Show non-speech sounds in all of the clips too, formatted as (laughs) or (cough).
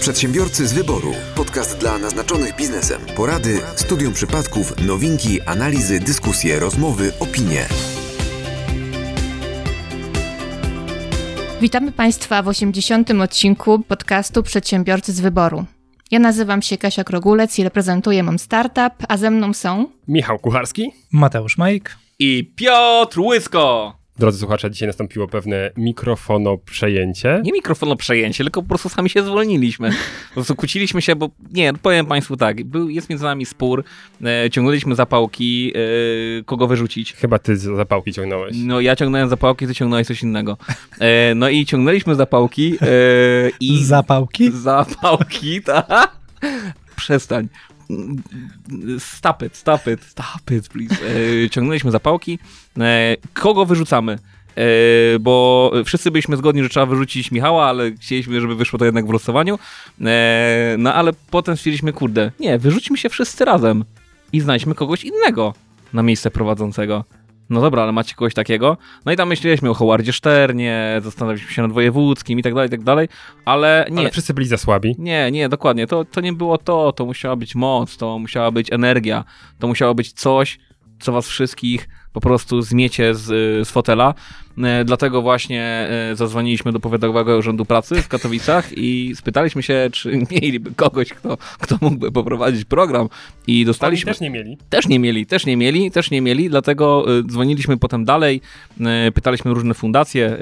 Przedsiębiorcy z wyboru. Podcast dla naznaczonych biznesem. Porady, studium przypadków, nowinki, analizy, dyskusje, rozmowy, opinie. Witamy Państwa w 80. odcinku podcastu Przedsiębiorcy z wyboru. Ja nazywam się Kasia Krogulec i reprezentuję Mam Startup, a ze mną są Michał Kucharski Mateusz Majk i Piotr Łysko. Drodzy słuchacze, dzisiaj nastąpiło pewne mikrofono przejęcie. Nie mikrofono przejęcie, tylko po prostu sami się zwolniliśmy. Po prostu kłóciliśmy się, bo nie, powiem Państwu tak, był, jest między nami spór, e, ciągnęliśmy zapałki, e, kogo wyrzucić. Chyba ty zapałki ciągnąłeś. No ja ciągnąłem zapałki, ty ciągnąłeś coś innego. E, no i ciągnęliśmy zapałki e, i... Zapałki? Zapałki, (laughs) tak. Przestań. Stop it, stop it, stop it, please. E, ciągnęliśmy zapałki. E, kogo wyrzucamy? E, bo wszyscy byliśmy zgodni, że trzeba wyrzucić Michała, ale chcieliśmy, żeby wyszło to jednak w losowaniu. E, no ale potem stwierdziliśmy, kurde, nie, wyrzućmy się wszyscy razem i znajdźmy kogoś innego na miejsce prowadzącego. No dobra, ale macie kogoś takiego? No i tam myśleliśmy o Howardzie Szternie, zastanawialiśmy się nad wojewódzkim i tak dalej, i tak dalej, ale nie. Ale wszyscy byli za słabi. Nie, nie, dokładnie. To, to nie było to, to musiała być moc, to musiała być energia, to musiało być coś, co was wszystkich po prostu zmiecie z, z fotela. E, dlatego właśnie e, zadzwoniliśmy do Powiatowego Urzędu Pracy w Katowicach i spytaliśmy się, czy (laughs) mieliby kogoś, kto, kto mógłby poprowadzić program. I dostaliśmy. Oni też nie mieli. Też nie mieli, też nie mieli, też nie mieli, dlatego dzwoniliśmy potem dalej, pytaliśmy różne fundacje.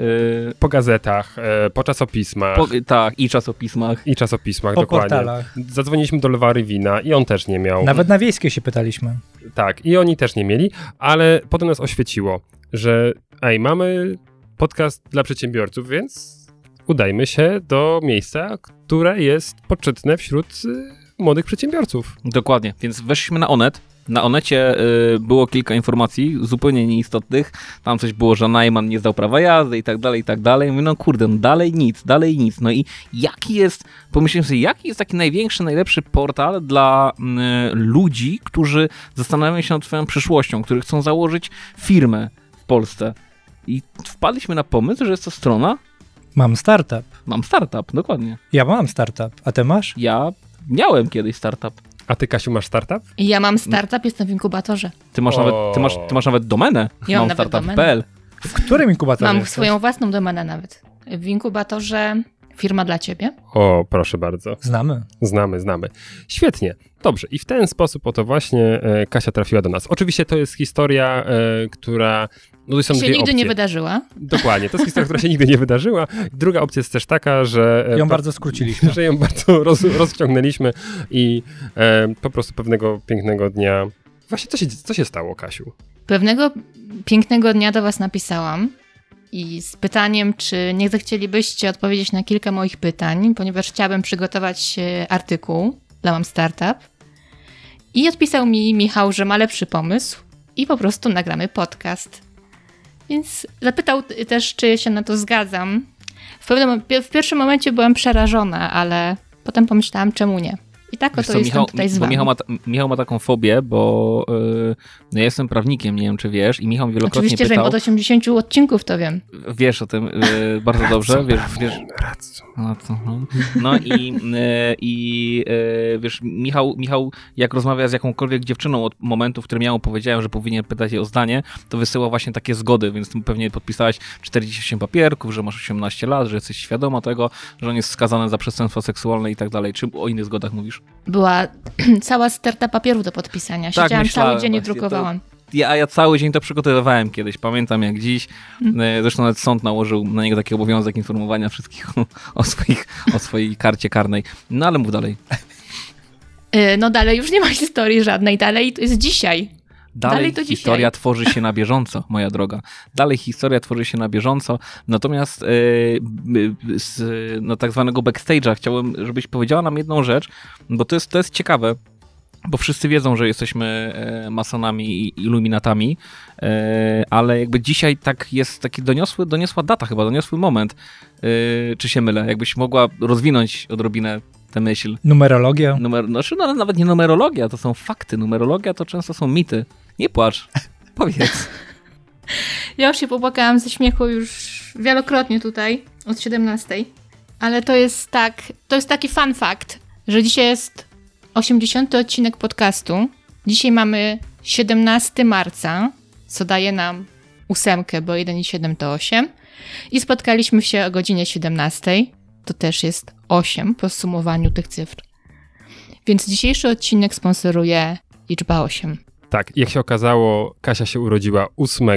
Po gazetach, po czasopismach. Po, tak, i czasopismach. I czasopismach, po dokładnie. Portalach. Zadzwoniliśmy do Lewary Wina i on też nie miał. Nawet na wiejskie się pytaliśmy. Tak, i oni też nie mieli, ale potem nas oświeciło, że ej, mamy podcast dla przedsiębiorców, więc udajmy się do miejsca, które jest poczytne wśród y, młodych przedsiębiorców. Dokładnie, więc weszliśmy na Onet. Na Onecie y, było kilka informacji zupełnie nieistotnych. Tam coś było, że Najman nie zdał prawa jazdy i tak dalej, i tak dalej. Mówię, no kurde, no dalej nic, dalej nic. No i jaki jest, pomyślałem sobie, jaki jest taki największy, najlepszy portal dla y, ludzi, którzy zastanawiają się nad swoją przyszłością, którzy chcą założyć firmę w Polsce. I wpadliśmy na pomysł, że jest to strona. Mam startup. Mam startup, dokładnie. Ja mam startup. A ty masz? Ja miałem kiedyś startup. A ty, Kasiu, masz startup? Ja mam startup, jestem w inkubatorze. Ty masz, nawet, ty masz, ty masz nawet domenę. Ja mam, mam startup.pl. W którym inkubatorze Mam jesteś? swoją własną domenę nawet. W inkubatorze firma dla ciebie. O, proszę bardzo. Znamy. Znamy, znamy. Świetnie. Dobrze. I w ten sposób oto właśnie e, Kasia trafiła do nas. Oczywiście to jest historia, e, która no to są się dwie nigdy opcje. nie wydarzyła. Dokładnie, to jest historia, która się nigdy nie wydarzyła. Druga opcja jest też taka, że... e, Ją po- bardzo skróciliśmy. (laughs) Że ją bardzo roz, rozciągnęliśmy i e, po prostu pewnego pięknego dnia... Właśnie, co się, co się stało, Kasiu? Pewnego pięknego dnia do was napisałam i z pytaniem, czy nie zechcielibyście odpowiedzieć na kilka moich pytań, ponieważ chciałabym przygotować e, artykuł dla Mam Startup. I odpisał mi Michał, że ma lepszy pomysł i po prostu nagramy podcast. Więc zapytał też, czy się na to zgadzam. W, pewnym, w pierwszym momencie byłam przerażona, ale potem pomyślałam, czemu nie. I tak Wiesz oto co, jestem Michał, tutaj z wami. Michał ma, Michał ma taką fobię, bo yy, no ja jestem prawnikiem, nie wiem czy wiesz, i Michał wielokrotnie Oczywiście, że pytał, od 80 odcinków to wiem. wiesz o tym yy, bardzo dobrze, wiesz, wiesz, Radcą. no, to, no. no i, yy, i yy, wiesz, Michał, Michał jak rozmawia z jakąkolwiek dziewczyną od momentu, w którym ja mu powiedziałem, że powinien pytać jej o zdanie, to wysyła właśnie takie zgody, więc ty pewnie podpisałeś 48 papierków, że masz 18 lat, że jesteś świadoma tego, że on jest skazany za przestępstwo seksualne i tak dalej. Czy o innych zgodach mówisz? Była (clears throat) cała sterta papieru do podpisania. Tak, Siedziałam myślałem cały dzień i drukowałam. Ja, ja cały dzień to przygotowywałem kiedyś, pamiętam jak dziś. E, Zresztą nawet sąd nałożył na niego taki obowiązek informowania wszystkich (laughs) o, o, swoich, o swojej karcie karnej. No ale mów dalej. Y, No dalej już nie ma historii żadnej, dalej to jest dzisiaj. Dalej, Dalej to historia dzisiaj. tworzy się na bieżąco, moja droga. Dalej historia tworzy się na bieżąco. Natomiast b- z no, tak zwanego backstage'a chciałbym, żebyś powiedziała nam jedną rzecz, bo to jest, to jest ciekawe. Bo wszyscy wiedzą, że jesteśmy e, masonami i iluminatami, e, ale jakby dzisiaj tak jest taki doniosły, doniosła data chyba, doniosły moment. E, czy się mylę? Jakbyś mogła rozwinąć odrobinę tę myśl. Numerologia. Numer, znaczy, no, nawet nie numerologia, to są fakty. Numerologia to często są mity. Nie płacz. (laughs) Powiedz. Ja już się popłakałam ze śmiechu już wielokrotnie tutaj, od 17. Ale to jest tak, to jest taki fun fact, że dzisiaj jest 80. odcinek podcastu. Dzisiaj mamy 17 marca, co daje nam ósemkę, bo 1 i 7 to 8. I spotkaliśmy się o godzinie 17. To też jest 8 po sumowaniu tych cyfr. Więc dzisiejszy odcinek sponsoruje liczba 8. Tak, jak się okazało, Kasia się urodziła 8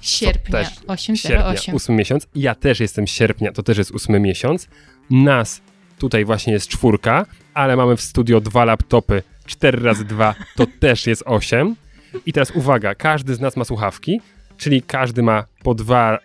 Sierpnia, też 808. sierpnia, 8 miesiąc. Ja też jestem sierpnia, to też jest 8 miesiąc. Nas tutaj właśnie jest czwórka, ale mamy w studio dwa laptopy, 4 razy 2 to (laughs) też jest 8. I teraz uwaga, każdy z nas ma słuchawki, czyli każdy ma po dwa,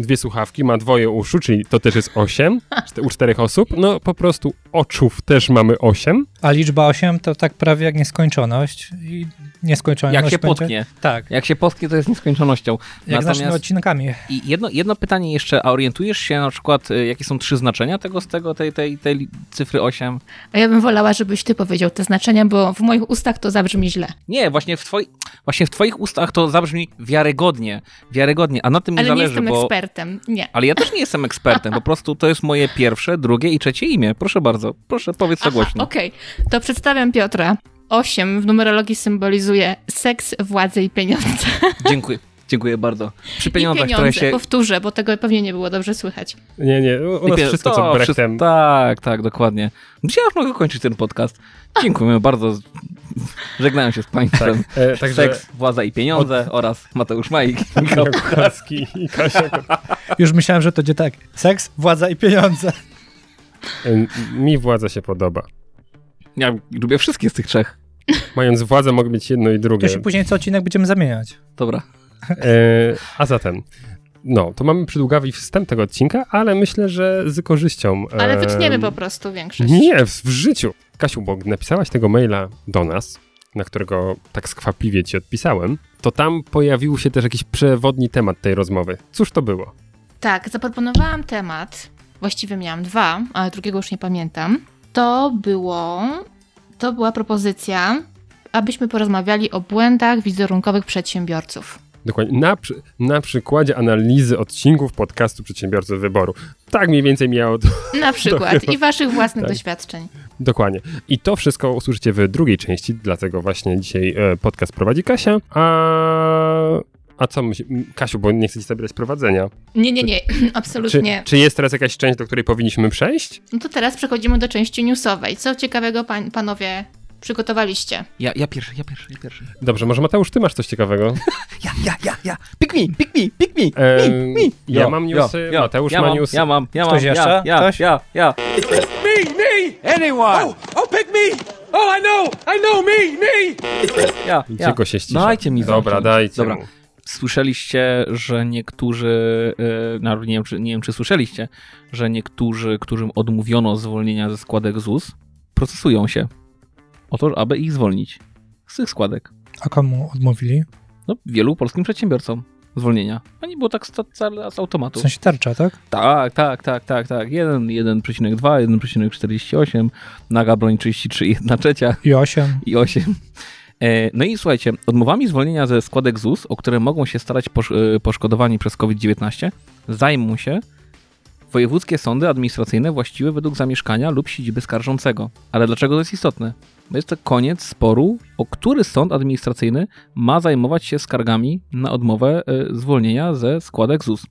dwie słuchawki, ma dwoje uszu, czyli to też jest 8 u czterech osób. No po prostu oczów też mamy 8. A liczba 8 to tak prawie jak nieskończoność. I nieskończoność Jak się będzie- potknie. Tak, Jak się potknie, to jest nieskończonością. jak z naszymi odcinkami. I jedno, jedno pytanie jeszcze, a orientujesz się na przykład, y, jakie są trzy znaczenia tego, z tego, tej, tej, tej cyfry 8? A ja bym wolała, żebyś ty powiedział te znaczenia, bo w moich ustach to zabrzmi źle. Nie, właśnie w, twoi, właśnie w twoich ustach to zabrzmi wiarygodnie, wiarygodnie, a na tym Ale nie zależy, jestem bo... ekspertem. Nie. Ale ja też nie jestem ekspertem, po prostu to jest moje pierwsze, drugie i trzecie imię. Proszę bardzo, proszę powiedz to Aha, głośno. Okej, to przedstawiam Piotra. 8 w numerologii symbolizuje seks, władzę i pieniądze. Dziękuję, dziękuję bardzo. Przy I pieniądzach, pieniądze, które się... powtórzę, bo tego pewnie nie było dobrze słychać. Nie, nie, u nas wszystko to co wszystko- Brechtem. Tak, tak, dokładnie. Dzisiaj już mogę kończyć ten podcast. Dziękujemy bardzo. Żegnają się z państwem. E, także Seks, władza i pieniądze oraz Mateusz Majk. (laughs) Michał Kucharski i Kasia Już myślałem, że to będzie tak. Seks, władza i pieniądze. Mi władza się podoba. Ja lubię wszystkie z tych trzech. Mając władzę, mogę mieć jedno i To drugie. się później co odcinek będziemy zamieniać. Dobra. E, a zatem, no, to mamy przydługawy wstęp tego odcinka, ale myślę, że z korzyścią. Ale em, wytniemy po prostu większość. Nie, w, w życiu. Kasiu, bo napisałaś tego maila do nas, na którego tak skwapliwie ci odpisałem, to tam pojawił się też jakiś przewodni temat tej rozmowy. Cóż to było? Tak, zaproponowałam temat, właściwie miałam dwa, ale drugiego już nie pamiętam. To było, to była propozycja, abyśmy porozmawiali o błędach wizerunkowych przedsiębiorców. Dokładnie, na, na przykładzie analizy odcinków podcastu Przedsiębiorców Wyboru. Tak mniej więcej miało to Na (laughs) przykład chyba- i waszych własnych tak. doświadczeń. Dokładnie. I to wszystko usłyszycie w drugiej części, dlatego właśnie dzisiaj e, podcast prowadzi Kasia. A, a co Kasiu, bo nie chcę ci zabierać prowadzenia. Nie, nie, nie, (clears throat) Czy, absolutnie. czy jest teraz jakaś część, do której powinniśmy przejść? No to teraz przechodzimy do części newsowej. Co ciekawego pań, panowie przygotowaliście? Ja, ja pierwszy, ja pierwszy, ja pierwszy. Dobrze, może Mateusz, ty masz coś ciekawego? (laughs) Ja, ja, ja, ja. Pick me, pick me, pick me. Me, me. ja mam newsy, jo. Mateusz ja ma mam, newsy. Ja mam, ja mam. Ktoś ja, jeszcze? Ja, Ktoś? ja, ja. Me, me, anyone. Oh, oh, pick me. Oh, I know, I know, me, me. ja, ja. go się ścisza? Dajcie mi Dobra, zamknąć. dajcie Dobra. mu. Słyszeliście, że niektórzy, no, nie, wiem, czy, nie wiem czy słyszeliście, że niektórzy, którym odmówiono zwolnienia ze składek ZUS, procesują się o to, aby ich zwolnić z tych składek. A komu odmówili? No, wielu polskim przedsiębiorcom zwolnienia. Oni było tak z, z, automatu. W sensie tarcza, tak? Tak, tak, tak, tak, tak. 1, 1,2, 1,48, naga broń 33, 1 (laughs) trzecia I 8. i 8. E, No i słuchajcie, odmowami zwolnienia ze składek ZUS, o które mogą się starać posz- e, poszkodowani przez COVID-19, zajmą się wojewódzkie sądy administracyjne właściwe według zamieszkania lub siedziby skarżącego. Ale dlaczego to jest istotne? Jest to koniec sporu, o który sąd administracyjny ma zajmować się skargami na odmowę e, zwolnienia ze składek ZUS.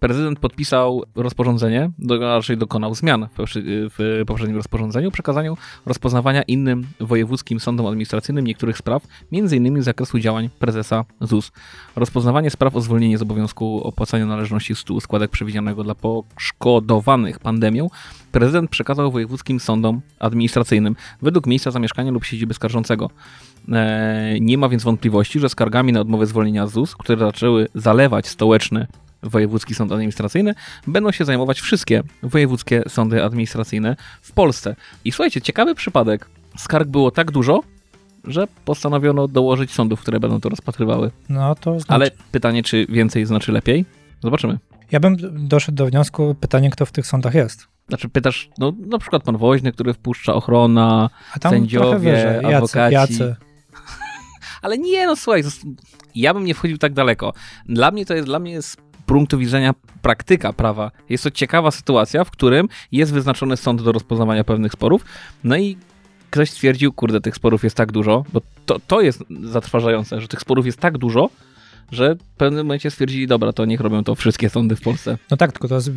Prezydent podpisał rozporządzenie, do, raczej dokonał zmian w, poprzedni- w poprzednim rozporządzeniu, przekazaniu rozpoznawania innym wojewódzkim sądom administracyjnym niektórych spraw, m.in. z zakresu działań prezesa ZUS. Rozpoznawanie spraw o zwolnienie z obowiązku opłacania należności z tytułu składek przewidzianego dla poszkodowanych pandemią prezydent przekazał wojewódzkim sądom administracyjnym według miejsca zamieszkania lub siedziby skarżącego. E, Nie ma więc wątpliwości, że skargami na odmowę zwolnienia ZUS, które zaczęły zalewać stołeczny Wojewódzki Sąd Administracyjny, będą się zajmować wszystkie wojewódzkie sądy administracyjne w Polsce. I słuchajcie, ciekawy przypadek. Skarg było tak dużo, że postanowiono dołożyć sądów, które będą to rozpatrywały. No to znaczy... Ale pytanie, czy więcej znaczy lepiej? Zobaczymy. Ja bym doszedł do wniosku, pytanie, kto w tych sądach jest. Znaczy pytasz, no na przykład pan Woźny, który wpuszcza ochrona, A tam Sędziowie, wyżej. Jacy, adwokaci. jacy. (laughs) ale nie, no słuchaj, ja bym nie wchodził tak daleko. Dla mnie to jest, dla mnie jest punktu widzenia praktyka prawa. Jest to ciekawa sytuacja, w którym jest wyznaczony sąd do rozpoznawania pewnych sporów, no i ktoś stwierdził, kurde, tych sporów jest tak dużo, bo to, to jest zatrważające, że tych sporów jest tak dużo, że w pewnym momencie stwierdzili, dobra, to niech robią to wszystkie sądy w Polsce. No tak, tylko to jest,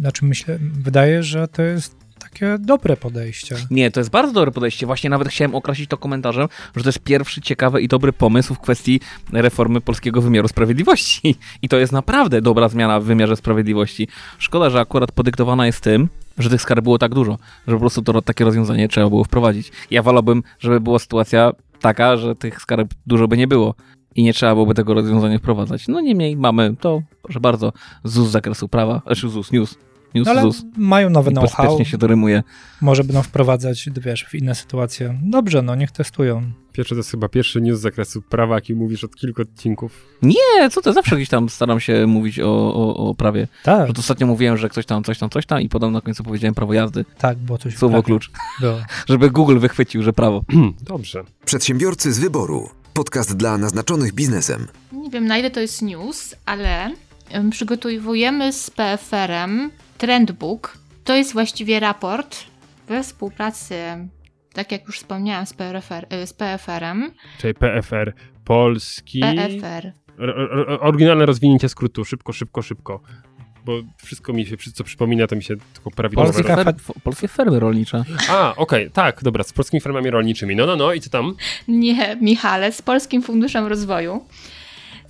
znaczy myślę, wydaje, że to jest takie dobre podejście. Nie, to jest bardzo dobre podejście. Właśnie nawet chciałem określić to komentarzem, że to jest pierwszy ciekawy i dobry pomysł w kwestii reformy polskiego wymiaru sprawiedliwości. (laughs) I to jest naprawdę dobra zmiana w wymiarze sprawiedliwości. Szkoda, że akurat podyktowana jest tym, że tych skarb było tak dużo, że po prostu to takie rozwiązanie trzeba było wprowadzić. Ja wolałbym, żeby była sytuacja taka, że tych skarb dużo by nie było i nie trzeba byłoby tego rozwiązania wprowadzać. No niemniej mamy to, proszę bardzo, ZUS z zakresu prawa, znaczy ZUS, News, News, No ale ZUS. mają nowe know-how, się to rymuje. może będą wprowadzać, wiesz, w inne sytuacje. Dobrze, no niech testują. Pierwszy to jest chyba pierwszy news z zakresu prawa, jaki mówisz od kilku odcinków. Nie, co to zawsze gdzieś tam staram się mówić o, o, o prawie. Tak, Że to ostatnio mówiłem, że ktoś tam, coś tam, coś tam i potem na końcu powiedziałem prawo jazdy. tak, bo coś w Słowo klucz. było. (laughs) Żeby Google wychwycił, że prawo. (clears throat) Dobrze. Przedsiębiorcy z wyboru. Podcast dla naznaczonych biznesem. Nie wiem na ile to jest news, ale em, przygotowujemy z PFR-em Trendbook. To jest właściwie raport we współpracy, tak jak już wspomniałam, z, PRFR, y, z PFR-em. Czyli PFR Polski. PFR. Ro- oryginalne rozwinięcie skrótu. Szybko, szybko, szybko. Bo wszystko mi się, co przypomina, to mi się tylko prawidłowo... Polska- Fer, f- polskie fermy rolnicze. A, okej, tak, dobra, z polskimi firmami rolniczymi. No, no, no, i co tam? Nie, Michale, z Polskim Funduszem Rozwoju.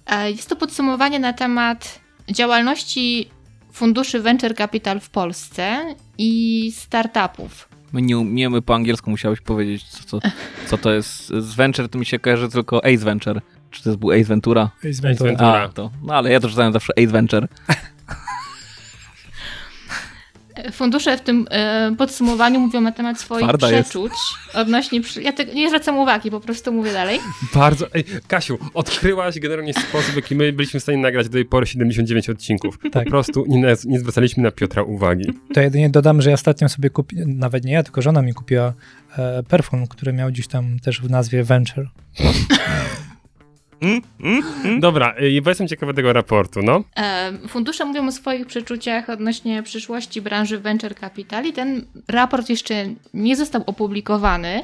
E, Jest to podsumowanie na temat działalności funduszy Venture Capital w Polsce i startupów. My nie umiemy po angielsku, musiałeś powiedzieć, co, co, co to jest. Z Venture to mi się kojarzy tylko Ace Venture. Czy to jest był Ace Ventura? Ace Ventura. A, to. No ale ja to czytałem zawsze Ace Venture. (laughs) Fundusze w tym e, podsumowaniu mówią na temat swoich Twarda jest. przeczuć odnośnie. Przy... Ja te, nie zwracam uwagi, po prostu mówię dalej. Bardzo. Ej, Kasiu, odkryłaś generalnie sposób, w jaki my byliśmy w stanie nagrać do tej pory 79 odcinków. Tak. Po prostu nie, nie zwracaliśmy na Piotra uwagi. To jedynie dodam, że ja ostatnio sobie kupiłem, nawet nie ja, tylko żona mi kupiła e, perfum, który miał gdzieś tam też w nazwie Venture. Dobra, y, bo jestem ciekawy tego raportu, no. E, Fundusze mówią o swoich przeczuciach odnośnie przyszłości branży venture capital i ten raport jeszcze nie został opublikowany.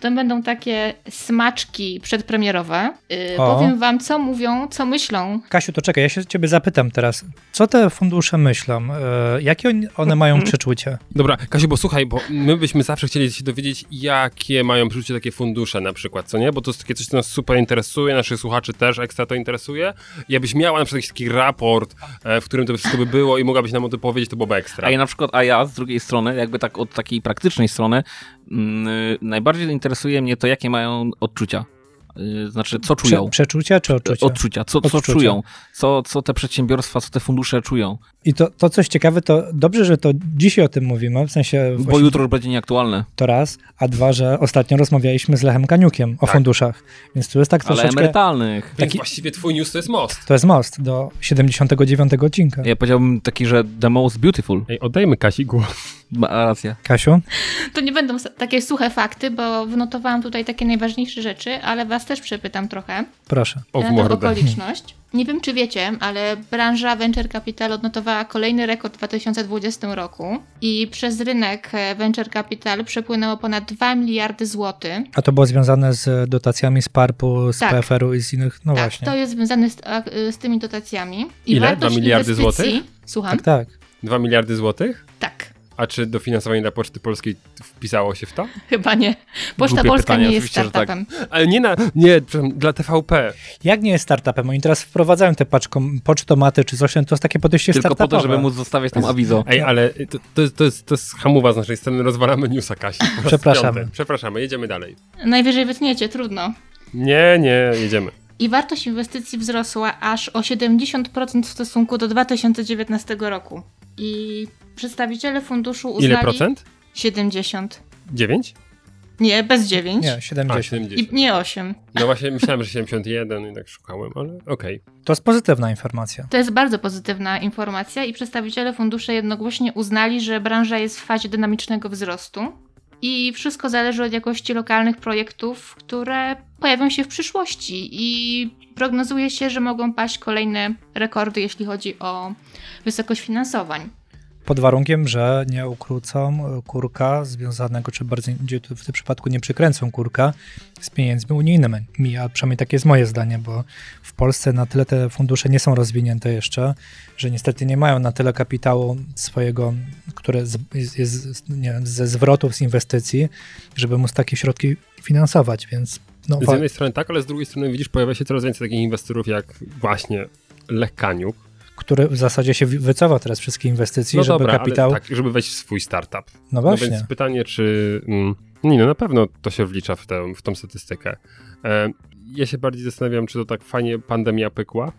To będą takie smaczki przedpremierowe. E, O. Powiem wam, co mówią, co myślą. Kasiu, to czekaj, ja się ciebie zapytam teraz. Co te fundusze myślą? E, jakie one mają przeczucie? Dobra, Kasiu, bo słuchaj, bo my byśmy zawsze chcieli się dowiedzieć, jakie mają przeczucie takie fundusze na przykład, co nie? Bo to jest takie coś, co nas super interesuje, naszych słuchaczy też ekstra to interesuje. I Jakbyś miała na przykład jakiś taki raport, e, w którym to wszystko by było i mogłabyś nam o tym powiedzieć, to byłoby ekstra. A ja na przykład, a ja z drugiej strony, jakby tak od takiej praktycznej strony, mm, y, najbardziej interesuje mnie to, jakie mają odczucia. Y, Znaczy, co Prze, czują. przeczucia czy odczucia? Odczucia, co, co Odczucia. czują, co, co te przedsiębiorstwa, co te fundusze czują, I to, to coś ciekawe, to dobrze, że to dzisiaj o tym mówimy, w sensie bo właśnie jutro już będzie nieaktualne. to raz, a dwa, że ostatnio rozmawialiśmy z Lechem Kaniukiem o Tak. funduszach, więc tu jest tak Ale troszeczkę, emerytalnych. Więc taki- właściwie twój news to jest most. to jest most do 79 odcinka. Ja powiedziałbym taki, że the most beautiful. Ej, oddajmy Kasi głos. Ma racja. Kasiu? To nie będą takie suche fakty, bo wynotowałam tutaj takie najważniejsze rzeczy, ale was też przepytam trochę Proszę. O w na tę mordę. okoliczność. Nie wiem, czy wiecie, ale branża Venture Capital odnotowała kolejny rekord w 2020 roku i przez rynek e, Venture Capital przepłynęło ponad 2 miliardy złotych. A to było związane z dotacjami z PARP-u, z Tak. PFR-u i z innych, no tak, właśnie. to jest związane z, z tymi dotacjami. I Ile? wartość Dwa miliardy inwestycji- złotych? Słucham? Tak, tak. 2 miliardy złotych? tak. A czy dofinansowanie dla Poczty Polskiej wpisało się w to? Chyba nie. Poczta Głupie Polska pytanie, nie jest tak. startupem. Ale nie na, nie, dla TVP. Jak nie jest startupem? Oni teraz wprowadzają te paczkom, pocztomaty czy coś, to jest takie podejście Tylko po startupowe. to, żeby móc zostawiać tam awizo. Ej, ale to, to, jest, to, jest, to jest hamuwa z naszej strony, rozwalamy newsa, Kasi. Po Przepraszamy. Przepraszamy, jedziemy dalej. Najwyżej wytniecie, trudno. Nie, nie, jedziemy. I wartość inwestycji wzrosła aż o 70% w stosunku do 2019 roku. I przedstawiciele funduszu uznali... Ile procent? 70. 9? Nie, bez 9. Nie, A, 70. 70. I nie 8. No właśnie myślałem, że 71 i tak szukałem, ale okej. To jest pozytywna informacja. To jest bardzo pozytywna informacja i przedstawiciele fundusze jednogłośnie uznali, że branża jest w fazie dynamicznego wzrostu i wszystko zależy od jakości lokalnych projektów, które pojawią się w przyszłości i prognozuje się, że mogą paść kolejne rekordy, jeśli chodzi o wysokość finansowań. Pod warunkiem, że nie ukrócą kurka związanego, czy bardziej w tym przypadku nie przykręcą kurka z pieniędzmi unijnymi. A przynajmniej takie jest moje zdanie, bo w Polsce na tyle te fundusze nie są rozwinięte jeszcze, że niestety nie mają na tyle kapitału swojego, które jest, wiem, ze zwrotów z inwestycji, żeby móc takie środki finansować, więc no, z jednej strony tak, ale z drugiej strony widzisz, pojawia się coraz więcej takich inwestorów jak właśnie Lech Kaniuk, który w zasadzie się wycofa teraz wszystkie inwestycje, no żeby dobra, kapitał... tak, żeby wejść w swój startup. No właśnie. No więc pytanie, czy... Mm, nie, no na pewno to się wlicza w tę, w tą statystykę. E, ja się bardziej zastanawiam, czy to tak fajnie pandemia pykła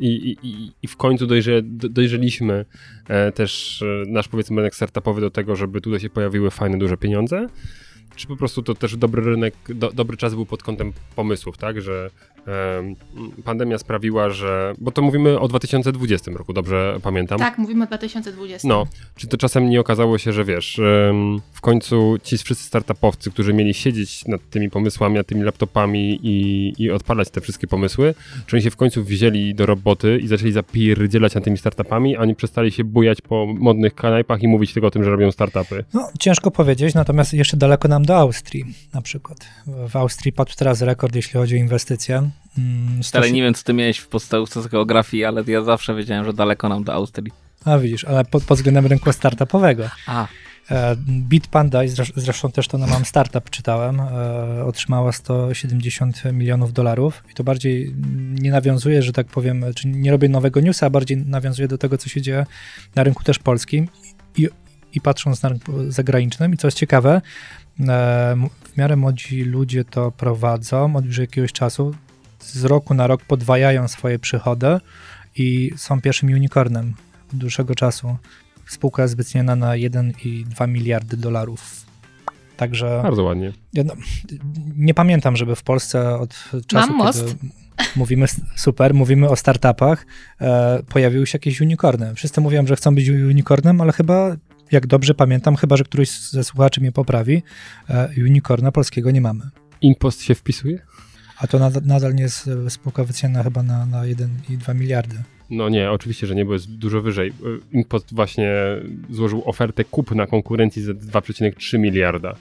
i, i, i w końcu dojrze, dojrzeliśmy e, też e, nasz powiedzmy rynek startupowy do tego, żeby tutaj się pojawiły fajne, duże pieniądze, czy po prostu to też dobry rynek, do, dobry czas był pod kątem pomysłów, tak, że pandemia sprawiła, że. Bo to mówimy o 2020 roku, dobrze pamiętam? Tak, mówimy o 2020. No, czy to czasem nie okazało się, że wiesz, w końcu ci wszyscy startupowcy, którzy mieli siedzieć nad tymi pomysłami, nad tymi laptopami i, i odpalać te wszystkie pomysły, czy oni się w końcu wzięli do roboty i zaczęli zapierdzielać nad tymi startupami, a oni przestali się bujać po modnych kanapach i mówić tylko o tym, że robią startupy? No, ciężko powiedzieć, natomiast jeszcze daleko nam do Austrii na przykład. W Austrii padł teraz rekord, jeśli chodzi o inwestycje Mm, ale nie wiem, co ty miałeś w podstawówce z geografii, ale ja zawsze wiedziałem, że daleko nam do Austrii. A widzisz, ale pod, pod względem rynku startupowego. A. E, Bitpanda, zresztą też to na Mam Startup czytałem, e, otrzymała 170 milionów dolarów i to bardziej nie nawiązuje, że tak powiem, czy nie robię nowego newsa, a bardziej nawiązuje do tego, co się dzieje na rynku też polskim i, i patrząc na rynku zagranicznym. I co jest ciekawe, e, w miarę młodzi ludzie to prowadzą od już jakiegoś czasu z roku na rok podwajają swoje przychody i są pierwszym unicornem od dłuższego czasu. Spółka jest wyceniona na 1,2 miliardy dolarów. Także. Bardzo ładnie. Ja no, nie pamiętam, żeby w Polsce od czasu, Mam most. kiedy (laughs) mówimy super, mówimy o startupach, e, pojawiły się jakieś unicorny. Wszyscy mówią, że chcą być unicornem, ale chyba, jak dobrze pamiętam, chyba, że któryś ze słuchaczy mnie poprawi, e, unicorna polskiego nie mamy. Impost się wpisuje? A to nadal, nadal nie jest e, spółka wyceniana chyba na, na 1,2 miliardy. No nie, oczywiście, że nie, bo jest dużo wyżej. E, Impost właśnie złożył ofertę kup na konkurencji za 2,3 miliarda.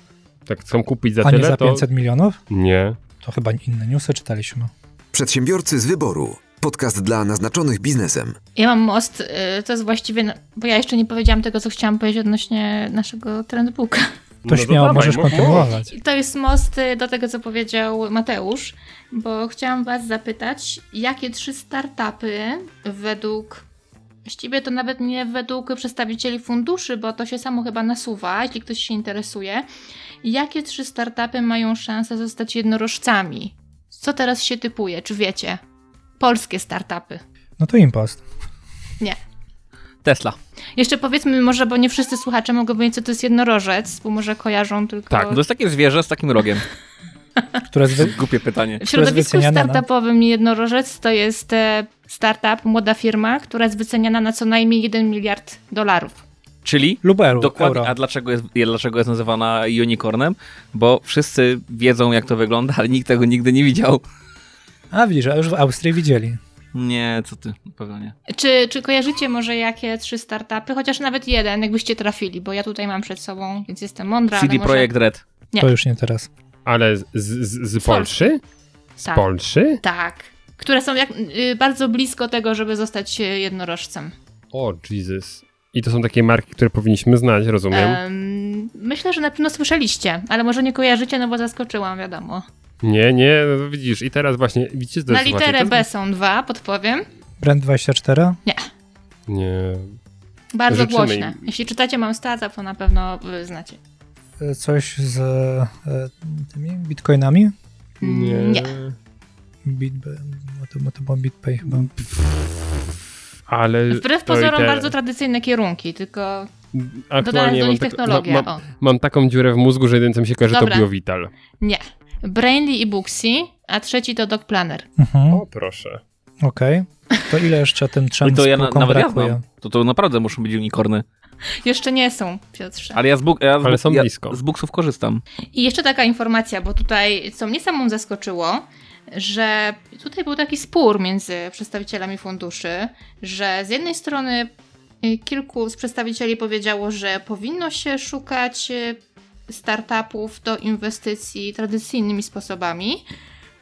Tak chcą kupić za A tyle, nie za 500 to... milionów? Nie. To chyba inne newsy czytaliśmy. Przedsiębiorcy z wyboru. Podcast dla naznaczonych biznesem. Ja mam most, y, to jest właściwie, bo ja jeszcze nie powiedziałam tego, co chciałam powiedzieć odnośnie naszego trendbooka. To no śmiało możesz kontynuować. To jest most y, do tego, co powiedział Mateusz, bo chciałam was zapytać, jakie trzy startupy według Właściwie to nawet nie według przedstawicieli funduszy, bo to się samo chyba nasuwa, jeśli ktoś się interesuje. Jakie trzy startupy mają szansę zostać jednorożcami? Co teraz się typuje? Czy wiecie? Polskie startupy. No to Impost. Nie. Tesla. Jeszcze powiedzmy może, bo nie wszyscy słuchacze mogą wiedzieć, co to jest jednorożec, bo może kojarzą tylko... Tak, to jest takie zwierzę z takim rogiem. (laughs) Które jest wy... Głupie pytanie. W środowisku startupowym jednorożec to jest e, startup, młoda firma, która jest wyceniana na co najmniej 1 miliard dolarów. Czyli? Lub euro, Dokładnie. Euro. A dlaczego jest, dlaczego jest nazywana unicornem? Bo wszyscy wiedzą, jak to wygląda, ale nikt tego nigdy nie widział. A widzisz, a już w Austrii widzieli. Nie, co ty, na pewno nie. Czy, czy kojarzycie może jakie trzy startupy? Chociaż nawet jeden, jakbyście trafili, bo ja tutaj mam przed sobą, więc jestem mądra. CD może... Projekt Red. Nie. To już nie teraz. Ale z, z, z Polszy? Z tak. Polszy? Tak. Które są jak, y, bardzo blisko tego, żeby zostać y, jednorożcem. O, Jesus. I to są takie marki, które powinniśmy znać, rozumiem? Um, myślę, że na pewno słyszeliście, ale może nie kojarzycie, no bo zaskoczyłam, wiadomo. Nie, nie, no widzisz, i teraz właśnie, widzicie, Na literę B są dwa, podpowiem. Brand 24? Nie. Nie. Bardzo Życzymy głośne. im. Jeśli czytacie Mam Startup, to na pewno y, znacie. E, Coś z e, tymi bitcoinami? Nie. Nie. Bit, no to, to było BitPay chyba. Ale. Wbrew to pozorom te- bardzo tradycyjne kierunki, tylko Aktualnie do mam, nich tak, mam, mam, taką dziurę w mózgu, że jedyne co mi się kojarzy to Dobra. BioVital. nie. Brainly i Booksy, a trzeci to Dog Planner. Mhm, O, proszę. Okej. To ile jeszcze tym trzem i to ja na, nawet ja brakuje? znam. To, to naprawdę muszą być unicorny. Jeszcze nie są, Piotrze. Ale ja z, ja z, Ale są ja blisko. z buksów korzystam. I jeszcze taka informacja, bo tutaj, co mnie samą zaskoczyło, że tutaj był taki spór między przedstawicielami funduszy, że z jednej strony y, kilku z przedstawicieli powiedziało, że powinno się szukać y, startupów do inwestycji tradycyjnymi sposobami,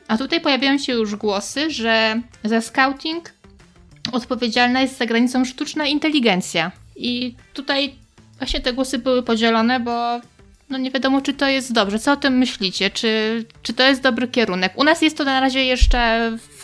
a tutaj pojawiają się już głosy, że za scouting odpowiedzialna jest za granicą sztuczna inteligencja. I tutaj właśnie te głosy były podzielone, bo no nie wiadomo, czy to jest dobrze. Co o tym myślicie? Czy, czy to jest dobry kierunek? U nas jest to na razie jeszcze w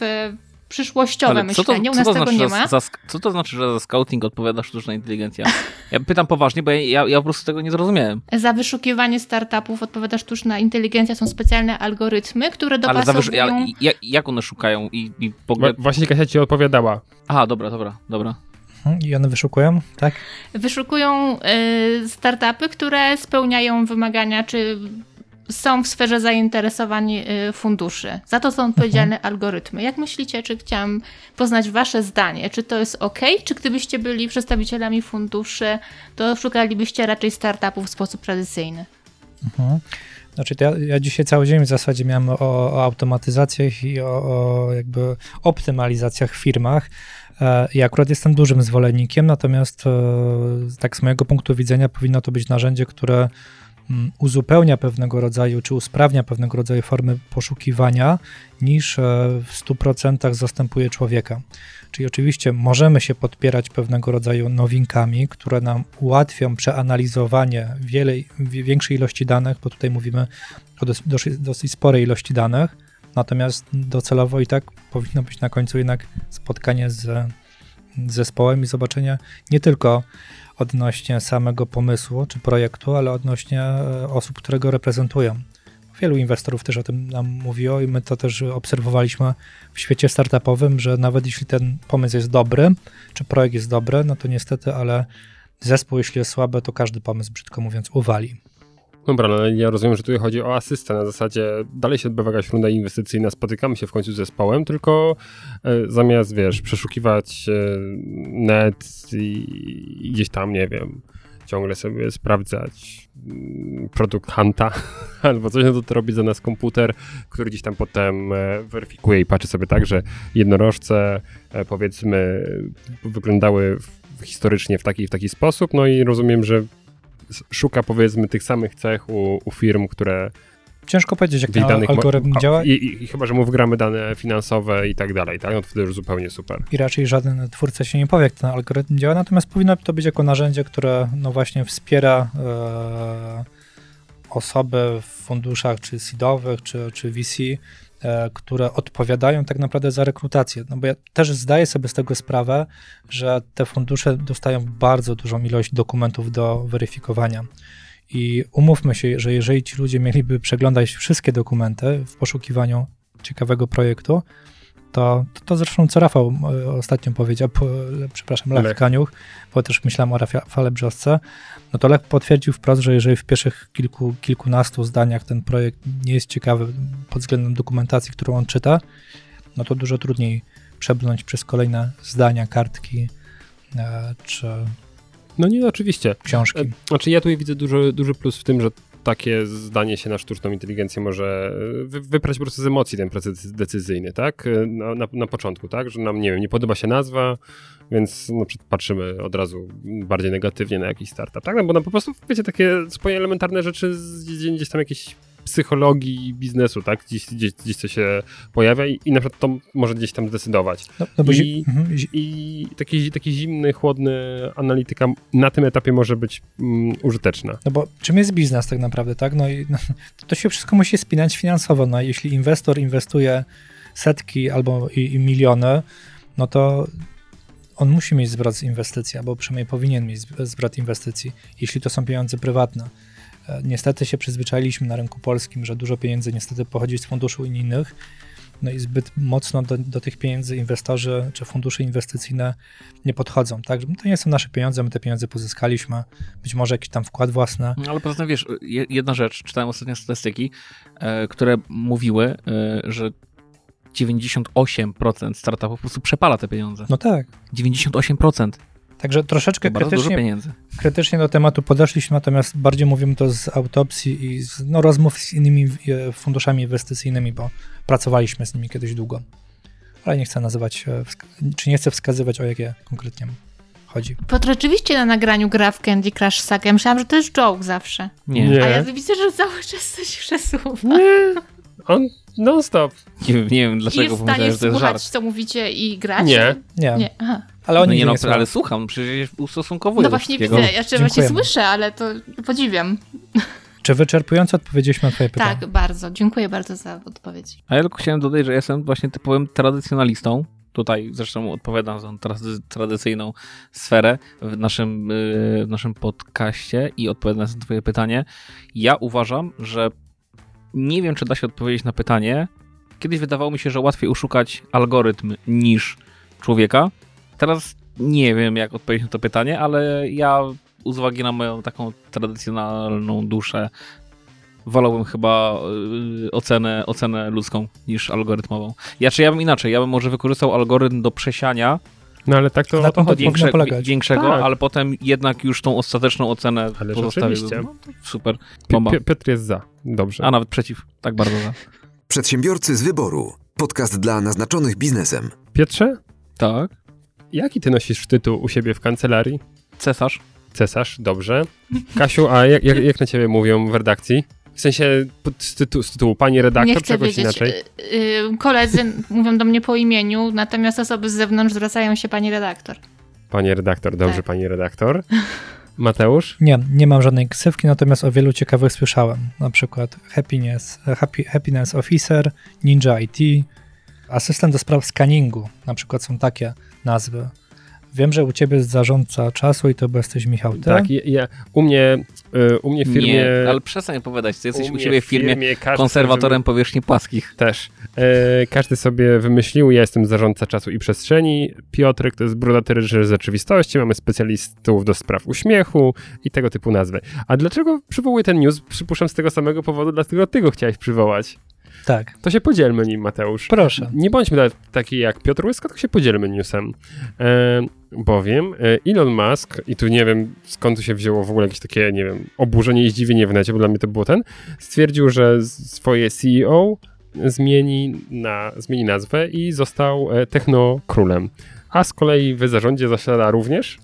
przyszłościowe Ale co to, myślenie, u nas to tego znaczy, nie że ma. za, co to znaczy, że za scouting odpowiada sztuczna inteligencja? Ja pytam poważnie, bo ja, ja, ja po prostu tego nie zrozumiałem. Za wyszukiwanie startupów odpowiada sztuczna inteligencja, są specjalne algorytmy, które Ale za wysz... dopasowują... ja, ja, jak one szukają i, i w ogóle... Właśnie Kasia ci odpowiadała. Aha, dobra, dobra, dobra. Mhm, I one wyszukują, tak? Wyszukują y, startupy, które spełniają wymagania, czy są w sferze zainteresowań y, funduszy. Za to są odpowiedzialne algorytmy. Jak myślicie, czy chciałam poznać wasze zdanie? Czy to jest ok? Czy gdybyście byli przedstawicielami funduszy, to szukalibyście raczej startupów w sposób tradycyjny? Mhm. Znaczy, ja, ja dzisiaj cały dzień w zasadzie miałem o, o automatyzacjach i o, o jakby optymalizacjach w firmach. E, I akurat jestem dużym zwolennikiem, natomiast e, tak z mojego punktu widzenia powinno to być narzędzie, które uzupełnia pewnego rodzaju, czy usprawnia pewnego rodzaju formy poszukiwania, niż e, w 100% zastępuje człowieka. Czyli oczywiście możemy się podpierać pewnego rodzaju nowinkami, które nam ułatwią przeanalizowanie wielej, wi- większej ilości danych, bo tutaj mówimy o dos- dosyć, dosyć sporej ilości danych, natomiast docelowo i tak powinno być na końcu jednak spotkanie z zespołem i zobaczenie nie tylko odnośnie samego pomysłu czy projektu, ale odnośnie e, osób, które go reprezentują. Wielu inwestorów też o tym nam mówiło i my to też obserwowaliśmy w świecie startupowym, że nawet jeśli ten pomysł jest dobry, czy projekt jest dobry, no to niestety, ale zespół, jeśli jest słaby, to każdy pomysł, brzydko mówiąc, uwali. Dobra, no ja rozumiem, że tutaj chodzi o asystę. Na zasadzie dalej się odbywa jakaś runda inwestycyjna, spotykamy się w końcu z zespołem, tylko e, zamiast, wiesz, przeszukiwać e, net i, i gdzieś tam, nie wiem, ciągle sobie sprawdzać mm, produkt Hunta (laughs) albo coś, no to robi za nas komputer, który gdzieś tam potem e, weryfikuje i patrzy sobie tak, że jednorożce e, powiedzmy wyglądały historycznie w taki w taki sposób, no i rozumiem, że szuka powiedzmy tych samych cech u, u firm, które Ciężko powiedzieć, jak ten danych algorytm a- działa I, i, I chyba, że mu wgramy dane finansowe i tak dalej, tak? No to wtedy już zupełnie super. i raczej żaden twórca się nie powie, jak ten algorytm działa, natomiast powinno to być jako narzędzie, które no właśnie wspiera e, osoby w funduszach czy seedowych, czy, czy VC, które odpowiadają tak naprawdę za rekrutację. No bo ja też zdaję sobie z tego sprawę, że te fundusze dostają bardzo dużą ilość dokumentów do weryfikowania. I umówmy się, że jeżeli ci ludzie mieliby przeglądać wszystkie dokumenty w poszukiwaniu ciekawego projektu, to, to, to zresztą co Rafał e, ostatnio powiedział, po, przepraszam, Lech, Lech. Kaniuch, bo też myślałem o Rafale Brzosce, no to Lech potwierdził wprost, że jeżeli w pierwszych kilku, kilkunastu zdaniach ten projekt nie jest ciekawy pod względem dokumentacji, którą on czyta, no to dużo trudniej przebrnąć przez kolejne zdania, kartki e, czy No nie, oczywiście. książki. E, Znaczy ja tutaj widzę duży, duży plus w tym, że takie zdanie się na sztuczną inteligencję może e, wy, wyprać po prostu z emocji ten proces decyzyjny, tak? E, Na, na, na początku, tak? Że nam, nie wiem, nie podoba się nazwa, więc przykład patrzymy od razu bardziej negatywnie na jakiś startup, tak? No bo no, po prostu, wiecie, takie zupełnie elementarne rzeczy gdzieś tam jakieś psychologii biznesu, tak? Gdzieś, gdzieś, gdzieś to się pojawia i, i na przykład to może gdzieś tam zdecydować. No, no i- mhm, I taki, taki zimny, chłodny analityka na tym etapie może być mm, użyteczna. No bo czym jest biznes tak naprawdę, tak? No i no, to się wszystko musi spinać finansowo. No jeśli inwestor inwestuje setki albo i, i miliony, no to on musi mieć zwrot z inwestycji, albo przynajmniej powinien mieć zwrot inwestycji, jeśli to są pieniądze prywatne. Niestety się przyzwyczailiśmy na rynku polskim, że dużo pieniędzy niestety pochodzi z funduszy unijnych, no i zbyt mocno do, do tych pieniędzy inwestorzy czy fundusze inwestycyjne nie podchodzą, tak? To nie są nasze pieniądze, my te pieniądze pozyskaliśmy, być może jakiś tam wkład własny, No, Ale poza tym, wiesz, je- jedna rzecz, czytałem ostatnio statystyki, e, które mówiły, e, że 98% startupów po prostu przepala te pieniądze. No tak. 98%. Także troszeczkę krytycznie, krytycznie do tematu podeszliśmy, natomiast bardziej mówimy to z autopsji i z no, rozmów z innymi e, funduszami inwestycyjnymi, bo pracowaliśmy z nimi kiedyś długo. Ale nie chcę nazywać, e, czy nie chcę wskazywać, o jakie konkretnie chodzi. Piotr oczywiście na nagraniu gra w Candy Crush Saga. Myślałam, że to jest joke zawsze. Nie, Nie. A ja widzę, że cały czas coś przesuwa. Nie, on non-stop. nie, wiem- nie wiem I dlaczego jest w pomyślałem, stanie że to jest słuchać, żart. co mówicie i grać? Nie. Nie, Nie, aha. Ale No oni nie, nie, no, nie słuchają. ale słucham, przecież ustosunkowuję No do właśnie widzę, ja czy właśnie słyszę, ale to podziwiam. Czy wyczerpująco odpowiedzieliśmy na twoje pytanie? Tak, bardzo. Dziękuję bardzo za odpowiedź. A ja tylko chciałem dodać, że jestem właśnie typowym tradycjonalistą. Tutaj zresztą odpowiadam za tą trady- tradycyjną sferę w naszym, yy, w naszym podcaście i odpowiadam na twoje pytanie. Ja uważam, że nie wiem, czy da się odpowiedzieć na pytanie. Kiedyś wydawało mi się, że łatwiej oszukać algorytm niż człowieka. Teraz nie wiem, jak odpowiedzieć na to pytanie, ale ja z uwagi na moją taką tradycjonalną duszę wolałbym chyba y, ocenę, ocenę ludzką niż algorytmową. Ja czy ja bym inaczej, ja bym może wykorzystał algorytm do przesiania No ale tak to Na to to większe, polegać. większego, Tak. ale potem jednak już tą ostateczną ocenę pozostawił. oczywiście. No, super. Bomba. Pi- Piotr jest za. Dobrze. A nawet przeciw. Tak bardzo za. Przedsiębiorcy z wyboru. Podcast dla naznaczonych biznesem. Piotrze, Tak. Jaki ty nosisz tytuł u siebie w kancelarii? Cesarz. Cesarz, dobrze. Kasiu, a jak, jak, jak na ciebie mówią w redakcji? W sensie z, tytułu, z tytułu pani redaktor, wiedzieć. inaczej? Y, y, Koledzy mówią do mnie po imieniu, natomiast osoby z zewnątrz zwracają się pani redaktor. Pani redaktor, dobrze, Tak. pani redaktor. Mateusz? Nie, nie mam żadnej ksywki, natomiast o wielu ciekawych słyszałem. Na przykład Happiness, happy, happiness Officer, Ninja IT, asystent do spraw scanningu, na przykład są takie nazwy. Wiem, że u ciebie jest zarządca czasu i to bo jesteś Michał, ty? Tak, ja, ja, u mnie y, u mnie w firmie... Nie, ale przestań opowiadać. Ty jesteś u, mnie siebie w firmie każdy konserwatorem powierzchni płaskich. Też. E, każdy sobie wymyślił, ja jestem zarządca czasu i przestrzeni, Piotrek to jest brudaty reżyser z rzeczywistości, mamy specjalistów do spraw uśmiechu i tego typu nazwy. A dlaczego przywołuję ten news? Przypuszczam z tego samego powodu, dlatego ty go chciałeś przywołać. Tak, To się podzielmy nim, Mateusz. proszę. Nie bądźmy nawet taki jak Piotr Łyska, tylko się podzielmy newsem. E, bowiem e, Elon Musk, i tu nie wiem skąd tu się wzięło w ogóle jakieś takie, nie wiem, oburzenie i zdziwienie w necie, bo dla mnie to było ten, stwierdził, że swoje CEO zmieni, na, zmieni nazwę i został e, technokrólem. A z kolei w zarządzie zasiada również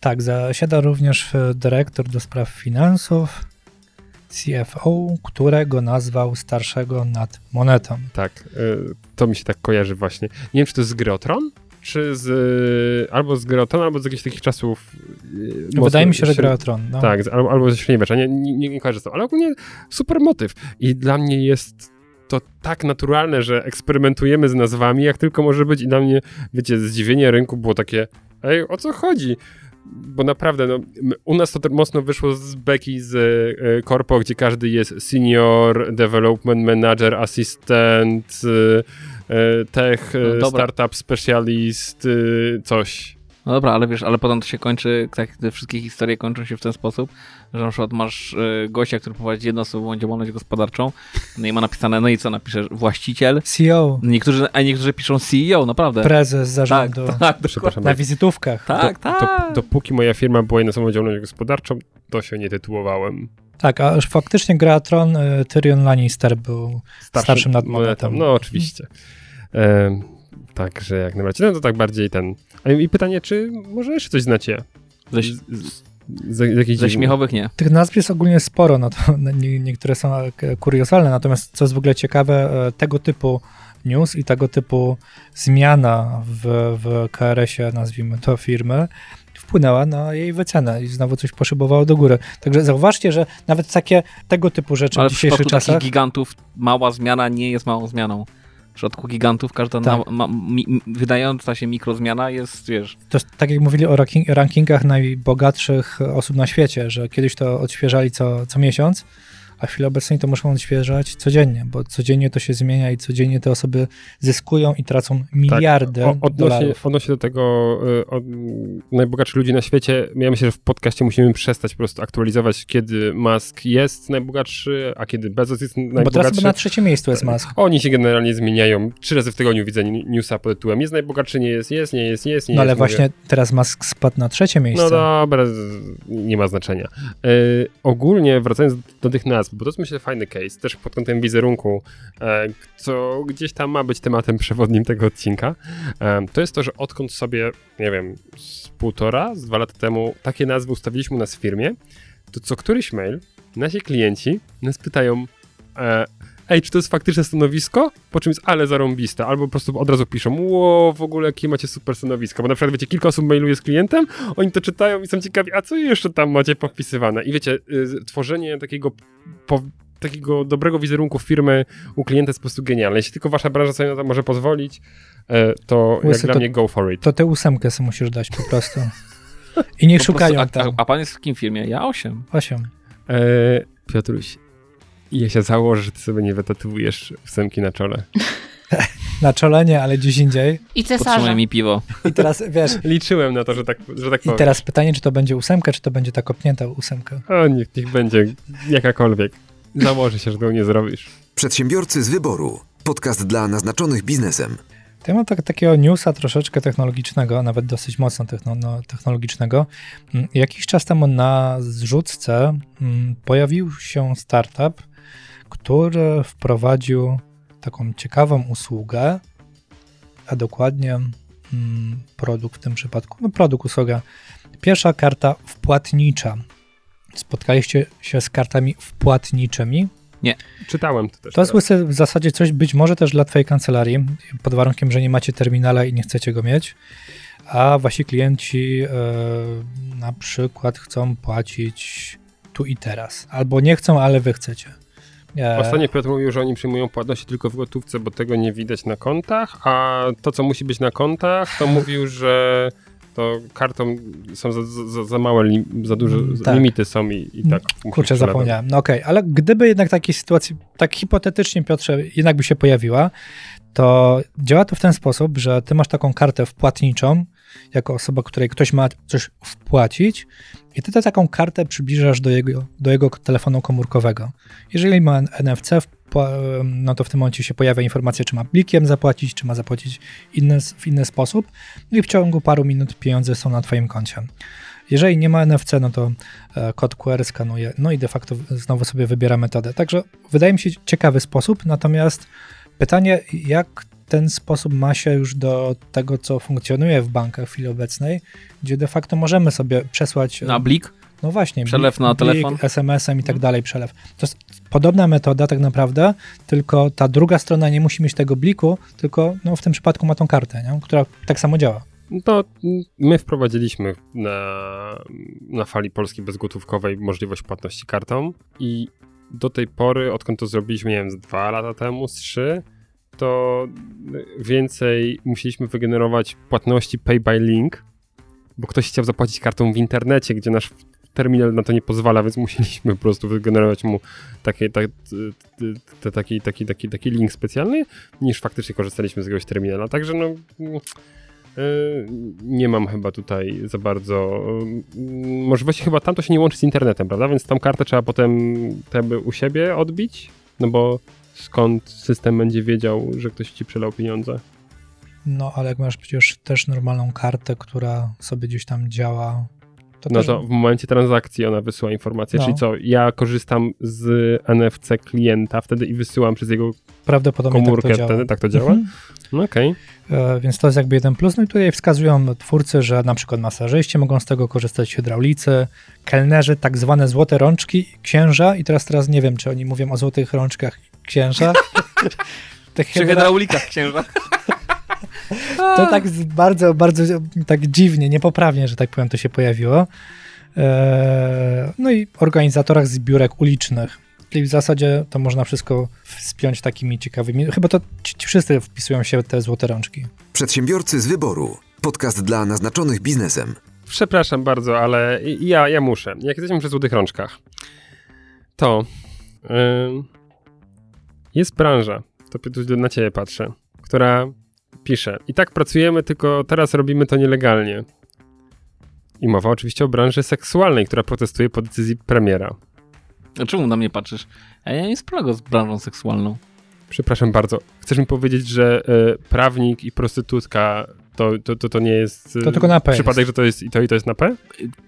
Tak, zasiada również e, dyrektor do spraw finansów, CFO, którego nazwał starszego nad monetą. Tak, y, to mi się tak kojarzy właśnie. Nie wiem, czy to jest z gry o Tron? Czy z, y, albo z gry o Tron, albo z jakichś takich czasów. y, mocno Wydaje mi się, że średnich. gra o tron. No. Tak, albo, albo ze Średniowiecza, nie, nie, nie, nie kojarzę z tym, ale ogólnie super motyw. I dla mnie jest to tak naturalne, że eksperymentujemy z nazwami, jak tylko może być. I dla mnie, wiecie, zdziwienie rynku było takie, ej, o co chodzi? Bo naprawdę, no, u nas to tak mocno wyszło z beki z e, korpo, gdzie każdy jest senior, development manager, assistant, e, e, tech, e, No startup specialist, e, coś. No dobra, ale wiesz, ale potem to się kończy, tak te wszystkie historie kończą się w ten sposób, że na przykład masz y, gościa, który prowadzi jednoosobową działalność gospodarczą, no i ma napisane, no i co napiszesz, właściciel, CEO, niektórzy, a niektórzy piszą CEO, naprawdę. prezes tak, zarządu, tak, Przepraszam, na wizytówkach. tak, Do, tak. dopóki moja firma była jednoosobową działalnością gospodarczą, to się nie tytułowałem. Tak, a już faktycznie gra tron, y, Tyrion Lannister był starszym nad monetą. No oczywiście. E, Także jak najbardziej. No to tak bardziej ten. I pytanie, czy może jeszcze coś znacie? Ze, Z, z, z, z jakichś ze śmiechowych nie. Tych nazw jest ogólnie sporo, no to (laughs) nie, niektóre są e, kuriozalne, natomiast co jest w ogóle ciekawe, e, tego typu news i tego typu zmiana w, w KRS-ie, nazwijmy to firmy, wpłynęła na jej wycenę i znowu coś poszybowało do góry. Także zauważcie, że nawet takie tego typu rzeczy Ale w w dzisiejszych przypadku czasach takich gigantów mała zmiana nie jest małą zmianą. Przypadku gigantów każda Tak. na, ma, mi, wydająca się mikrozmiana jest, wiesz, To tak jak mówili o ranking, rankingach najbogatszych osób na świecie, że kiedyś to odświeżali co, co miesiąc, a w chwili obecnej to muszą odświeżać codziennie, bo codziennie to się zmienia i codziennie te osoby zyskują i tracą miliardy Tak, O, odnośnie, dolarów. odnośnie do tego y, od, najbogatszych ludzi na świecie, ja myślę, że w podcaście musimy przestać po prostu aktualizować, kiedy Musk jest najbogatszy, a kiedy Bezos jest Bo teraz najbogatszy. na trzecim miejscu jest Musk. Oni się generalnie zmieniają. Trzy razy w tygodniu widzę newsa pod tytułem jest najbogatszy, nie jest, jest, nie jest, jest, nie No ale jest. Mówię, właśnie teraz Musk spadł na trzecie miejsce. No dobra, nie ma znaczenia. E, ogólnie wracając do tych nazw, bo to jest myślę fajny case, też pod kątem wizerunku, e, co gdzieś tam ma być tematem (laughs) przewodnim tego odcinka, e, to jest to, że odkąd sobie, nie wiem, z półtora, z dwa lata temu takie nazwy ustawiliśmy u nas w firmie, to co któryś mail nasi klienci nas pytają, e, ej, czy to jest faktyczne stanowisko? Po czym jest ale zarąbiste. Albo po prostu od razu piszą, ło, w ogóle jakie macie super stanowisko. Bo na przykład, wiecie, kilka osób mailuje z klientem, oni to czytają i są ciekawi, a co jeszcze tam macie powpisywane? I wiecie, y, tworzenie takiego, po, takiego dobrego wizerunku firmy u klienta jest po prostu genialne. Jeśli tylko wasza branża sobie na to może pozwolić, e, to jak Łysy, dla to- mnie go for it. To tę ósemkę sobie musisz dać po prostu. I nie Po szukają prostu, a, tam. a, a pan jest w jakim firmie? Ja 8. Osiem. E, Piotruś, ja się założę, że ty sobie nie wytatowujesz ósemki na czole. (laughs) Na czole nie, ale gdzieś indziej. I cesarza. Mi piwo. I teraz, wiesz, (laughs) Liczyłem na to, że tak, że tak i powiem. teraz pytanie, czy to będzie ósemka, czy to będzie ta kopnięta ósemka. O, niech, niech będzie jakakolwiek. Założę się, że tego nie zrobisz. Przedsiębiorcy z wyboru. Podcast dla naznaczonych biznesem. To ja mam tak, takiego newsa troszeczkę technologicznego, nawet dosyć mocno techno, no, technologicznego. Mm, Jakiś czas temu na zrzutce mm, pojawił się startup, który wprowadził taką ciekawą usługę, a dokładnie mm, produkt w tym przypadku, no produkt, usługa. Pierwsza karta wpłatnicza. Spotkaliście się z kartami wpłatniczymi? Czytałem to też. To jest teraz. łysy w zasadzie coś być może też dla twojej kancelarii, pod warunkiem, że nie macie terminala i nie chcecie go mieć, a wasi klienci e, na przykład chcą płacić tu i teraz, albo nie chcą, ale wy chcecie. E, Ostatnio Piotr mówił, że oni przyjmują płatności tylko w gotówce, bo tego nie widać na kontach, a to, co musi być na kontach, to mówił, że to kartą są za, za, za małe, za duże Mm, tak. limity są i, i tak. musisz Kurczę, zapomniałem. No okej, ale gdyby jednak takiej sytuacji, tak hipotetycznie, Piotrze, jednak by się pojawiła, to działa to w ten sposób, że ty masz taką kartę wpłatniczą, jako osoba, której ktoś ma coś wpłacić i ty tę taką kartę przybliżasz do jego, do jego telefonu komórkowego. Jeżeli ma NFC, no to w tym momencie się pojawia informacja, czy ma blikiem zapłacić, czy ma zapłacić inny, w inny sposób no i w ciągu paru minut pieniądze są na twoim koncie. Jeżeli nie ma NFC, no to e, kod QR skanuje, no i de facto znowu sobie wybiera metodę. Także wydaje mi się ciekawy sposób, natomiast pytanie, jak ten sposób ma się już do tego, co funkcjonuje w bankach w chwili obecnej, gdzie de facto możemy sobie przesłać... Na blik? No właśnie. Przelew blik- na blik, telefon? SMS-em i tak dalej, przelew. To jest podobna metoda tak naprawdę, tylko ta druga strona nie musi mieć tego bliku, tylko no, w tym przypadku ma tą kartę, nie? która tak samo działa. To my wprowadziliśmy na, na fali polskiej bezgotówkowej możliwość płatności kartą i do tej pory, odkąd to zrobiliśmy, nie wiem, z dwa lata temu, z trzy, to więcej musieliśmy wygenerować płatności pay by link, bo ktoś chciał zapłacić kartą w internecie, gdzie nasz terminal na to nie pozwala, więc musieliśmy po prostu wygenerować mu tak, te, taki, taki, taki, taki link specjalny, niż faktycznie korzystaliśmy z jakiegoś terminala. Także no... mm, Yy, nie mam chyba tutaj za bardzo yy, możliwości, chyba tam to się nie łączy z internetem, prawda? Więc tą kartę trzeba potem u siebie odbić, no bo skąd system będzie wiedział, że ktoś ci przelał pieniądze? No, ale jak masz przecież też normalną kartę, która sobie gdzieś tam działa, to No też... to w momencie transakcji ona wysyła informację, No. czyli co, ja korzystam z NFC klienta wtedy i wysyłam przez jego prawdopodobnie komórkę tak to działa. tak to działa? Mhm. No okej. E, Więc to jest jakby jeden plus. No i tutaj wskazują twórcy, że na przykład masażyści mogą z tego korzystać, hydraulicy, kelnerzy, tak zwane złote rączki, księża i teraz teraz nie wiem, czy oni mówią o złotych rączkach księża. (laughs) Chyba- hydraulikach księża. (laughs) To tak bardzo, bardzo tak dziwnie, niepoprawnie, że tak powiem, to się pojawiło. Eee, No i organizatorach zbiórek ulicznych. Czyli w zasadzie to można wszystko spiąć takimi ciekawymi. Chyba to ci, ci wszyscy wpisują się w te złote rączki. Przedsiębiorcy z wyboru. Podcast dla naznaczonych biznesem. Przepraszam bardzo, ale ja, ja muszę. Jak jesteśmy przy złotych rączkach, to Ym, Jest branża, to tu na ciebie patrzę, która pisze i tak pracujemy, tylko teraz robimy to nielegalnie. I mowa oczywiście o branży seksualnej, która protestuje po decyzji premiera. A czemu na mnie patrzysz? A ja nie sprawdzę z branżą seksualną. Przepraszam bardzo. Chcesz mi powiedzieć, że e, prawnik i prostytutka to, to, to, to nie jest. e, To tylko na P Przypadek, jest. że to jest i to i to jest na P?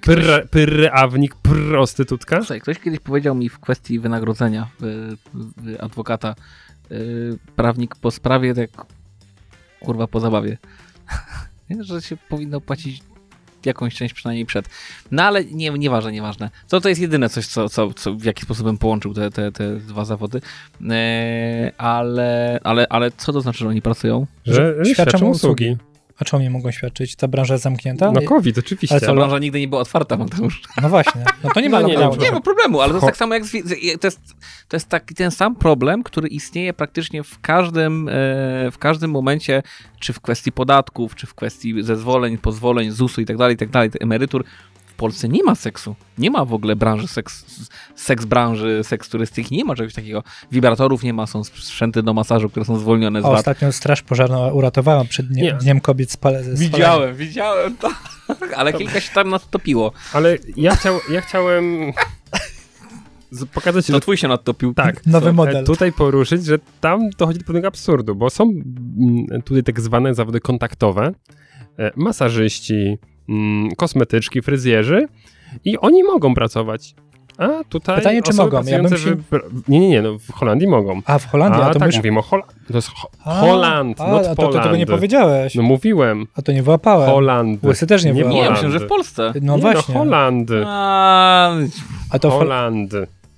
Ktoś, Pr, prawnik, prostytutka? Słuchaj, ktoś kiedyś powiedział mi w kwestii wynagrodzenia y, y, adwokata, y, prawnik po sprawie, tak kurwa po zabawie, (laughs) że się powinno płacić jakąś część przynajmniej przed. No ale nie, nieważne, nieważne. To, to jest jedyne coś, co, co, co w jaki sposób bym połączył te, te, te dwa zawody. E, ale, ale, ale co to znaczy, że oni pracują? Że świadczą świadczą usługi. A czemu nie mogą świadczyć? Ta branża jest zamknięta? No COVID, oczywiście. Ale co, Ta branża nigdy nie była otwarta, Mateusz. No właśnie. No to nie ma No nie, no, Nie ma problemu, ale to jest tak samo jak z, z- to jest, to jest taki ten sam problem, który istnieje praktycznie w każdym, e, w każdym momencie, czy w kwestii podatków, czy w kwestii zezwoleń, pozwoleń, ZUS-u i tak dalej, i tak dalej, emerytur. Polsce nie ma seksu. Nie ma w ogóle branży seks, seks branży, seks turystyki, nie ma czegoś takiego. Wibratorów nie ma, są sprzęty do masażu, które są zwolnione z VAT. ostatnio Straż Pożarna uratowała przed dniem, Nie. dniem Kobiet spale, spalenia. Widziałem, widziałem, tak. (laughs) Ale kilka się tam nadtopiło. Ale ja, chciał, ja chciałem z- pokazać, To że twój się nadtopił. tak, (laughs) Nowy e, model. tutaj poruszyć, że tam dochodzi do pewnego absurdu, bo są mm, tutaj tak zwane zawody kontaktowe, e, masażyści, kosmetyczki, fryzjerzy i oni mogą pracować. A tutaj Pytanie, czy mogą? Ja bym w- Nie, nie, nie, no w Holandii mogą. A w Holandii? A, A, to tak, myś... mówimy o Holandii. To jest ho A, Holand, a, not a to, to tego nie powiedziałeś. No mówiłem. A to nie wyłapałem. Holand. Łysy też nie Nie wyłapałem. Nie, Holand. myślę, że w Polsce. No nie, właśnie. No Holand. A, A to Holand.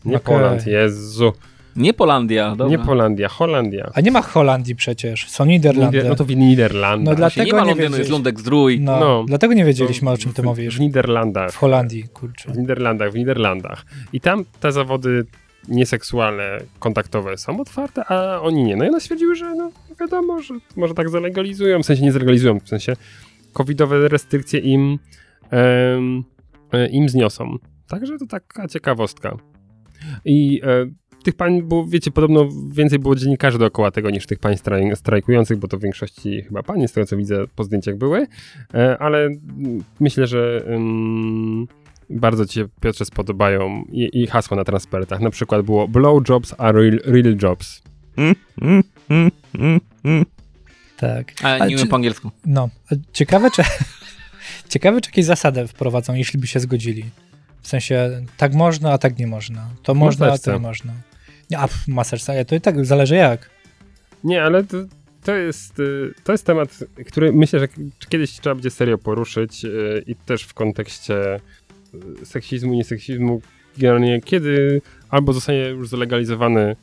Nie Okej. Poland, Jezu. Nie Polandia, dobra. Nie Polandia, Holandia. A nie ma Holandii przecież. Są Niderlandy. Nider, no to w Niderlandach. No dla- Właśnie nie dlatego ma nie Londynu, jest. Lundek Zdrój. No, No. dlatego nie wiedzieliśmy, o czym ty w, mówisz. W Niderlandach. W Holandii, kurczę. W Niderlandach, w Niderlandach. I tam te zawody nieseksualne, kontaktowe są otwarte, a oni nie. No i one stwierdziły, że no wiadomo, że może tak zalegalizują, w sensie nie zalegalizują, w sensie covidowe restrykcje im, em, e, im zniosą. Także to taka ciekawostka. I e, tych pań było, wiecie, podobno więcej było dziennikarzy dookoła tego niż tych pań straj, strajkujących, bo to w większości chyba panie, z tego co widzę po zdjęciach były, e, ale myślę, że bardzo ci się, Piotrze, spodobają i, i hasła na transparentach. Na przykład było blowjobs are real, real jobs. Mm, mm, mm. Tak. Ale Ale nie czy- po angielsku. No, a ciekawe czy, (laughs) ciekawe, czy jakieś zasady wprowadzą, jeśli by się zgodzili. W sensie, tak można, a tak nie można. To można, a to nie można. A maserce, to i tak zależy jak. Nie, ale to, to, jest, y, to jest temat, który myślę, że kiedyś trzeba będzie serio poruszyć y, i też w kontekście y, seksizmu, nieseksizmu, generalnie kiedy albo zostanie już zalegalizowany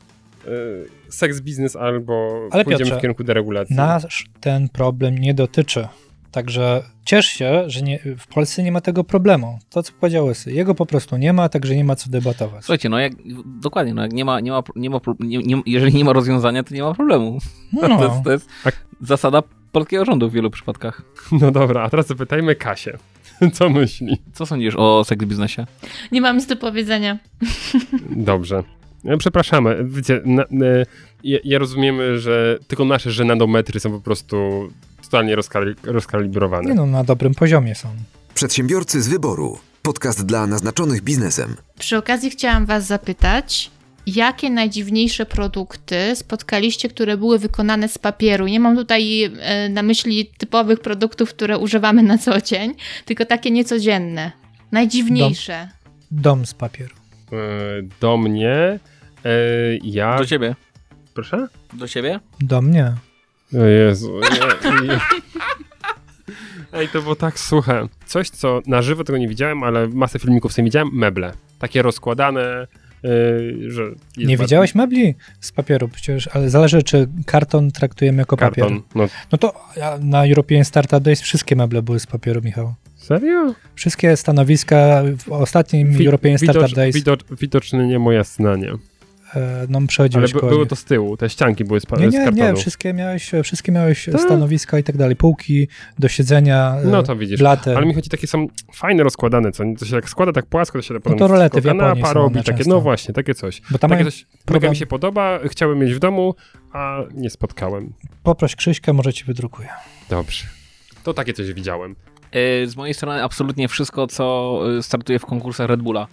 seks biznes, albo Ale pójdziemy Piotrze, w kierunku deregulacji. Nas ten problem nie dotyczy. Także ciesz się, że nie, w Polsce nie ma tego problemu. To, co powiedział Łysy. Jego po prostu nie ma, także nie ma co debatować. Słuchajcie, no jak, dokładnie, no jak nie ma, nie ma, nie ma, nie, nie, jeżeli nie ma rozwiązania, to nie ma problemu. (laughs) To, No, jest, to jest A- zasada polskiego rządu w wielu przypadkach. No dobra, a teraz zapytajmy Kasię. (laughs) Co myśli? Co sądzisz o seks biznesie? Nie mam nic do powiedzenia. Dobrze. E, Przepraszamy. Wiecie, na, e, ja, ja rozumiemy, że tylko nasze żenadometry są po prostu totalnie rozkali, rozkalibrowane. nie no, na dobrym poziomie są. Przedsiębiorcy z wyboru. Podcast dla naznaczonych biznesem. Przy okazji chciałam Was zapytać, jakie najdziwniejsze produkty spotkaliście, które były wykonane z papieru? Nie mam tutaj e, na myśli typowych produktów, które używamy na co dzień, tylko takie niecodzienne. Najdziwniejsze. Dom z papieru. E, do mnie e, ja... Do ciebie. Proszę? Do ciebie? Do mnie. O Jezu. Nie, nie. (laughs) Ej, to było tak suche. Coś, co na żywo tego nie widziałem, ale masę filmików sobie widziałem. Meble. Takie rozkładane, yy, że... Nie bardzo- widziałeś mebli z papieru przecież, ale zależy, czy karton traktujemy jako papier. Karton. No, No to na European Startup Days wszystkie meble były z papieru, Michał. serio? Wszystkie stanowiska w ostatnim Wi- European Startup widocz, Days. widocz, widocznie nie moja snania. E, no Ale przechodziłeś by, koło było to z tyłu, te ścianki były z, pa- Nie, z nie, kartonu. nie, wszystkie miałeś, wszystkie miałeś Tak. stanowiska i tak dalej, półki do siedzenia, e, No to widzisz. Ale mi chodzi, takie są fajne rozkładane, co nie? To się tak składa tak płasko, to się potem to rolety w Japonii są robi, takie, no właśnie, takie coś. Bo tam Takie coś mega mi się podoba, chciałem mieć w domu, a nie spotkałem. Poproś Krzyśkę, może ci wydrukuje. Dobrze. To takie coś widziałem. E, Z mojej strony absolutnie wszystko, co e, startuje w konkursach Red Bulla.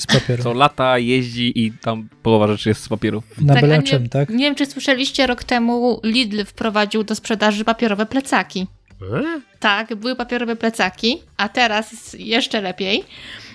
Z papieru. Co lata, jeździ i tam połowa rzeczy jest z papieru. Na Tak, nie, czym, tak? Nie wiem, czy słyszeliście, rok temu Lidl wprowadził do sprzedaży papierowe plecaki. E? Tak, były papierowe plecaki, a teraz jest jeszcze lepiej,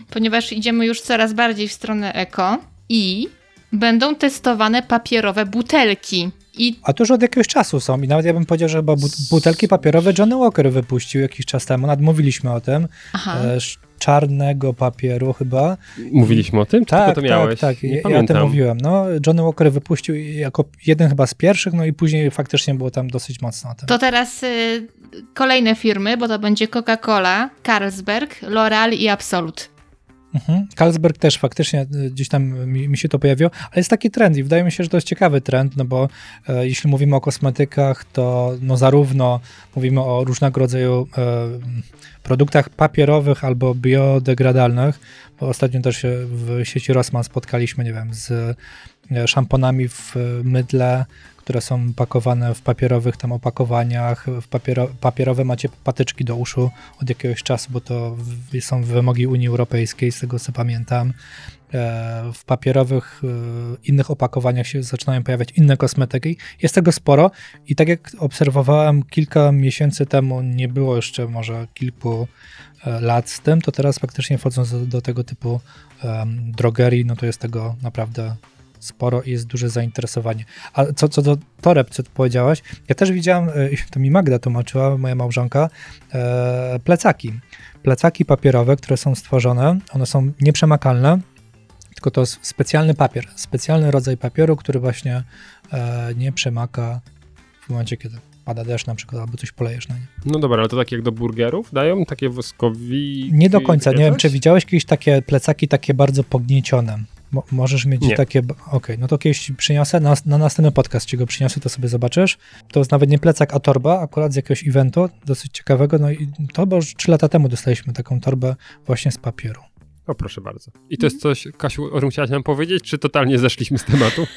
ponieważ idziemy już coraz bardziej w stronę eko i będą testowane papierowe butelki. I A to już od jakiegoś czasu są i nawet ja bym powiedział, że chyba but- butelki papierowe Johnny Walker wypuścił jakiś czas temu, nadmówiliśmy o tym, aha, e, czarnego papieru chyba. Mówiliśmy o tym? Czy Tak, tylko to miałeś? tak, tak, Nie ja, ja o tym pamiętam. mówiłem. No, Johnny Walker wypuścił jako jeden chyba z pierwszych, no i później faktycznie było tam dosyć mocno o tym. to teraz y, kolejne firmy, bo to będzie Coca-Cola, Carlsberg, L'Oreal i Absolut. Mhm. Carlsberg też faktycznie y, gdzieś tam mi, mi się to pojawiło, ale jest taki trend i wydaje mi się, że to jest ciekawy trend, no bo e, jeśli mówimy o kosmetykach, to no zarówno mówimy o różnego rodzaju e, produktach papierowych albo biodegradalnych, bo ostatnio też się w sieci Rossmann spotkaliśmy, nie wiem, z e, szamponami w e, mydle, które są pakowane w papierowych tam opakowaniach, w papiero, papierowe macie patyczki do uszu od jakiegoś czasu, bo to są wymogi Unii Europejskiej, z tego co pamiętam. E, w papierowych e, innych opakowaniach się zaczynają pojawiać inne kosmetyki. Jest tego sporo i tak jak obserwowałem kilka miesięcy temu, nie było jeszcze może kilku e, lat z tym, to teraz faktycznie wchodząc do, do tego typu em, drogerii, no to jest tego naprawdę sporo i jest duże zainteresowanie. A co, co do toreb, co powiedziałaś, ja też widziałam, e, (laughs) to mi Magda tłumaczyła, moja małżonka, e, plecaki. Plecaki papierowe, które są stworzone, one są nieprzemakalne, tylko to jest specjalny papier, specjalny rodzaj papieru, który właśnie e, nie przemaka w momencie, kiedy pada deszcz na przykład, albo coś polejesz na nie. No dobra, ale to takie jak do burgerów dają? Takie woskowi... Nie do końca, nie wiem, czy widziałeś kiedyś takie plecaki takie bardzo pogniecione. Mo- możesz mieć Nie. takie, okej, no to kiedyś ci przyniosę, na, na następny podcast ci go przyniosę, to sobie zobaczysz. To jest nawet nie plecak, a torba, akurat z jakiegoś eventu, dosyć ciekawego, no i to, bo już 3 lata temu dostaliśmy taką torbę właśnie z papieru. O, proszę bardzo. I to jest coś, Kasiu, o czym chciałaś nam powiedzieć, czy totalnie zeszliśmy z tematu?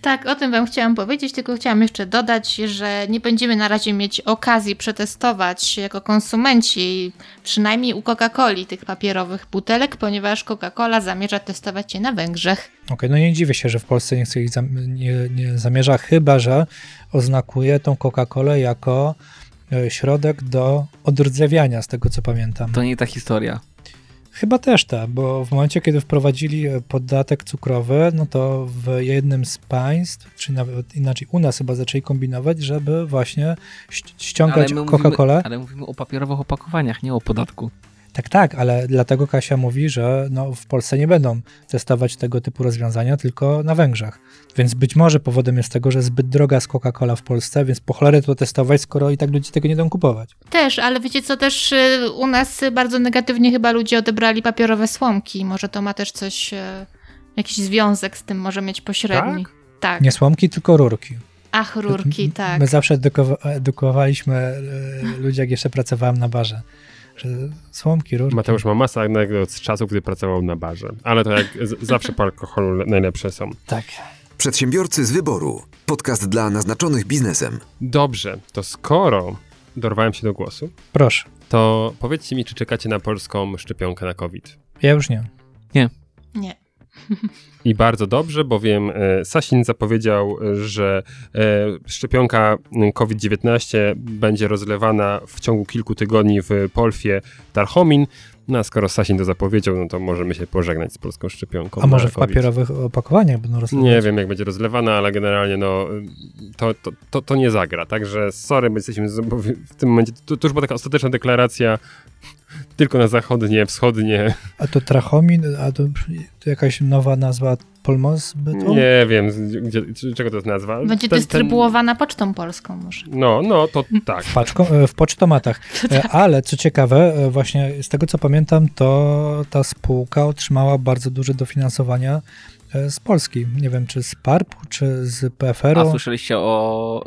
Tak, o tym wam chciałam powiedzieć, tylko chciałam jeszcze dodać, że nie będziemy na razie mieć okazji przetestować jako konsumenci, przynajmniej u Coca-Coli, tych papierowych butelek, ponieważ Coca-Cola zamierza testować je na Węgrzech. Okej, no nie dziwię się, że w Polsce nie, chce ich zam- nie, nie zamierza, chyba że oznakuje tą Coca-Colę jako e, środek do odrdzewiania, z tego co pamiętam. To nie ta historia. Chyba też tak, bo w momencie, kiedy wprowadzili e, podatek cukrowy, no to w jednym z państw, czy nawet inaczej u nas chyba zaczęli kombinować, żeby właśnie ściągać Coca-Colę. Ale mówimy o papierowych opakowaniach, nie o podatku. Tak, tak, ale dlatego Kasia mówi, że no, w Polsce nie będą testować tego typu rozwiązania, tylko na Węgrzech. Więc być może powodem jest tego, że zbyt droga jest Coca-Cola w Polsce, więc po cholerę to testować, skoro i tak ludzie tego nie będą kupować. Też, ale wiecie co, też y, u nas bardzo negatywnie chyba ludzie odebrali papierowe słomki. Może to ma też coś, y, jakiś związek z tym może mieć pośredni. Tak. Nie słomki, tylko rurki. Ach, rurki, tak. My zawsze edukowa- edukowaliśmy e, ludzi, jak jeszcze pracowałem na barze, że słomki, rurki. Mateusz ma masę anegdot z czasów, gdy pracował na barze. Ale to jak z- zawsze po alkoholu le- najlepsze są. Tak. Przedsiębiorcy z wyboru. Podcast dla naznaczonych biznesem. Dobrze, to skoro dorwałem się do głosu, Proszę. to powiedzcie mi, czy czekacie na polską szczepionkę na COVID? Ja już nie. Nie. I bardzo dobrze, bowiem e, Sasin zapowiedział, e, że e, szczepionka m, COVID-19 będzie rozlewana w ciągu kilku tygodni w Polfie Tarchomin. No a skoro Sasin to zapowiedział, no to możemy się pożegnać z polską szczepionką. A może w COVID. papierowych opakowaniach będą rozlewać? Nie wiem, jak będzie rozlewana, ale generalnie no, to, to, to, to nie zagra. Także sorry, my jesteśmy w tym momencie, to, to już była taka ostateczna deklaracja, tylko na zachodnie, wschodnie. A to trachomin, a to, to jakaś nowa nazwa Polmos by to? Nie wiem, gdzie, czego to jest nazwa. Będzie Ten- ten- dystrybuowana pocztą polską może. No, no, to tak. W, paczką, e, w pocztomatach. (laughs) E, Ale co ciekawe, e, właśnie z tego co pamiętam, to ta spółka otrzymała bardzo duże dofinansowania Z Polski. Nie wiem, czy z PARP-u, czy z A PFR-u. słyszeliście o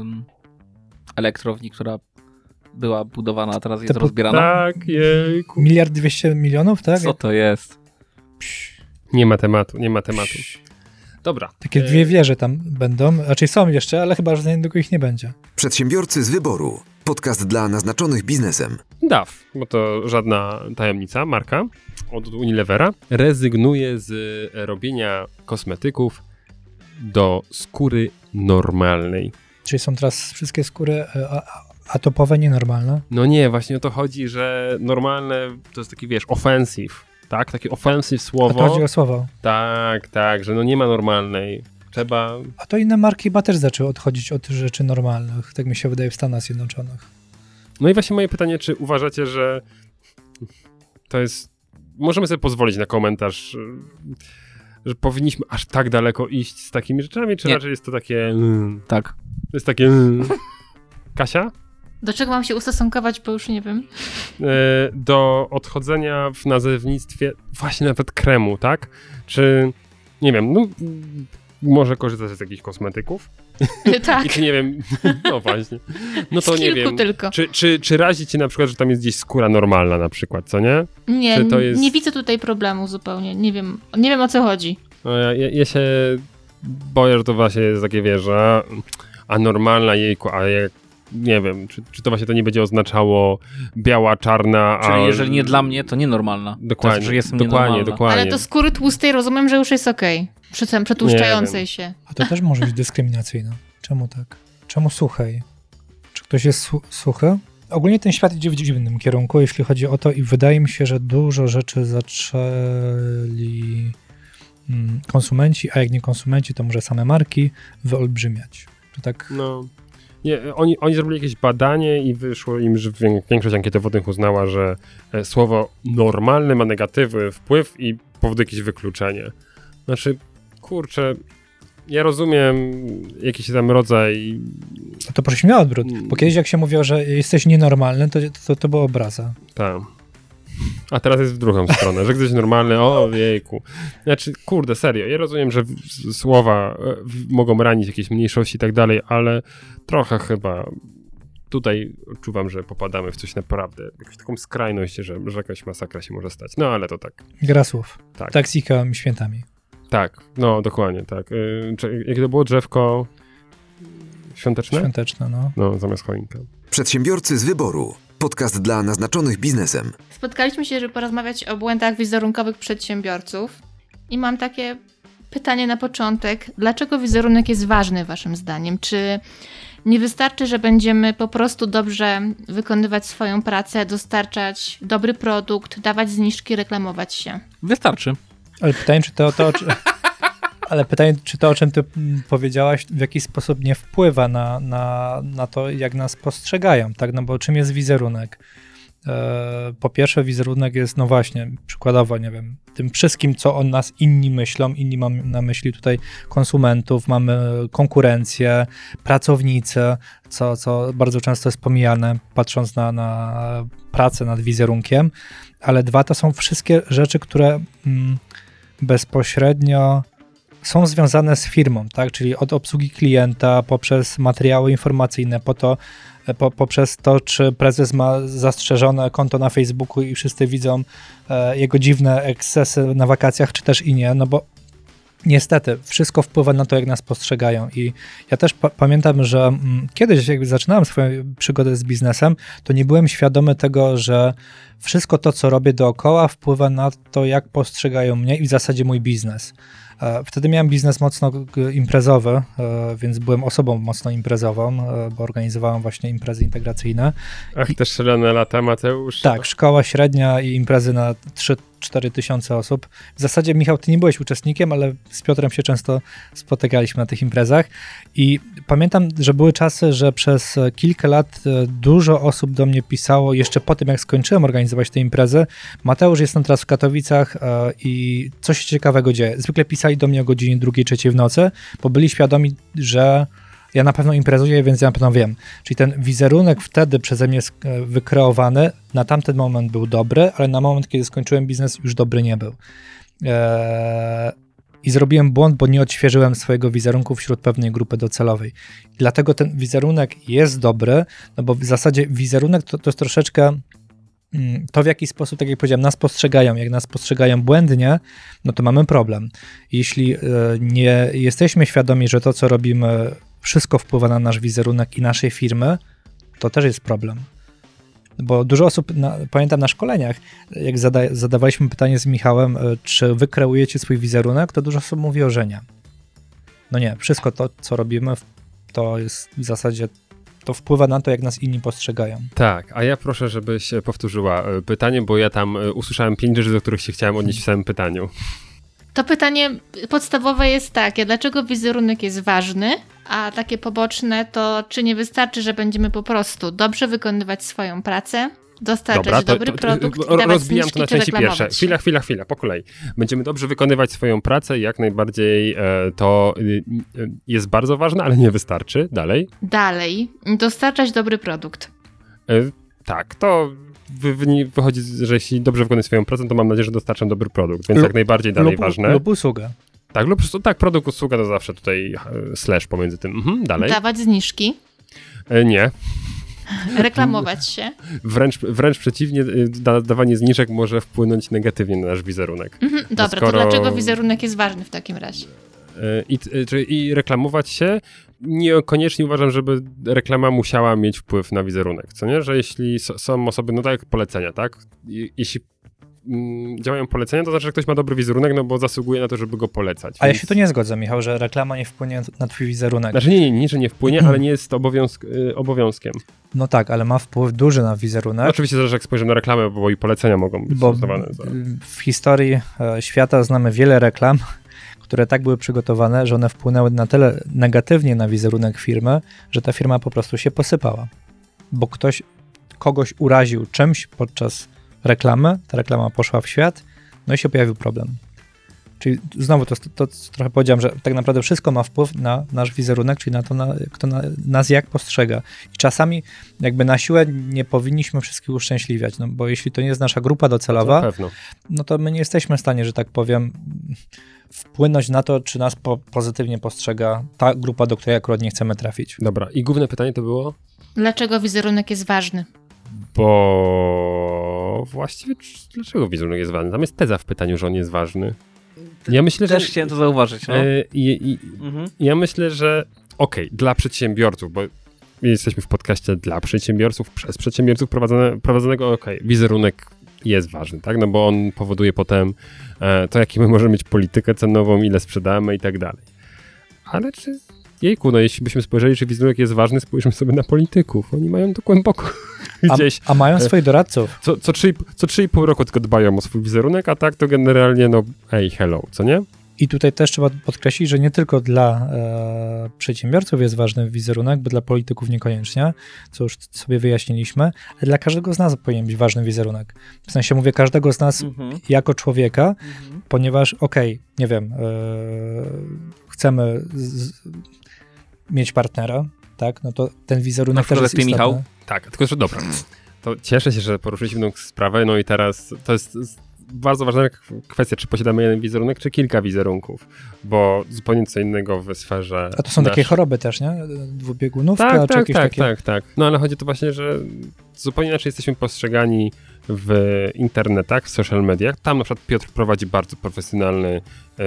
ym, elektrowni, która była budowana, a teraz jest po- rozbierana? Tak, jejku. Miliard dwieście milionów, tak? Co to jest? Nie ma tematu, nie ma tematu. Dobra. Takie E, dwie wieże tam będą. Raczej są jeszcze, ale chyba, że za niedługo ich nie będzie. Przedsiębiorcy z wyboru. Podcast dla naznaczonych biznesem. DAF, bo to żadna tajemnica, marka od Unilevera, rezygnuje z robienia kosmetyków do skóry normalnej. Czyli są teraz wszystkie skóry e, a- atopowe nienormalne. No nie, właśnie o to chodzi, że normalne to jest taki, wiesz, offensive, tak? Takie offensive A to słowo. chodzi o słowo. Tak, tak, że no nie ma normalnej. Trzeba... A to inne marki chyba też zaczęły odchodzić od rzeczy normalnych. Tak mi się wydaje w Stanach Zjednoczonych. No i właśnie moje pytanie, czy uważacie, że to jest... Możemy sobie pozwolić na komentarz, że powinniśmy aż tak daleko iść z takimi rzeczami, czy Nie. raczej jest to takie... mm, Tak. To jest takie... mm. (laughs) Kasia? Do czego mam się ustosunkować, bo już nie wiem. E, do odchodzenia w nazewnictwie właśnie nawet kremu, tak? Czy, nie wiem, no, może korzystać z jakichś kosmetyków? (laughs) I tak, czy nie wiem, (laughs) no właśnie. No to nie wiem. tylko. Czy, czy, czy razi cię na przykład, że tam jest gdzieś skóra normalna na przykład, co nie? Nie, czy to jest- nie widzę tutaj problemu zupełnie. Nie wiem, nie wiem o co chodzi. No, ja, ja, ja się boję, że to właśnie jest takie, wiesz, a, a normalna jejku, a jak nie wiem, czy, czy to właśnie to nie będzie oznaczało biała, czarna, a... Czyli jeżeli nie dla mnie, to nienormalna. Dokładnie, To jest, że jestem dokładnie, nienormalna. dokładnie. Ale to skóry tłustej rozumiem, że już jest okej. Przy tym przetłuszczającej się. A to też może być dyskryminacyjne. Czemu tak? Czemu suchej? Czy ktoś jest su- suchy? Ogólnie ten świat idzie w dziwnym kierunku, jeśli chodzi o to i wydaje mi się, że dużo rzeczy zaczęli mm, konsumenci, a jak nie konsumenci, to może same marki, wyolbrzymiać. To tak No. Nie, oni, oni zrobili jakieś badanie i wyszło im, że wię- większość ankietowodnych uznała, że e, słowo normalny ma negatywny wpływ i powoduje jakieś wykluczenie. Znaczy, kurczę, ja rozumiem jakiś tam rodzaj. No to proszę się na odwrót, Mm. bo kiedyś jak się mówiło, że jesteś nienormalny, to to, to była obraza. Tam. A teraz jest w drugą stronę, że ktoś normalny, o jejku. Znaczy, kurde, serio, ja rozumiem, że słowa e, mogą ranić jakieś mniejszości i tak dalej, ale trochę chyba tutaj czuwam, że popadamy w coś naprawdę, jakąś taką skrajność, że, że jakaś masakra się może stać. No ale to tak. Gra słów. Tak, Tak z Ika świętami. tak, no dokładnie, tak. Czy- Jakie to było drzewko świąteczne? Świąteczne, no. No, zamiast choinka. Przedsiębiorcy z wyboru. Podcast dla naznaczonych biznesem. Spotkaliśmy się, żeby porozmawiać o błędach wizerunkowych przedsiębiorców. I mam takie pytanie na początek. Dlaczego wizerunek jest ważny waszym zdaniem? Czy nie wystarczy, że będziemy po prostu dobrze wykonywać swoją pracę, dostarczać dobry produkt, dawać zniżki, reklamować się? Wystarczy. Ale pytanie, czy to, to czy, (laughs) ale pytanie, czy to, o czym ty powiedziałaś, w jakiś sposób nie wpływa na, na, na to, jak nas postrzegają, tak? No bo czym jest wizerunek? E, po pierwsze, wizerunek jest, no właśnie, przykładowo, nie wiem, tym wszystkim, co o nas inni myślą. Inni mam na myśli tutaj konsumentów, mamy konkurencję, pracownicy, co, co bardzo często jest pomijane, patrząc na, na pracę nad wizerunkiem. Ale dwa, to są wszystkie rzeczy, które mm, bezpośrednio są związane z firmą, tak? Czyli od obsługi klienta poprzez materiały informacyjne, po to, po, poprzez to, czy prezes ma zastrzeżone konto na Facebooku i wszyscy widzą e, jego dziwne ekscesy na wakacjach, czy też i nie, no bo niestety wszystko wpływa na to, jak nas postrzegają. I ja też pa- pamiętam, że mm, kiedyś, jak zaczynałem swoją przygodę z biznesem, to nie byłem świadomy tego, że wszystko to, co robię dookoła, wpływa na to, jak postrzegają mnie i w zasadzie mój biznes. E, Wtedy miałem biznes mocno imprezowy, e, więc byłem osobą mocno imprezową, e, bo organizowałem właśnie imprezy integracyjne. Ach, te szalone lata, Mateusz. Tak, szkoła średnia i imprezy na 3-4 tysiące osób. W zasadzie, Michał, ty nie byłeś uczestnikiem, ale z Piotrem się często spotykaliśmy na tych imprezach. I pamiętam, że były czasy, że przez kilka lat dużo osób do mnie pisało, jeszcze po tym, jak skończyłem organizować te imprezy. Mateusz, jestem teraz w Katowicach i coś ciekawego dzieje. Zwykle pisali do mnie o godzinie drugiej, trzeciej w nocy, bo byli świadomi, że ja na pewno imprezuję, więc ja na pewno wiem. Czyli ten wizerunek wtedy przeze mnie e, wykreowany na tamten moment był dobry, ale na moment, kiedy skończyłem biznes, już dobry nie był. Eee, i zrobiłem błąd, bo nie odświeżyłem swojego wizerunku wśród pewnej grupy docelowej. Dlatego ten wizerunek jest dobry, no bo w zasadzie wizerunek to, to jest troszeczkę to w jaki sposób, tak jak powiedziałem, nas postrzegają. Jak nas postrzegają błędnie, no to mamy problem. Jeśli e, nie jesteśmy świadomi, że to, co robimy, wszystko wpływa na nasz wizerunek i naszej firmy, to też jest problem. Bo dużo osób, na, pamiętam na szkoleniach, jak zada, zadawaliśmy pytanie z Michałem, e, czy wy kreujecie swój wizerunek, to dużo osób mówiło, że nie. No nie, wszystko to, co robimy, to jest w zasadzie, to wpływa na to, jak nas inni postrzegają. Tak, a ja proszę, żebyś powtórzyła e, pytanie, bo ja tam e, usłyszałem pięć rzeczy, do których się chciałem odnieść w samym pytaniu. To pytanie podstawowe jest takie, dlaczego wizerunek jest ważny, a takie poboczne to czy nie wystarczy, że będziemy po prostu dobrze wykonywać swoją pracę, dostarczać Dobra, to, dobry to, produkt to, i rozbijam to na części pierwsze. Chwila, chwila, chwila, po kolei. Będziemy dobrze wykonywać swoją pracę, jak najbardziej e, to y, y, jest bardzo ważne, ale nie wystarczy. Dalej. Dalej, dostarczać dobry produkt. E, tak, to wy, wy, wychodzi, że jeśli dobrze wykonuję swoją pracę, to mam nadzieję, że dostarczam dobry produkt, więc Lub- jak najbardziej dalej lub, ważne. Lub usługę. Tak, lub tak, produkt, usługa to zawsze tutaj e, slash pomiędzy tym. Mhm, dalej. Dawać zniżki, E, nie, reklamować się. wręcz, wręcz przeciwnie, y, da, dawanie zniżek może wpłynąć negatywnie na nasz wizerunek. Mhm, dobra, to skoro- dlaczego wizerunek jest ważny w takim razie? E, I, czyli I reklamować się, niekoniecznie uważam, żeby reklama musiała mieć wpływ na wizerunek, co nie? Że jeśli są osoby, no tak jak polecenia, tak? Jeśli mm, działają polecenia, to znaczy, że ktoś ma dobry wizerunek, no bo zasługuje na to, żeby go polecać. A ja więc- się tu nie zgodzę, Michał, że reklama nie wpłynie na twój wizerunek. Znaczy nie, nie, nie, że nie wpłynie, ale nie jest obowiązk, y, obowiązkiem. No tak, ale ma wpływ duży na wizerunek. Oczywiście zależy, jak spojrzymy na reklamę, bo i polecenia mogą być bo. Za... w historii e, świata znamy wiele reklam, (laughs) które tak były przygotowane, że one wpłynęły na tyle negatywnie na wizerunek firmy, że ta firma po prostu się posypała. Bo ktoś kogoś uraził czymś podczas reklamy, ta reklama poszła w świat, no i się pojawił problem. Czyli znowu to, to, to trochę powiedziałem, że tak naprawdę wszystko ma wpływ na nasz wizerunek, czyli na to, na, kto na, nas jak postrzega. I czasami jakby na siłę nie powinniśmy wszystkich uszczęśliwiać, no bo jeśli to nie jest nasza grupa docelowa, pewno. no to my nie jesteśmy w stanie, że tak powiem, wpłynąć na to, czy nas po, pozytywnie postrzega ta grupa, do której akurat nie chcemy trafić. Dobra, i główne pytanie to było? Dlaczego wizerunek jest ważny? Bo właściwie dlaczego wizerunek jest ważny? Tam jest teza w pytaniu, że on jest ważny. Ja myślę, Też że. chciałem to zauważyć. No. E, i, i, Mhm. ja myślę, że okej, dla przedsiębiorców, bo jesteśmy w podcaście dla przedsiębiorców, przez przedsiębiorców prowadzone, prowadzonego, okej, wizerunek jest ważny, tak? No bo on powoduje potem e, to, jakie my możemy mieć politykę cenową, ile sprzedamy i tak dalej. Ale czy jejku, no jeśli byśmy spojrzeli, czy wizerunek jest ważny, spójrzmy sobie na polityków. Oni mają to głęboko A, (laughs) gdzieś. a mają swoich doradców. Co, co, 3, co 3,5 roku tylko dbają o swój wizerunek, a tak to generalnie, no, ej, hello, co nie? I tutaj też trzeba podkreślić, że nie tylko dla e, przedsiębiorców jest ważny wizerunek, bo dla polityków niekoniecznie, co już sobie wyjaśniliśmy, ale dla każdego z nas powinien być ważny wizerunek. W sensie mówię każdego z nas Mhm. jako człowieka, Mhm. ponieważ okej, nie wiem, e, chcemy z, mieć partnera, tak, no to ten wizerunek Na przykład też jest istotny. Michał? Tak, tylko że dobra. To cieszę się, że poruszyliśmy tę sprawę, no i teraz to jest bardzo ważna kwestia, czy posiadamy jeden wizerunek, czy kilka wizerunków, bo zupełnie co innego w sferze... A to są takie nasz- choroby też, nie? Dwubiegunówka, Tak, czy tak, jakieś tak, takie... tak, tak. No ale chodzi to właśnie, że zupełnie inaczej jesteśmy postrzegani w internetach, w social mediach. Tam na przykład Piotr prowadzi bardzo profesjonalny e,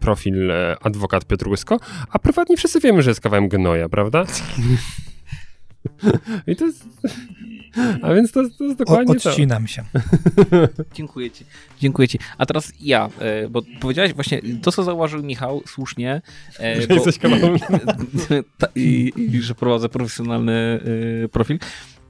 profil e, adwokat Piotr Łysko, a prywatnie wszyscy wiemy, że jest kawałem gnoja, prawda? (laughs) I to jest... A więc to, to jest O, dokładnie to. odcinam się. (laughs) Dziękuję ci. Dziękuję ci. A teraz ja, e, bo powiedziałeś właśnie to, co zauważył Michał słusznie. e, (laughs) Że bo- jesteś kawałem (laughs) Ta, i, I że prowadzę profesjonalny e, profil.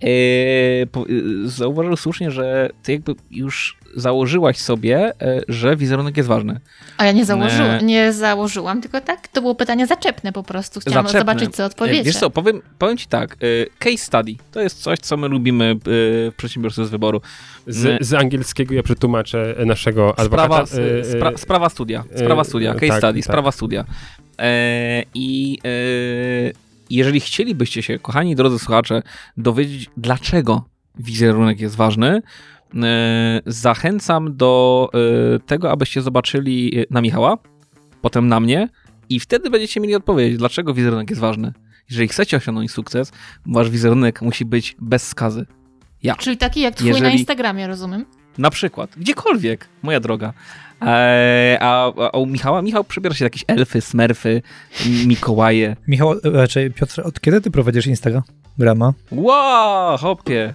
E, po, e, zauważył słusznie, że ty jakby już założyłaś sobie, e, że wizerunek jest ważny. A ja nie, założył, Nie. nie założyłam, tylko tak, to było pytanie zaczepne po prostu. Chciałam Zaczepne. zobaczyć, co E, odpowiecie. Wiesz co, powiem, powiem ci tak. e, Case study to jest coś, co my lubimy e, w przedsiębiorstwie z wyboru. Z, z angielskiego ja przetłumaczę naszego adwokata. Sprawa, spra, sprawa studia. Sprawa studia. Case tak, study. tak. Sprawa studia. E, I e, jeżeli chcielibyście się, kochani drodzy słuchacze, dowiedzieć, dlaczego wizerunek jest ważny, e, zachęcam do e, tego, abyście zobaczyli e, na Michała potem na mnie i wtedy będziecie mieli odpowiedź, dlaczego wizerunek jest ważny. Jeżeli chcecie osiągnąć sukces, wasz wizerunek musi być bez skazy. Ja. Czyli taki jak twój na Jeżeli- Instagramie, rozumiem? Na przykład. Gdziekolwiek, moja droga. Eee, a, a u Michała? Michał przybiera się jakieś elfy, smerfy, Mikołaje. Michał, e, raczej Piotr, od kiedy ty prowadzisz Instagrama? Wow, hopie.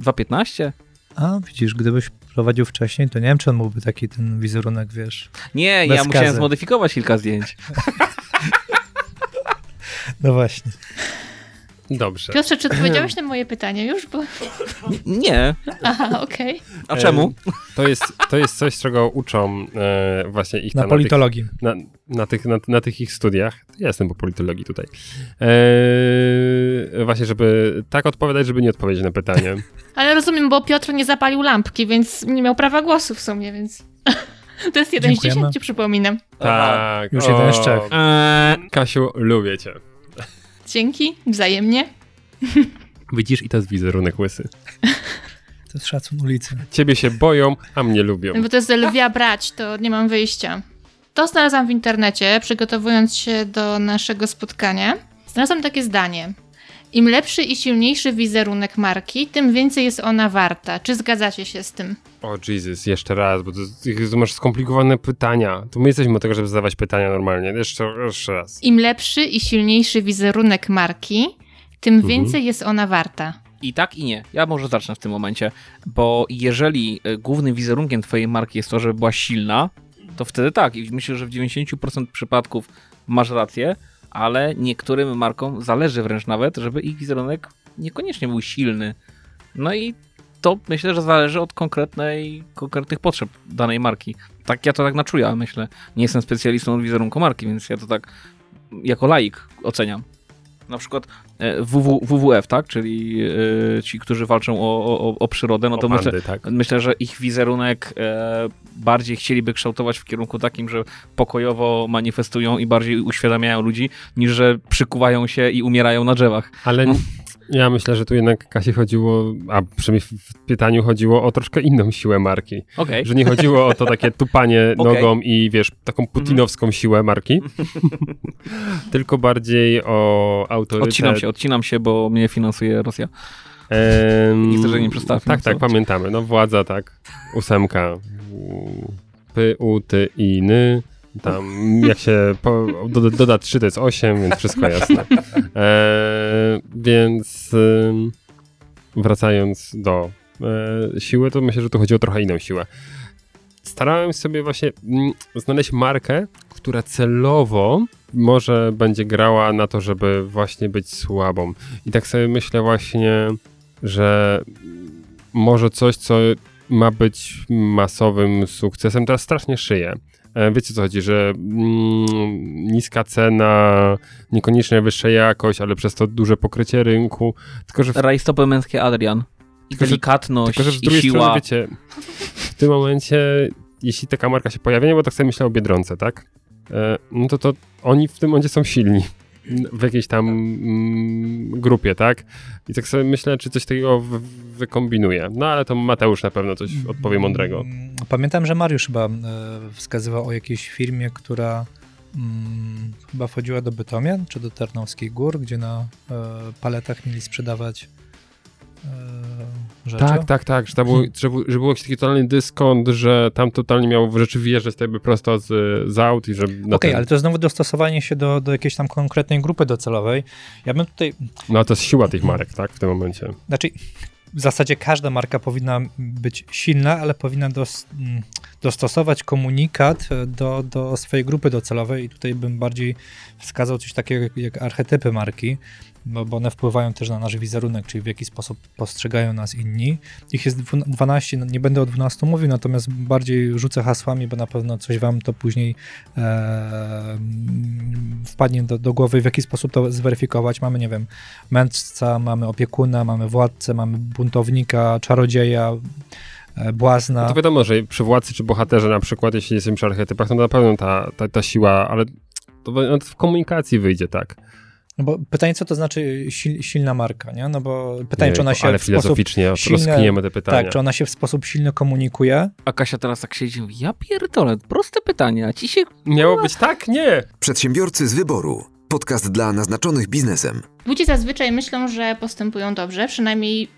2.15? A widzisz, gdybyś prowadził wcześniej, to nie wiem, czy on mógłby taki ten wizerunek, wiesz. Nie, ja musiałem zmodyfikować kilka zdjęć. (laughs) No właśnie. Dobrze. Piotrze, czy odpowiedziałeś na moje pytanie już? Bo... Nie. Aha, okej. A czemu? To jest, to jest coś, czego uczą e, właśnie ich Na tam politologii. Na, tych, na, na, tych, na, na tych ich studiach. Ja jestem po politologii tutaj. E, właśnie, żeby tak odpowiadać, żeby nie odpowiedzieć na pytanie. (laughs) Ale rozumiem, bo Piotr nie zapalił lampki, więc nie miał prawa głosu w sumie, więc... (laughs) To jest jeden z dziesięciu, przypominam. tak. Już jeden z trzech. Kasiu, lubię cię. Dzięki, wzajemnie. Widzisz, i to jest wizerunek łysy. (laughs) To jest szacun ulicy. Ciebie się boją, a mnie lubią. Bo to jest lwia brać, to nie mam wyjścia. To znalazłam w internecie, przygotowując się do naszego spotkania. Znalazłam takie zdanie. Im lepszy i silniejszy wizerunek marki, tym więcej jest ona warta. Czy zgadzacie się z tym? O Jesus, jeszcze raz, bo to, to masz skomplikowane pytania. To my jesteśmy od tego, żeby zadawać pytania normalnie. Jeszcze, jeszcze raz. Im lepszy i silniejszy wizerunek marki, tym więcej jest ona warta. I tak i nie. Ja może zacznę w tym momencie, bo jeżeli e, głównym wizerunkiem twojej marki jest to, żeby była silna, to wtedy tak. I myślę, że w 90% przypadków masz rację, ale niektórym markom zależy wręcz nawet, żeby ich wizerunek niekoniecznie był silny. No i to myślę, że zależy od konkretnej, konkretnych potrzeb danej marki. Tak ja to tak na czuja, myślę. Nie jestem specjalistą od wizerunku marki, więc ja to tak jako laik oceniam. Na przykład e, WW, WWF, tak? Czyli e, ci, którzy walczą o, o, o przyrodę, no to o myślę, tak. myślę, że ich wizerunek e, bardziej chcieliby kształtować w kierunku takim, że pokojowo manifestują i bardziej uświadamiają ludzi, niż że przykuwają się i umierają na drzewach. Ale No. Ja myślę, że tu jednak Kasi chodziło, a przynajmniej w pytaniu chodziło o troszkę inną siłę marki. Okej. Że nie chodziło o to takie tupanie (laughs) Okej. nogą i wiesz, taką putinowską siłę marki, (laughs) tylko bardziej o autorytet. Odcinam się, odcinam się, bo mnie finansuje Rosja. Em, Nie chcę, żeby nie przestawmy, Tak, tak, pamiętamy. No władza, tak. Ósemka. P, U, T, I, N. Tam jak się po, do, doda 3 to jest 8, więc wszystko jasne. E, więc ym, wracając do e, siły, to myślę, że tu chodzi o trochę inną siłę. Starałem sobie właśnie mm, znaleźć markę, która celowo może będzie grała na to, żeby właśnie być słabą. I tak sobie myślę właśnie, że może coś, co ma być masowym sukcesem, teraz strasznie szyję. E, Wiecie co chodzi, że mm, niska cena, niekoniecznie wyższa jakość, ale przez to duże pokrycie rynku. Tylko, że w, Rajstopy męskie Adrian. I Tylko, że- delikatność, tylko, że z i drugiej siła. strony, wiecie, w tym momencie, jeśli taka marka się pojawia, nie, bo tak sobie myślę o Biedronce, tak? E, No to, to oni w tym momencie są silni w jakiejś tam mm, grupie, tak? I tak sobie myślę, czy coś takiego wykombinuje. No ale to Mateusz na pewno coś odpowie mądrego. Mm, Pamiętam, że Mariusz chyba e, wskazywał o jakiejś firmie, która mm, chyba wchodziła do Bytomian czy do Tarnowskich Gór, gdzie na e, paletach mieli sprzedawać rzeczy. Tak, tak, tak, że, tam było, że, był- że był jakiś taki totalny dyskont, że tam totalnie miało rzeczy wyjeżdżać tak jakby prosto z, z aut i że... Okej, ten- ale to znowu dostosowanie się do, do jakiejś tam konkretnej grupy docelowej. Ja bym tutaj, No to jest siła tych marek, tak, w tym momencie. znaczy w zasadzie każda marka powinna być silna, ale powinna dos, mm, dostosować komunikat do, do swojej grupy docelowej i tutaj bym bardziej wskazał coś takiego jak, jak archetypy marki, bo, bo one wpływają też na nasz wizerunek, czyli w jaki sposób postrzegają nas inni. Ich jest dwu- 12, no nie będę o 12 mówił, natomiast bardziej rzucę hasłami, bo na pewno coś wam to później e, wpadnie do, do głowy, w jaki sposób to zweryfikować. Mamy, nie wiem, mędrca, mamy opiekuna, mamy władcę, mamy buntownika, czarodzieja, e, błazna. No to wiadomo, że przy władcy czy bohaterze na przykład, jeśli jesteśmy przy archetypach, to na pewno ta, ta, ta siła, ale no to w komunikacji wyjdzie, tak. No bo pytanie, co to znaczy sil, silna marka, nie? No bo pytanie, Nie, czy ona się ale w sposób filozoficznie silny- rozkminiemy te pytania. Tak, czy ona się w sposób silny komunikuje? A Kasia teraz tak siedzi ja pierdolę, proste pytanie, a ci się... Miało być tak? Nie! Przedsiębiorcy z wyboru. Podcast dla naznaczonych biznesem. Ludzie zazwyczaj myślą, że postępują dobrze, przynajmniej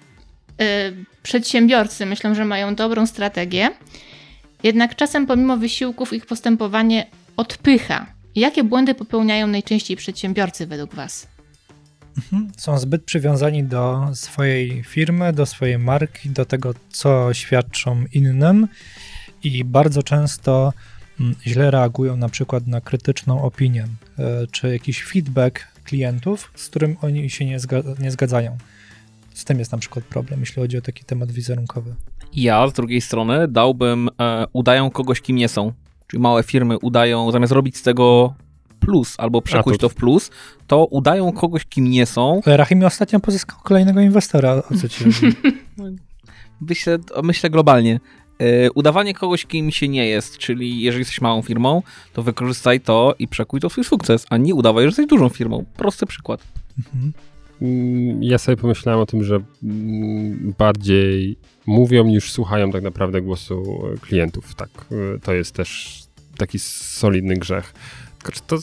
y, przedsiębiorcy myślą, że mają dobrą strategię. Jednak czasem pomimo wysiłków ich postępowanie odpycha. Jakie błędy popełniają najczęściej przedsiębiorcy według Was? Mhm. Są zbyt przywiązani do swojej firmy, do swojej marki, do tego, co świadczą innym i bardzo często mm, źle reagują na przykład na krytyczną opinię e, czy jakiś feedback klientów, z którym oni się nie, zga- nie zgadzają. Z tym jest na przykład problem, jeśli chodzi o taki temat wizerunkowy. Ja z drugiej strony dałbym, e, udają kogoś, kim nie są. Czyli małe firmy udają, zamiast robić z tego plus albo przekuć to w plus, to udają kogoś, kim nie są. Rahimi ostatnio pozyskał kolejnego inwestora, o co ci chodzi? (laughs) Myślę, myślę globalnie. E, udawanie kogoś, kim się nie jest, czyli jeżeli jesteś małą firmą, to wykorzystaj to i przekuj to w swój sukces, a nie udawaj, że jesteś dużą firmą. Prosty przykład. Mhm. Mm, Ja sobie pomyślałem o tym, że mm, bardziej mówią niż słuchają tak naprawdę głosu e, klientów. Tak, e, to jest też taki solidny grzech. To,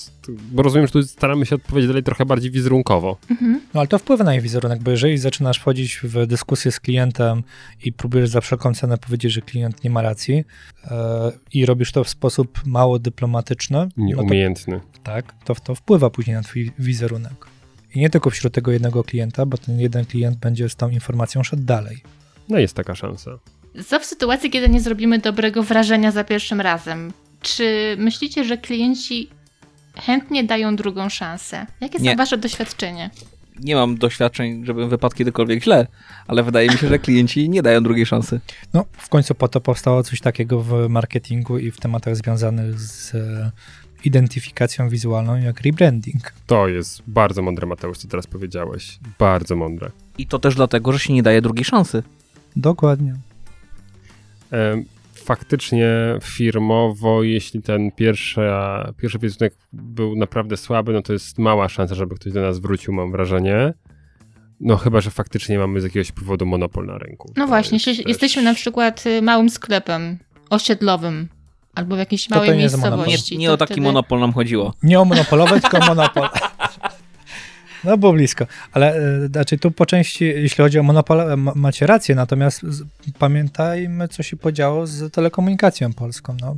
bo rozumiem, że tu staramy się odpowiedzieć dalej trochę bardziej wizerunkowo. Mhm. No ale to wpływa na ich wizerunek, bo jeżeli zaczynasz wchodzić w dyskusję z klientem i próbujesz za wszelką cenę powiedzieć, że klient nie ma racji e, i robisz to w sposób mało dyplomatyczny, no to, Nieumiejętny. tak, to, to wpływa później na twój wizerunek. I nie tylko wśród tego jednego klienta, bo ten jeden klient będzie z tą informacją szedł dalej. No jest taka szansa. Co w sytuacji, kiedy nie zrobimy dobrego wrażenia za pierwszym razem? Czy myślicie, że klienci chętnie dają drugą szansę? Jakie są Nie. Wasze doświadczenie? Nie mam doświadczeń, żebym wypadł kiedykolwiek źle, ale wydaje mi się, że klienci nie dają drugiej szansy. No, w końcu po to powstało coś takiego w marketingu i w tematach związanych z e, identyfikacją wizualną, jak rebranding. To jest bardzo mądre, Mateusz, co teraz powiedziałeś. Bardzo mądre. I to też dlatego, że się nie daje drugiej szansy. Dokładnie. Em, Faktycznie firmowo, jeśli ten pierwszy, pierwszy wizerunek był naprawdę słaby, no to jest mała szansa, żeby ktoś do nas wrócił, mam wrażenie. No chyba, że faktycznie mamy z jakiegoś powodu monopol na rynku. No To właśnie, jest jeśli też- jesteśmy na przykład y, małym sklepem osiedlowym albo w jakiejś To to małej nie. Nie, miejscowości. nie to o taki wtedy- monopol nam chodziło. Nie o monopolowe, tylko monopol. (laughs) No było blisko, ale e, znaczy tu po części, jeśli chodzi o monopol, e, ma- macie rację, natomiast z, pamiętajmy, co się podziało z telekomunikacją polską. No.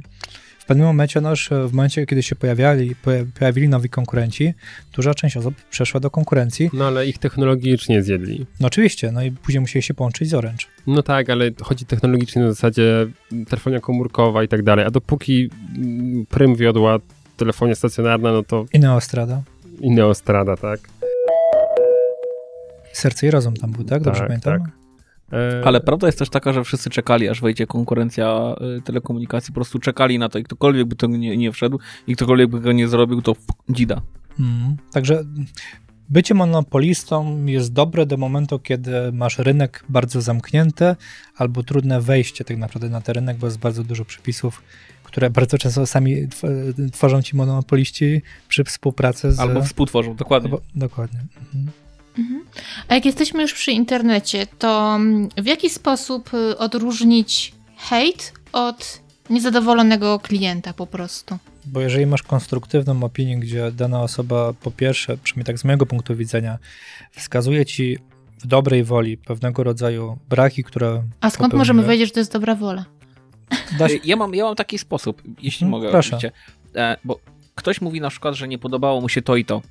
W pewnym momencie, no już w momencie, kiedy się pojawiali, poja- pojawili nowi konkurenci, duża część osób przeszła do konkurencji. No ale ich technologicznie zjedli. No oczywiście, no i później musieli się połączyć z Orange. No tak, ale chodzi technologicznie na zasadzie telefonia komórkowa i tak dalej, a dopóki mm, prym wiodła telefonia stacjonarna, no to I Neostrada. i Neostrada, tak? Serce i rozum tam był, tak? Dobrze Tak, pamiętam? tak. E, Ale prawda jest też taka, że wszyscy czekali, aż wejdzie konkurencja y, telekomunikacji. Po prostu czekali na to i ktokolwiek by to nie, nie wszedł i ktokolwiek by go nie zrobił, to f- dzida. Mhm. Także bycie monopolistą jest dobre do momentu, kiedy masz rynek bardzo zamknięty albo trudne wejście tak naprawdę na ten rynek, bo jest bardzo dużo przepisów, które bardzo często sami tw- tworzą ci monopoliści przy współpracy z... Albo współtworzą, dokładnie. albo- dokładnie. Mhm. A jak jesteśmy już przy internecie, to mm, w jaki sposób y, odróżnić hejt od niezadowolonego klienta po prostu? Bo jeżeli masz konstruktywną opinię, gdzie dana osoba po pierwsze, przynajmniej tak z mojego punktu widzenia, wskazuje ci w dobrej woli pewnego rodzaju braki, które A skąd możemy wiedzieć, że to jest dobra wola? (laughs) Ja mam, ja mam taki sposób, jeśli Mhm, mogę proszę. oczywiście. E, bo ktoś mówi na przykład, że nie podobało mu się to i to.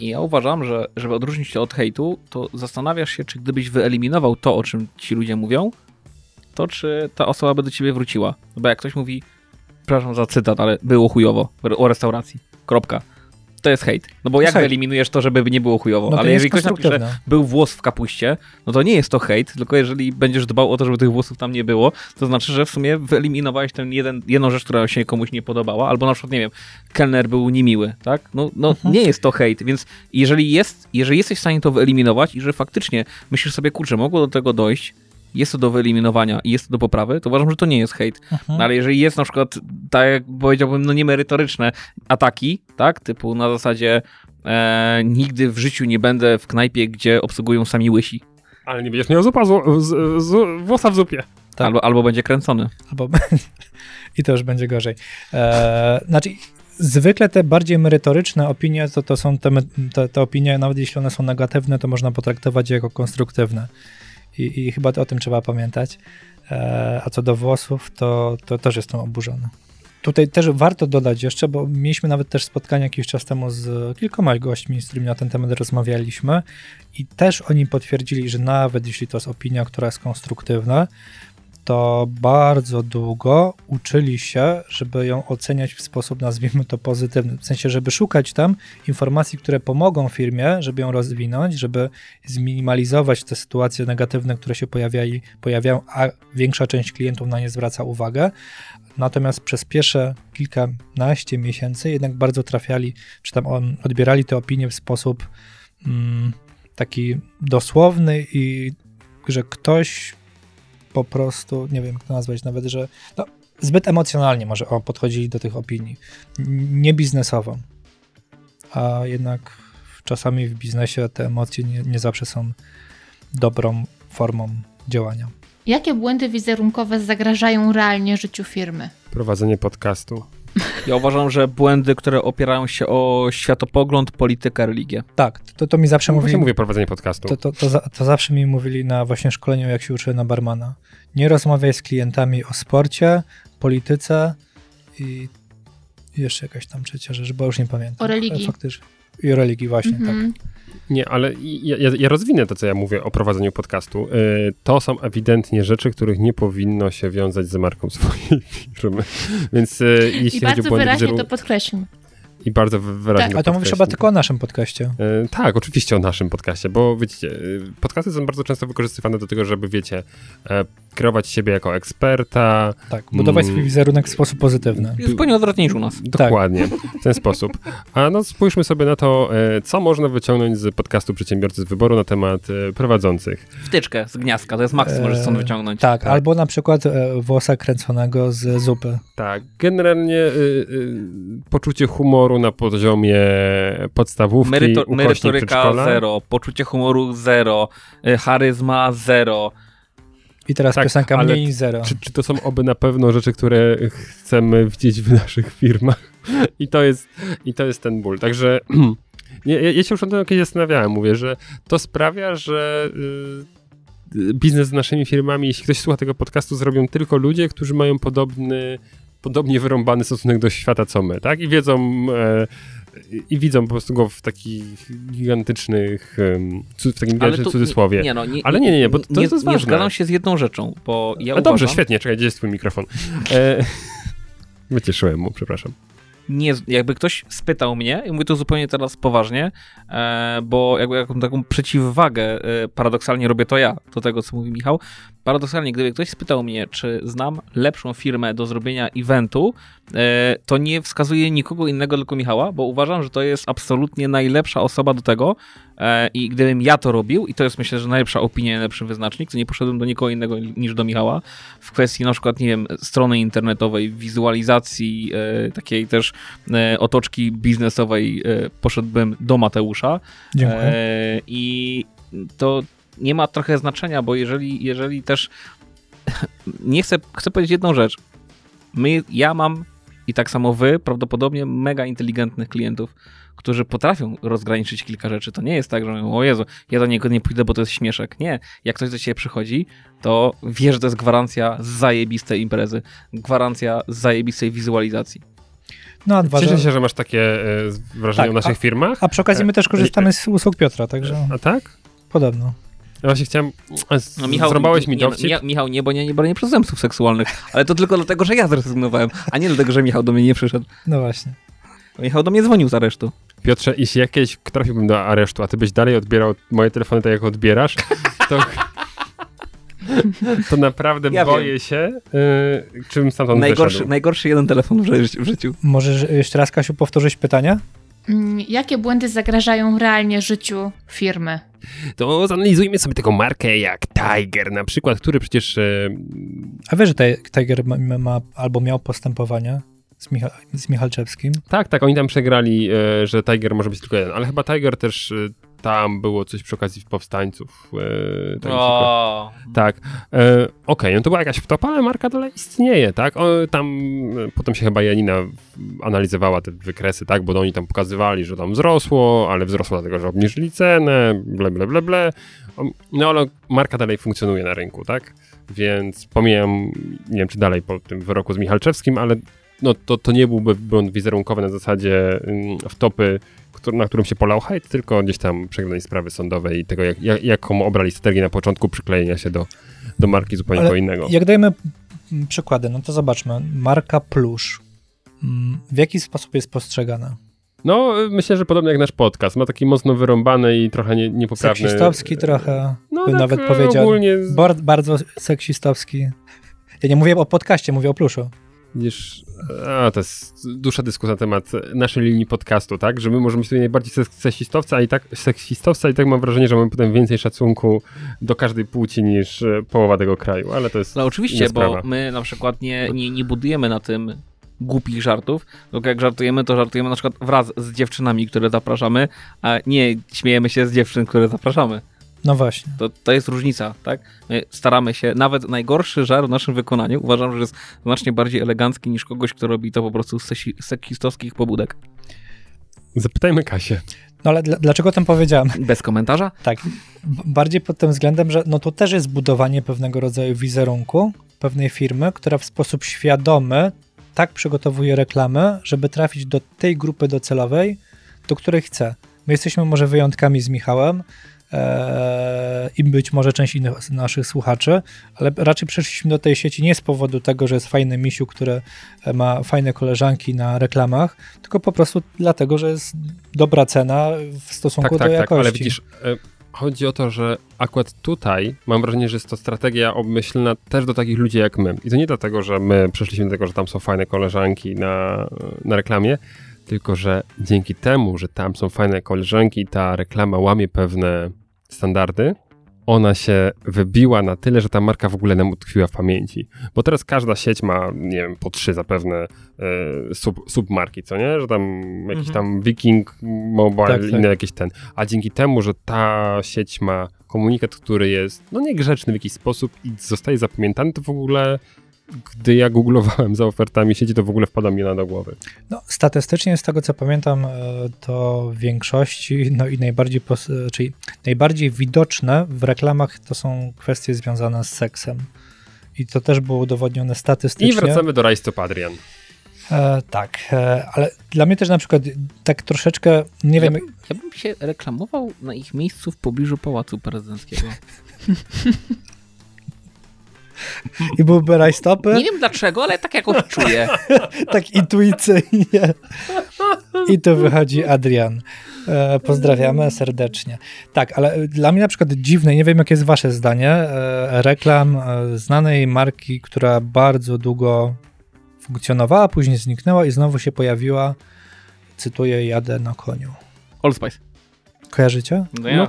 I ja uważam, że żeby odróżnić to od hejtu, to zastanawiasz się, czy gdybyś wyeliminował to, o czym ci ludzie mówią, to czy ta osoba by do ciebie wróciła. Bo jak ktoś mówi, przepraszam za cytat, ale było chujowo o restauracji. Kropka. To jest hejt. No bo jak hejt. wyeliminujesz to, żeby nie było chujowo? no ale jeżeli ktoś napisze, był włos w kapuście, no to nie jest to hejt, tylko jeżeli będziesz dbał o to, żeby tych włosów tam nie było, to znaczy, że w sumie wyeliminowałeś ten jeden, jedną rzecz, która się komuś nie podobała, albo na przykład, nie wiem, kelner był niemiły, tak? No, no Mhm. nie jest to hejt, więc jeżeli jest, jeżeli jesteś w stanie to wyeliminować i że faktycznie myślisz sobie, kurczę, mogło do tego dojść, jest to do wyeliminowania i jest to do poprawy, to uważam, że to nie jest hejt. Mhm. No ale jeżeli jest na przykład, tak jak powiedziałbym, no niemerytoryczne ataki, tak, typu na zasadzie E, nigdy w życiu nie będę w knajpie, gdzie obsługują sami łysi. Ale nie będziesz miał zupa z, z, z, włosa w zupie. Tak. Albo, albo będzie kręcony. Albo (laughs) i to już będzie gorzej. E, znaczy, zwykle te bardziej merytoryczne opinie, to, to są te, te, te opinie, nawet jeśli one są negatywne, to można potraktować je jako konstruktywne. I, i chyba o tym trzeba pamiętać. E, a co do włosów, to, to też jestem oburzony. Tutaj też warto dodać jeszcze, bo mieliśmy nawet też spotkanie jakiś czas temu z kilkoma gośćmi, z którymi na ten temat rozmawialiśmy i też oni potwierdzili, że nawet jeśli to jest opinia, która jest konstruktywna, to bardzo długo uczyli się, żeby ją oceniać w sposób, nazwijmy to, pozytywny. W sensie, żeby szukać tam informacji, które pomogą firmie, żeby ją rozwinąć, żeby zminimalizować te sytuacje negatywne, które się pojawiali, pojawiają, a większa część klientów na nie zwraca uwagę. Natomiast przez pierwsze kilkanaście miesięcy jednak bardzo trafiali, czy tam on, odbierali te opinie w sposób mm, taki dosłowny i że ktoś po prostu, nie wiem jak to nazwać nawet, że no, zbyt emocjonalnie może o, podchodzili do tych opinii, nie biznesowo, a jednak czasami w biznesie te emocje nie, nie zawsze są dobrą formą działania. Jakie błędy wizerunkowe zagrażają realnie życiu firmy? Prowadzenie podcastu. Ja uważam, że błędy, które opierają się o światopogląd, politykę, religię. Tak, to, to mi zawsze No, mówili. Właśnie mówię prowadzenie podcastu. To, to, to, za, to zawsze mi mówili na właśnie szkoleniu, jak się uczyłem na barmana. Nie rozmawiaj z klientami o sporcie, polityce i jeszcze jakaś tam trzecia rzecz, bo już nie pamiętam. O religii. Faktycznie. I o religii właśnie, tak. Nie, ale ja, ja, ja rozwinę to, co ja mówię o prowadzeniu podcastu. Y, To są ewidentnie rzeczy, których nie powinno się wiązać z marką swojej (laughs) firmy. Więc y, jeśli I chodzi o bardzo wyraźnie wizeru- to podkreślmy. I bardzo wy- wyraźnie Tak. to A to mówisz podkreślam. chyba tylko o naszym podcaście. E, Tak, oczywiście o naszym podcaście, bo wiecie, e, podcasty są bardzo często wykorzystywane do tego, żeby, wiecie, e, kreować siebie jako eksperta. Tak, budować Mm. swój wizerunek w sposób pozytywny. Jest zupełnie odwrotnie niż u nas. Dokładnie, w ten sposób. A no spójrzmy sobie na to, e, co można wyciągnąć z podcastu Przedsiębiorcy z Wyboru na temat e, prowadzących. Wtyczkę z gniazdka, to jest maks, możesz stąd Eee, wyciągnąć. Tak, Tak. albo na przykład e, włosa kręconego z zupy. Tak, generalnie y, y, poczucie humoru na poziomie podstawówki, Meryto- ukośnik merytoryka zero, poczucie humoru zero, charyzma zero. I teraz Tak, piosenka mniej niż zero. Czy, czy to są oby na pewno rzeczy, które chcemy widzieć w naszych firmach? I to jest, i to jest ten ból. Także (clears throat) ja, ja ja się już o tym kiedyś zastanawiałem. Mówię, że to sprawia, że y, biznes z naszymi firmami, jeśli ktoś słucha tego podcastu, zrobią tylko ludzie, którzy mają podobny, podobnie wyrąbany stosunek do świata, co my, tak? I wiedzą... E, i widzą po prostu go w takich gigantycznych, w takim gigantycznym tu- cudzysłowie. Nie, no, nie, Ale nie, nie, nie, bo to- to nie, jest nie ważne. zgadzam się z jedną rzeczą, bo ja A dobrze, uważam, świetnie, czekaj, gdzie jest twój mikrofon? E, (laughs) wycieszyłem mu, przepraszam. nie, jakby ktoś spytał mnie, i mówię to zupełnie teraz poważnie, e, bo jakby jaką taką przeciwwagę e, paradoksalnie robię to ja do tego, co mówi Michał. Paradoksalnie, gdyby ktoś spytał mnie, czy znam lepszą firmę do zrobienia eventu, e, to nie wskazuję nikogo innego, tylko Michała, bo uważam, że to jest absolutnie najlepsza osoba do tego e, i gdybym ja to robił, i to jest myślę, że najlepsza opinia, najlepszy wyznacznik, to nie poszedłem do nikogo innego niż do Michała, w kwestii na przykład, nie wiem, strony internetowej, wizualizacji, e, takiej też otoczki biznesowej poszedłbym do Mateusza. Dziękuję. I to nie ma trochę znaczenia, bo jeżeli, jeżeli też nie chcę, chcę powiedzieć jedną rzecz. My, ja mam i tak samo wy, prawdopodobnie mega inteligentnych klientów, którzy potrafią rozgraniczyć kilka rzeczy. To nie jest tak, że mówią, o Jezu, ja do niego nie pójdę, bo to jest śmieszek. Nie. Jak ktoś do ciebie przychodzi, to wiesz, że to jest gwarancja zajebistej imprezy, gwarancja zajebistej wizualizacji. No, a dwa, Cieszę się, że masz takie e, wrażenie Tak, o naszych a- firmach. A przy okazji my też korzystamy z usług Piotra, także A tak? podobno. Ja właśnie chciałem... No, Michał, Zrąbałeś mi nie, dowcip. nie, Michał, nie, bo nie, nie bronię przestępstw seksualnych, ale to tylko dlatego, że ja zrezygnowałem, a nie dlatego, że Michał do mnie nie przyszedł. No właśnie. Michał do mnie dzwonił z aresztu. Piotrze, jeśli ja kiedyś trafiłbym do aresztu, a ty byś dalej odbierał moje telefony tak, jak odbierasz, to... To naprawdę Ja boję się, y, czym stamtąd Najgorszy, wyszedł. najgorszy jeden telefon w życiu. Możesz jeszcze raz, Kasiu, powtórzyć pytania? Mm, Jakie błędy zagrażają realnie życiu firmy? To zanalizujmy sobie taką markę jak Tiger na przykład, który przecież... e, A wiesz, że Ti- Tiger ma, ma albo miał postępowanie z, Micha z Michalczewskim. Tak, tak, oni tam przegrali, e, że Tiger może być tylko jeden, ale chyba Tiger też e, tam było coś przy okazji powstańców. E, tak, O, tak. E, Okej, no to była jakaś wtopa, ale marka dalej istnieje, tak? O, tam e, potem się chyba Janina analizowała te wykresy, tak? Bo oni tam pokazywali, że tam wzrosło, ale wzrosło dlatego, że obniżyli cenę, ble, ble, ble, ble. No ale marka dalej funkcjonuje na rynku, tak? Więc pomijam, nie wiem czy dalej po tym wyroku z Michalczewskim, ale no to, to nie byłby błąd wizerunkowy na zasadzie mm, wtopy, na którym się polał hejt, tylko gdzieś tam przeglądanie sprawy sądowej i tego, jak, jak, jaką obrali strategię na początku przyklejenia się do, do marki zupełnie Ale innego. Jak dajemy przykłady, no to zobaczmy. Marka Plusz. Mm, W jaki sposób jest postrzegana? No, myślę, że podobnie jak nasz podcast. Ma taki mocno wyrąbany i trochę nie, niepoprawny... Seksistowski trochę, no, bym tak, nawet e, powiedział. ogólnie... Bar bardzo seksistowski. Ja nie mówię o podcaście, mówię o pluszu. Widzisz, a, to jest dłuższa dyskusja na temat naszej linii podcastu, tak? Że my możemy być tutaj najbardziej seks- seksistowca, a i tak seksistowca i tak mam wrażenie, że mamy potem więcej szacunku do każdej płci niż e, połowa tego kraju, ale to jest No oczywiście, bo my na przykład nie, nie, nie budujemy na tym głupich żartów, tylko jak żartujemy, to żartujemy na przykład wraz z dziewczynami, które zapraszamy, a nie śmiejemy się z dziewczyn, które zapraszamy. No właśnie. To, to jest różnica, tak? My staramy się, nawet najgorszy żar w naszym wykonaniu uważam, że jest znacznie bardziej elegancki niż kogoś, kto robi to po prostu z seksistowskich pobudek. Zapytajmy Kasię. No ale dla, dlaczego o tym powiedziałem? Bez komentarza? Tak, b- bardziej pod tym względem, że no to też jest budowanie pewnego rodzaju wizerunku pewnej firmy, która w sposób świadomy tak przygotowuje reklamy, żeby trafić do tej grupy docelowej, do której chce. My jesteśmy może wyjątkami z Michałem i być może część innych naszych słuchaczy, ale raczej przeszliśmy do tej sieci nie z powodu tego, że jest fajny misiu, który e, ma fajne koleżanki na reklamach, tylko po prostu dlatego, że jest dobra cena w stosunku Tak, tak, do tak, jakości. ale widzisz, e, chodzi o to, że akurat tutaj mam wrażenie, że jest to strategia obmyślna też do takich ludzi jak my. I to nie dlatego, że my przeszliśmy do tego, że tam są fajne koleżanki na, na reklamie, tylko że dzięki temu, że tam są fajne koleżanki, ta reklama łamie pewne standardy, ona się wybiła na tyle, że ta marka w ogóle nam utkwiła w pamięci. Bo teraz każda sieć ma, nie wiem, po trzy zapewne e, sub, submarki, co nie? Że tam jakiś Mhm. tam Viking Mobile, Tak, tak. inny jakiś ten. A dzięki temu, że ta sieć ma komunikat, który jest, no niegrzeczny w jakiś sposób i zostaje zapamiętany, to w ogóle gdy ja googlowałem za ofertami sieci, to w ogóle wpada mi ona do głowy. No, statystycznie z tego co pamiętam, e, to w większości, no i najbardziej, pos- czyli najbardziej widoczne w reklamach to są kwestie związane z seksem. I to też było udowodnione statystycznie. I wracamy do Rise to Adrian. E, tak, e, ale dla mnie też na przykład tak troszeczkę, nie wiem, ja, bym, ja bym się reklamował na ich miejscu w pobliżu Pałacu Prezydenckiego. (laughs) (laughs) i byłby rajstopy, Nie wiem dlaczego, ale tak jakoś czuję. (laughs) tak intuicyjnie. I tu wychodzi Adrian. E, pozdrawiamy serdecznie. Tak, ale dla mnie na przykład dziwne, nie wiem jakie jest wasze zdanie, e, reklam e, znanej marki, która bardzo długo funkcjonowała, później zniknęła i znowu się pojawiła, cytuję, jadę na koniu. Old Spice. Kojarzycie? No, No ja.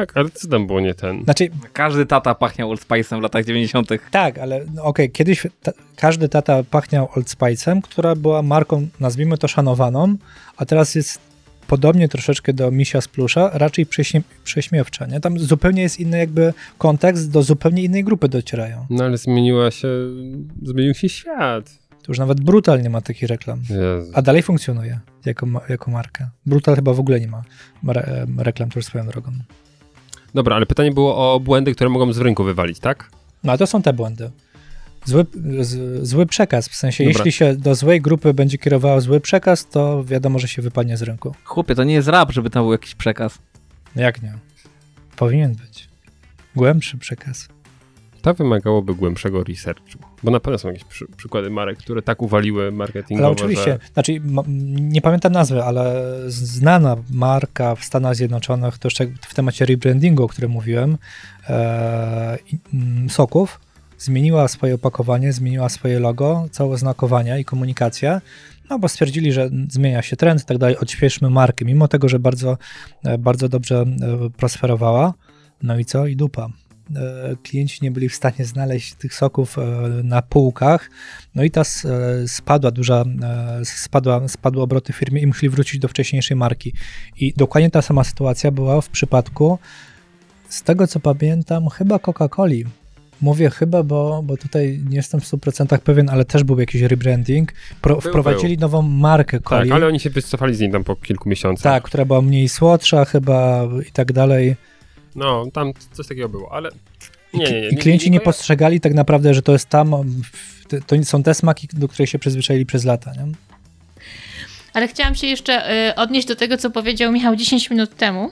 Tak, ale co tam było nie ten? Znaczy, Każdy tata pachniał Old Spice'em w latach 90. tak, ale no, okej, kiedyś ta, każdy tata pachniał Old Spice'em, która była marką, nazwijmy to szanowaną, a teraz jest podobnie troszeczkę do Misia z Plusza, raczej prześnie, prześmiewcza, nie? Tam zupełnie jest inny jakby kontekst, do zupełnie innej grupy docierają. No ale zmieniła się, zmienił się świat. To już nawet Brutal nie ma takich reklam, Jezu. a dalej funkcjonuje jako, jako marka. Brutal chyba w ogóle nie ma re, reklam, to już swoją drogą. Dobra, ale pytanie było o błędy, które mogą z rynku wywalić, tak? No a to są te błędy. Zły, z, zły przekaz, w sensie Dobra. jeśli się do złej grupy będzie kierował zły przekaz, to wiadomo, że się wypadnie z rynku. Chłopie, to nie jest rap, żeby tam był jakiś przekaz. No Jak nie? Powinien być. Głębszy przekaz. To wymagałoby głębszego researchu, bo na pewno są jakieś przy, przykłady marek, które tak uwaliły marketingowo, Ale oczywiście, że... znaczy nie pamiętam nazwy, ale znana marka w Stanach Zjednoczonych, to jeszcze w temacie rebrandingu, o którym mówiłem, e, soków, zmieniła swoje opakowanie, zmieniła swoje logo, całe znakowanie i komunikację, no bo stwierdzili, że zmienia się trend i tak dalej, odświeżmy markę, mimo tego, że bardzo, e, bardzo dobrze e, prosperowała. No i co? I dupa. E, klienci nie byli w stanie znaleźć tych soków e, na półkach, no i ta e, spadła duża, spadła, spadły obroty firmy i musieli wrócić do wcześniejszej marki. I dokładnie ta sama sytuacja była w przypadku, z tego co pamiętam, chyba Coca-Coli. Mówię chyba, bo, bo tutaj nie jestem w 100% pewien, ale też był jakiś rebranding. Pro, Był, wprowadzili nową markę Coli. Tak, ale oni się wycofali z niej tam po kilku miesiącach. Tak, która była mniej słodsza chyba i tak dalej. No, tam coś takiego było, ale... Nie, nie, nie. I klienci nie postrzegali tak naprawdę, że to jest tam, to są te smaki, do których się przyzwyczaili przez lata. Nie? Ale chciałam się jeszcze y, odnieść do tego, co powiedział Michał 10 minut temu,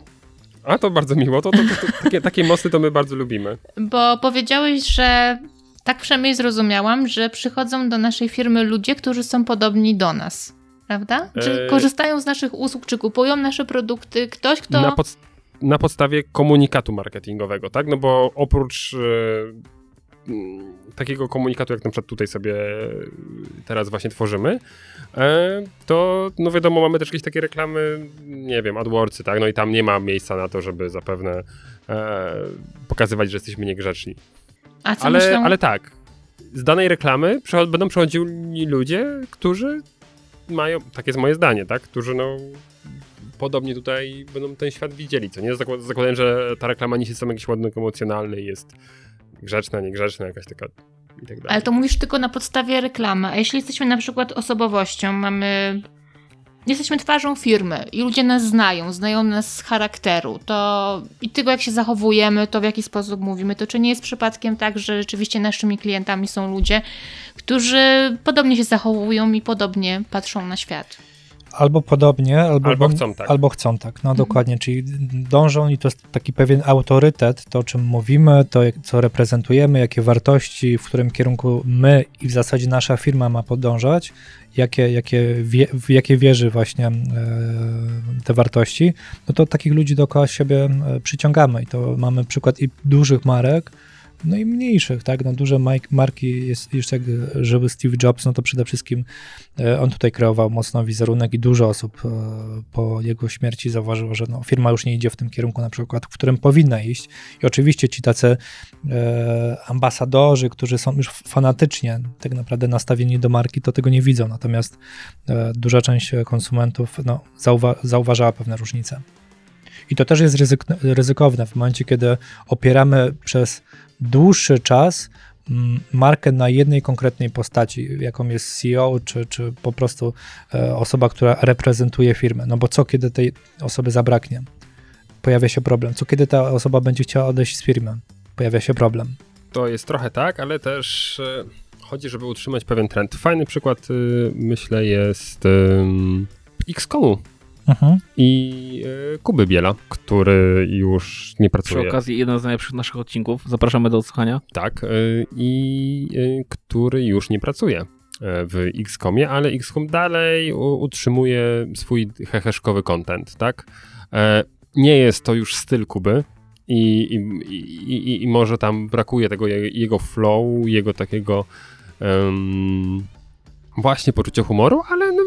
A, to bardzo miło. To, to, to, to, takie, takie mosty to my bardzo lubimy. bo powiedziałeś, że tak przynajmniej zrozumiałam, że przychodzą do naszej firmy ludzie, którzy są podobni do nas. Prawda? Czy E, korzystają z naszych usług, czy kupują nasze produkty? Ktoś, kto. Na, pod, na podstawie komunikatu marketingowego, tak? No bo oprócz e, mm, takiego komunikatu, jak na przykład tutaj sobie teraz właśnie tworzymy, e, to no wiadomo, mamy też jakieś takie reklamy, nie wiem, AdWordsy, tak? No i tam nie ma miejsca na to, żeby zapewne e, pokazywać, że jesteśmy niegrzeczni. A co Ale, myślą? ale tak, z danej reklamy będą przechodzili ludzie, którzy mają, tak jest moje zdanie, tak, którzy no podobnie tutaj będą ten świat widzieli, co nie? Zakład- Zakładając, że ta reklama niesie sam jakiś ładunek emocjonalny jest grzeczna, niegrzeczna, jakaś taka i tak dalej. Ale to mówisz tylko na podstawie reklamy. A jeśli jesteśmy na przykład osobowością, mamy. Jesteśmy twarzą firmy i ludzie nas znają, znają nas z charakteru, to i tego, jak się zachowujemy, to w jaki sposób mówimy, to czy nie jest przypadkiem tak, że rzeczywiście naszymi klientami są ludzie, którzy podobnie się zachowują i podobnie patrzą na świat. Albo podobnie, albo, Albo chcą tak. Albo chcą tak, no dokładnie, czyli dążą i to jest taki pewien autorytet, to o czym mówimy, to co reprezentujemy, jakie wartości, w którym kierunku my i w zasadzie nasza firma ma podążać, jakie, jakie, wie, w jakie wierzy właśnie e, te wartości, no to takich ludzi dookoła siebie e, przyciągamy i to mamy przykład i dużych marek, no i mniejszych, tak, no duże marki, jest, już jak żyły Steve Jobs, no to przede wszystkim E, On tutaj kreował mocno wizerunek i dużo osób e, po jego śmierci zauważyło, że no, firma już nie idzie w tym kierunku na przykład, w którym powinna iść. I oczywiście ci tacy e, ambasadorzy, którzy są już fanatycznie tak naprawdę nastawieni do marki, to tego nie widzą. Natomiast duża część konsumentów no, zauwa- zauważała pewne różnice. I to też jest ryzyk- ryzykowne w momencie, kiedy opieramy przez dłuższy czas mm, markę na jednej konkretnej postaci, jaką jest CEO, czy, czy po prostu e, osoba, która reprezentuje firmę. No bo co, kiedy tej osoby zabraknie? Pojawia się problem. Co, kiedy ta osoba będzie chciała odejść z firmy? Pojawia się problem. To jest trochę tak, ale też e, chodzi, żeby utrzymać pewien trend. Fajny przykład, y, myślę, jest XCOMu Mhm. i y, Kuby Biela, który już nie Przy pracuje. okazji jeden z najlepszych naszych odcinków. Zapraszamy do odsłuchania. Tak, y, i y, który już nie pracuje e, w XCOMie, ale XCOM dalej utrzymuje swój heheszkowy content, tak? E, Nie jest to już styl Kuby i, i, i, i, może tam brakuje tego je- jego flow, jego takiego em, właśnie poczucia humoru, ale no,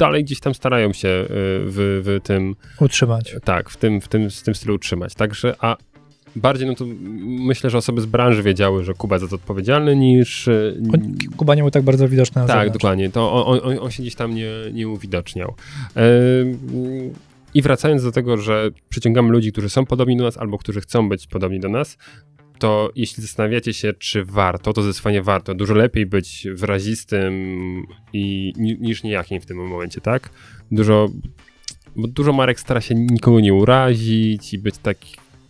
dalej gdzieś tam starają się y, w, w tym Utrzymać. tak, w tym, w tym, w tym stylu utrzymać. Także, a bardziej, no to myślę, że osoby z branży wiedziały, że Kuba jest za to odpowiedzialny, niż. On- Kuba nie był tak bardzo widoczny na tak, zewnątrz. dokładnie. To on, on, on się gdzieś tam nie, nie uwidoczniał. E, I wracając do tego, że przyciągamy ludzi, którzy są podobni do nas albo którzy chcą być podobni do nas, to jeśli zastanawiacie się, czy warto, to zdecydowanie warto. Dużo lepiej być wyrazistym i, ni, niż nijakim w tym momencie, tak? Dużo, bo dużo marek stara się nikogo nie urazić i być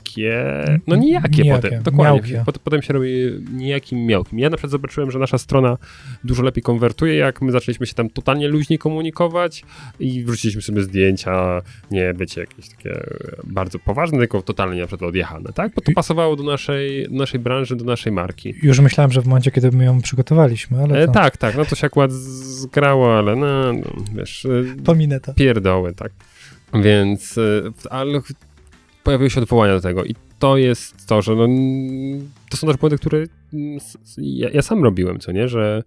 takie, no nijakie, Nijakie, potem. Dokładnie. miałkie. Pot- Potem się robi nijakim miałkim. Ja na przykład zobaczyłem, że nasza strona dużo lepiej konwertuje, jak my zaczęliśmy się tam totalnie luźniej komunikować i wrzuciliśmy sobie zdjęcia, nie bycie jakieś takie bardzo poważne, tylko totalnie na przykład odjechane, tak? Bo to pasowało do naszej, naszej branży, do naszej marki. Już myślałem, że w momencie, kiedy my ją przygotowaliśmy, ale E, to tak, tak, no to się akurat zgrało, ale no, no wiesz, e, pominę to. pierdoły, tak. Więc, e, ale pojawiły się odwołania do tego. I to jest to, że no, to są też błędy, które ja, ja sam robiłem, co nie, że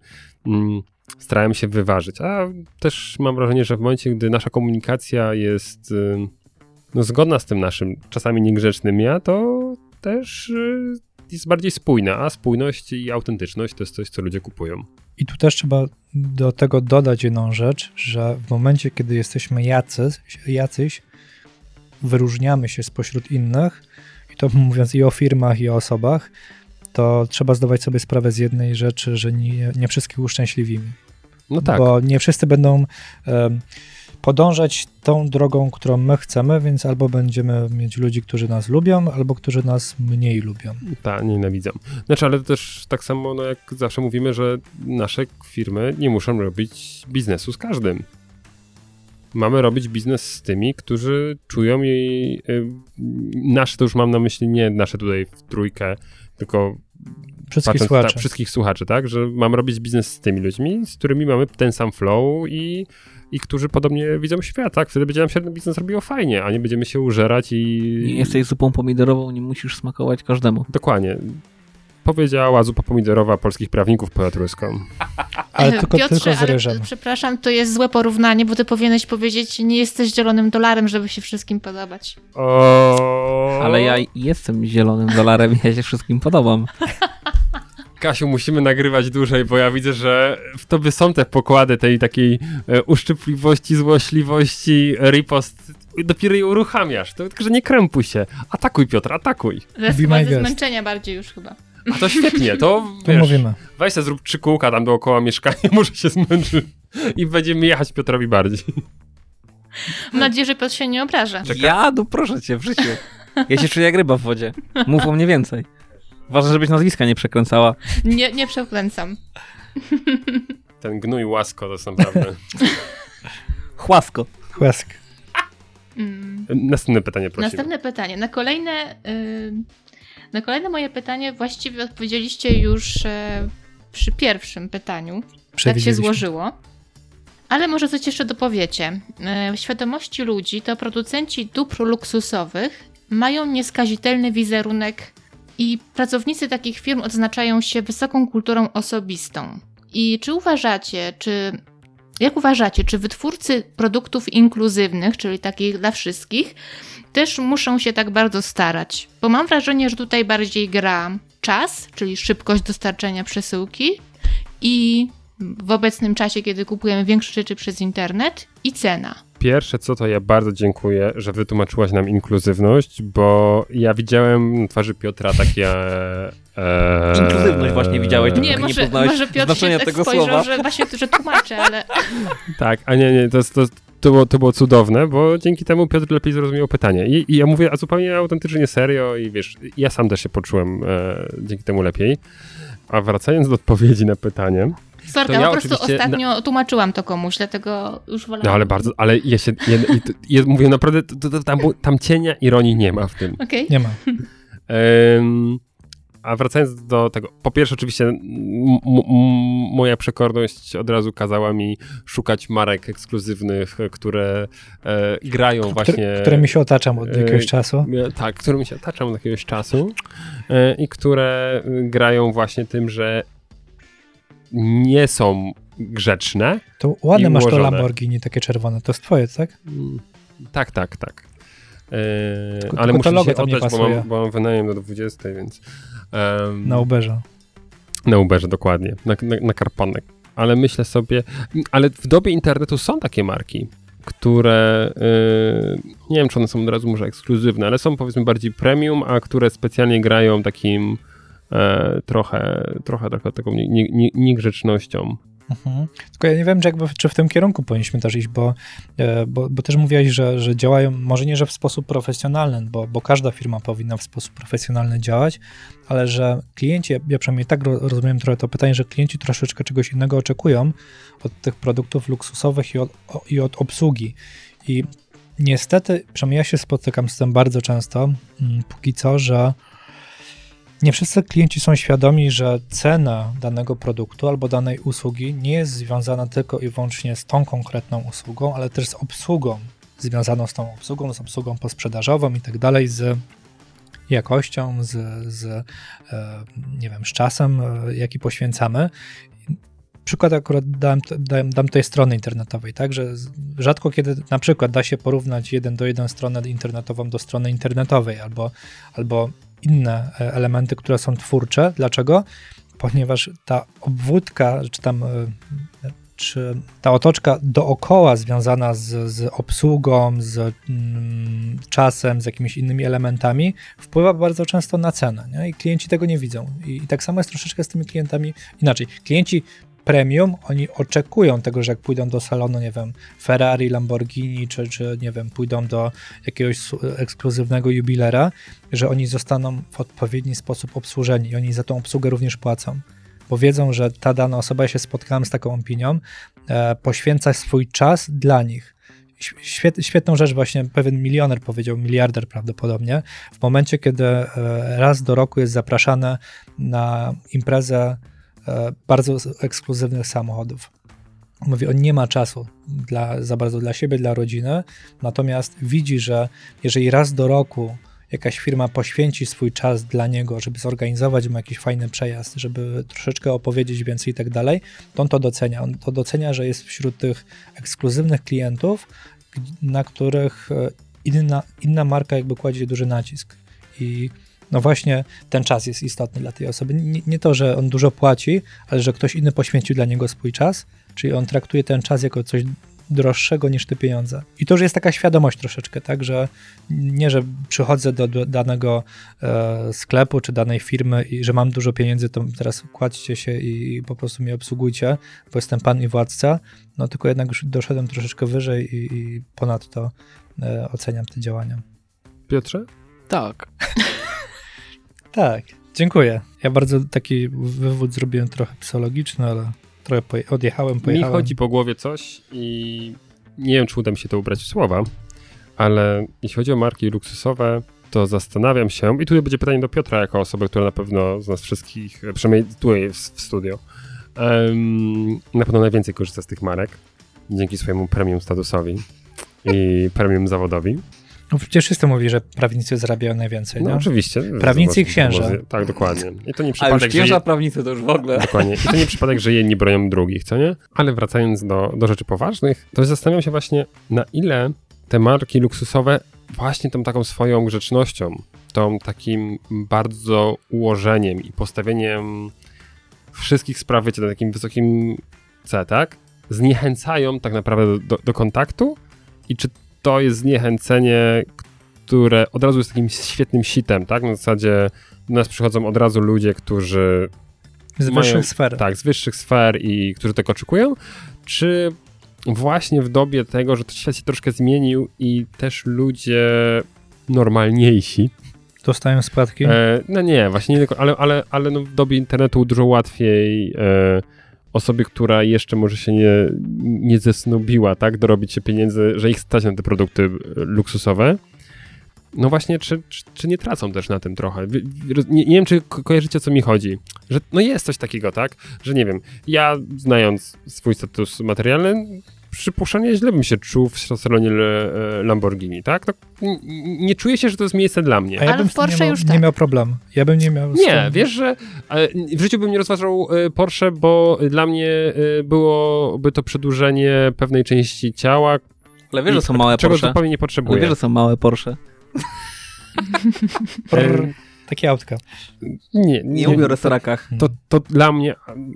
mm, starałem się wyważyć, a też mam wrażenie, że w momencie, gdy nasza komunikacja jest y, no, zgodna z tym naszym, czasami niegrzecznym ja, to też y, jest bardziej spójne, a spójność i autentyczność to jest coś, co ludzie kupują. I tu też trzeba do tego dodać jedną rzecz, że w momencie, kiedy jesteśmy jacyś, jacyś wyróżniamy się spośród innych, i to (laughs) mówiąc i o firmach, i o osobach, to trzeba zdawać sobie sprawę z jednej rzeczy, że nie, nie wszystkich uszczęśliwimy. No tak. Bo nie wszyscy będą podążać tą drogą, którą my chcemy, więc albo będziemy mieć ludzi, którzy nas lubią, albo którzy nas mniej lubią. Tak, nienawidzą. Znaczy, ale też tak samo, no jak zawsze mówimy, że nasze firmy nie muszą robić biznesu z każdym. Mamy robić biznes z tymi, którzy czują i y, nasze, to już mam na myśli nie nasze tutaj w trójkę, tylko Wszystkich patrząc słuchaczy. Ta, wszystkich słuchaczy, tak? Że mamy robić biznes z tymi ludźmi, z którymi mamy ten sam flow i, i którzy podobnie widzą świat, tak? Wtedy będzie nam się ten biznes robiło fajnie, a nie będziemy się użerać i... Nie jesteś zupą pomidorową, nie musisz smakować każdemu. Dokładnie. Powiedziała zupa pomidorowa polskich prawników pod ruską. Ale E, tylko, Piotrze, tylko z ale, ryżem. przepraszam, to jest złe porównanie, bo ty powinieneś powiedzieć, nie jesteś zielonym dolarem, żeby się wszystkim podobać. O... Ale ja jestem zielonym dolarem i ja się wszystkim podobam. (laughs) Kasiu, musimy nagrywać dłużej, bo ja widzę, że w tobie są te pokłady tej takiej e, uszczypliwości, złośliwości, ripost. Dopiero je uruchamiasz. To tylko, że nie krępuj się. Atakuj, Piotr, atakuj. Ze zmęczenia bardziej już chyba. A to świetnie, to Tu wiesz, mówimy. weź se zrób trzy kółka tam dookoła mieszkania, (laughs) może się zmęczy i będziemy jechać Piotrowi bardziej. Mam nadzieję, że Piotr się nie obraża. Ja? No proszę cię, w życiu. Ja się czuję jak ryba w wodzie. Mów o mnie więcej. Ważne, żebyś nazwiska nie przekręcała. Nie, nie przekręcam. Ten gnój łasko to jest naprawdę... (laughs) Chłasko. Chłask. Mm. Następne pytanie prosimy. Następne pytanie. Na kolejne, y, na kolejne moje pytanie właściwie odpowiedzieliście już e, przy pierwszym pytaniu. Tak się złożyło. Ale może coś jeszcze dopowiecie. E, W świadomości ludzi to producenci dóbr luksusowych mają nieskazitelny wizerunek i pracownicy takich firm odznaczają się wysoką kulturą osobistą. I czy uważacie, czy jak uważacie, czy wytwórcy produktów inkluzywnych, czyli takich dla wszystkich, też muszą się tak bardzo starać? Bo mam wrażenie, że tutaj bardziej gra czas, czyli szybkość dostarczenia przesyłki i w obecnym czasie, kiedy kupujemy większe rzeczy przez internet i cena. Pierwsze co, to ja bardzo dziękuję, że wytłumaczyłaś nam inkluzywność, bo ja widziałem na twarzy Piotra takie... E, Inkluzywność właśnie widziałeś, Nie, Dopóki nie może, poznałeś może Piotr się znaczenia tak tego spojrzał, słowa. że właśnie że tłumaczę, ale Tak, a nie, nie, to, jest- to, jest- to, było, to było cudowne, bo dzięki temu Piotr lepiej zrozumiał pytanie. I, i ja mówię, a zupełnie autentycznie serio i wiesz, ja sam też się poczułem e, dzięki temu lepiej. A wracając do odpowiedzi na pytanie, sorka, To ja po prostu oczywiście ostatnio tłumaczyłam to komuś, dlatego już wolałam. no ale bardzo, ale ja się, ja, to- ja mówię naprawdę, to, to, tam, było- tam cienia ironii nie ma w tym. Okej. Nie ma. Em, a wracając do tego, po pierwsze oczywiście moja przekorność od razu kazała mi szukać marek ekskluzywnych, które e, grają właśnie... Które, którymi się otaczam od e, jakiegoś czasu. e, Tak, którymi się otaczam od jakiegoś czasu e, i które e, grają właśnie tym, że nie są grzeczne. To ładne masz to. Lamborghini, takie czerwone. To jest twoje, tak? Mm, Tak, tak, tak. E, Tylko- ale tylko muszę nie oddać, bo mam, bo mam wynajem do 20, więc... em, Na Uberze. Na Uberze, dokładnie. Na, na, na karponek. Ale myślę sobie, ale w dobie internetu są takie marki, które yy, nie wiem, czy one są od razu może ekskluzywne, ale są powiedzmy bardziej premium, a które specjalnie grają takim e, trochę, trochę, trochę taką nie- nie- nie- niegrzecznością. Mhm. Tylko ja nie wiem, czy, jakby, czy w tym kierunku powinniśmy też iść, bo, e, bo, bo też mówiłeś, że, że działają, może nie, że w sposób profesjonalny, bo, bo każda firma powinna w sposób profesjonalny działać, ale że klienci, ja- przynajmniej tak ro- rozumiem trochę to pytanie, że klienci troszeczkę czegoś innego oczekują od tych produktów luksusowych i od, i od obsługi. I niestety, przynajmniej ja się spotykam z tym bardzo często, mm, póki co, że nie wszyscy klienci są świadomi, że cena danego produktu albo danej usługi nie jest związana tylko i wyłącznie z tą konkretną usługą, ale też z obsługą związaną z tą obsługą, z obsługą posprzedażową i tak dalej, z jakością, z, z e, nie wiem, z czasem, e, jaki poświęcamy. Przykład akurat dam, dam, dam tej strony internetowej, tak, że rzadko kiedy na przykład da się porównać jeden do jeden stronę internetową do strony internetowej, albo, albo inne e, elementy, które są twórcze. Dlaczego? Ponieważ ta obwódka, czy tam e, czy ta otoczka dookoła związana z, z obsługą, z mm, czasem, z jakimiś innymi elementami, wpływa bardzo często na cenę nie? i klienci tego nie widzą. I, I tak samo jest troszeczkę z tymi klientami inaczej. Klienci premium, oni oczekują tego, że jak pójdą do salonu, nie wiem, Ferrari, Lamborghini, czy, czy nie wiem, pójdą do jakiegoś ekskluzywnego jubilera, że oni zostaną w odpowiedni sposób obsłużeni i oni za tą obsługę również płacą bo wiedzą, że ta dana osoba, ja się spotkałem z taką opinią, e, poświęca swój czas dla nich. Świet, świetną rzecz właśnie pewien milioner powiedział, miliarder prawdopodobnie, w momencie, kiedy e, raz do roku jest zapraszane na imprezę bardzo ekskluzywnych samochodów. Mówi, on nie ma czasu dla, za bardzo dla siebie, dla rodziny, natomiast widzi, że jeżeli raz do roku jakaś firma poświęci swój czas dla niego, żeby zorganizować mu jakiś fajny przejazd, żeby troszeczkę opowiedzieć więcej i tak dalej, to on to docenia. On to docenia, że jest wśród tych ekskluzywnych klientów, na których e, inna, inna marka jakby kładzie duży nacisk. I no właśnie ten czas jest istotny dla tej osoby. Nie, nie, to, że on dużo płaci, ale że ktoś inny poświęcił dla niego swój czas, czyli on traktuje ten czas jako coś droższego niż te pieniądze. I to już jest taka świadomość troszeczkę, tak, że nie, że przychodzę do, do danego e, sklepu czy danej firmy i że mam dużo pieniędzy, to teraz kładźcie się i, i po prostu mnie obsługujcie, bo jestem pan i władca, no tylko jednak już doszedłem troszeczkę wyżej i, i ponadto e, oceniam te działania. Piotrze? Tak. (laughs) tak, dziękuję. Ja bardzo taki wywód zrobiłem trochę psychologiczny, ale trochę poje odjechałem, pojechałem. Mi chodzi po głowie coś i nie wiem, czy uda mi się to ubrać w słowa, ale jeśli chodzi o marki luksusowe, to zastanawiam się, i tu będzie pytanie do Piotra, jako osoby, która na pewno z nas wszystkich, przynajmniej tu jest w studio, um, na pewno najwięcej korzysta z tych marek, dzięki swojemu premium statusowi i premium zawodowi. No przecież wszyscy mówi, że prawnicy zarabiają najwięcej. No, no? oczywiście. Prawnicy i księża. Tak, dokładnie. I to nie przypadek, A już księża, je... prawnicy to już w ogóle. Dokładnie. I to nie przypadek, że jedni bronią drugich, co nie? Ale wracając do, do rzeczy poważnych, to zastanawiam się właśnie, na ile te marki luksusowe właśnie tą taką swoją grzecznością, tą takim bardzo ułożeniem i postawieniem wszystkich spraw, wiecie, na takim wysokim C, tak? Zniechęcają tak naprawdę do, do, do kontaktu i czy to jest zniechęcenie, które od razu jest takim świetnym sitem, tak? Na zasadzie do nas przychodzą od razu ludzie, którzy z mają, wyższych sfer. Tak, z wyższych sfer i którzy tego oczekują, czy właśnie w dobie tego, że to świat się troszkę zmienił i też ludzie normalniejsi dostają spadki? E, no nie, właśnie nie tylko, ale, ale, ale no w dobie internetu dużo łatwiej e, osobie, która jeszcze może się nie, nie zesnubiła, tak, dorobić się pieniędzy, że ich stać na te produkty e, luksusowe, no właśnie, czy, czy, czy, nie tracą też na tym trochę? Nie, nie, wiem, czy ko kojarzycie, o co mi chodzi. Że no jest coś takiego, tak? Że nie wiem, ja znając swój status materialny, przypuszczam, źle bym się czuł w salonie e, Lamborghini, tak? No, nie czuję się, że to jest miejsce dla mnie. A ja bym w Porsche nie miał, już tak. nie miał problemu. Ja bym nie miał... Nie, wiesz, że w życiu bym nie rozważał e, Porsche, bo dla mnie e, byłoby to przedłużenie pewnej części ciała. Ale wiesz, że są małe czego Porsche. Czego zupełnie nie potrzebuję. Ale wiesz, że są małe Porsche. (laughs) Takie autka. Nie, nie, nie mówię o restorakach. To, to dla mnie,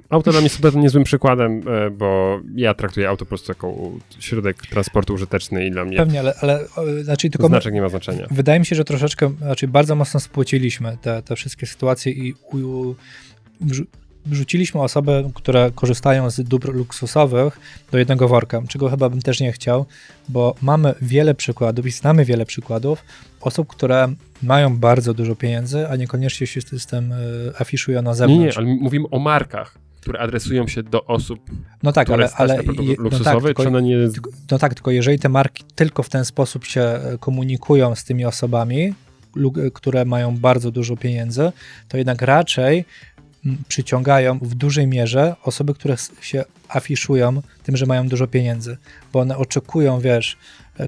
auto dla mnie jest niezłym przykładem, e, bo ja traktuję auto po prostu jako środek transportu użyteczny i dla mnie Pewnie, ale, ale znaczy tylko znaczek nie ma znaczenia. Wydaje mi się, że troszeczkę, znaczy bardzo mocno spłyciliśmy te, te wszystkie sytuacje i u, wrzuciliśmy osoby, które korzystają z dóbr luksusowych do jednego worka, czego chyba bym też nie chciał, bo mamy wiele przykładów i znamy wiele przykładów osób, które mają bardzo dużo pieniędzy, a niekoniecznie się z tym e, afiszują na zewnątrz. Nie, nie, ale mówimy o markach które adresują się do osób, no tak, ale, ale luksusowe, no tak, tylko, nie... No tak, tylko jeżeli te marki tylko w ten sposób się e, komunikują z tymi osobami, które mają bardzo dużo pieniędzy, to jednak raczej przyciągają w dużej mierze osoby, które się afiszują tym, że mają dużo pieniędzy, bo one oczekują, wiesz,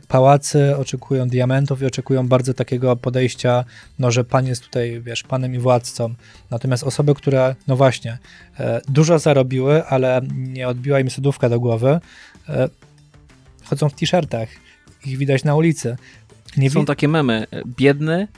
pałacy, oczekują diamentów i oczekują bardzo takiego podejścia, no, że pan jest tutaj, wiesz, panem i władcą. Natomiast osoby, które, no właśnie, e, dużo zarobiły, ale nie odbiła im sodówka do głowy, e, chodzą w t-shirtach, ich widać na ulicy. Nie Są takie memy, biedny,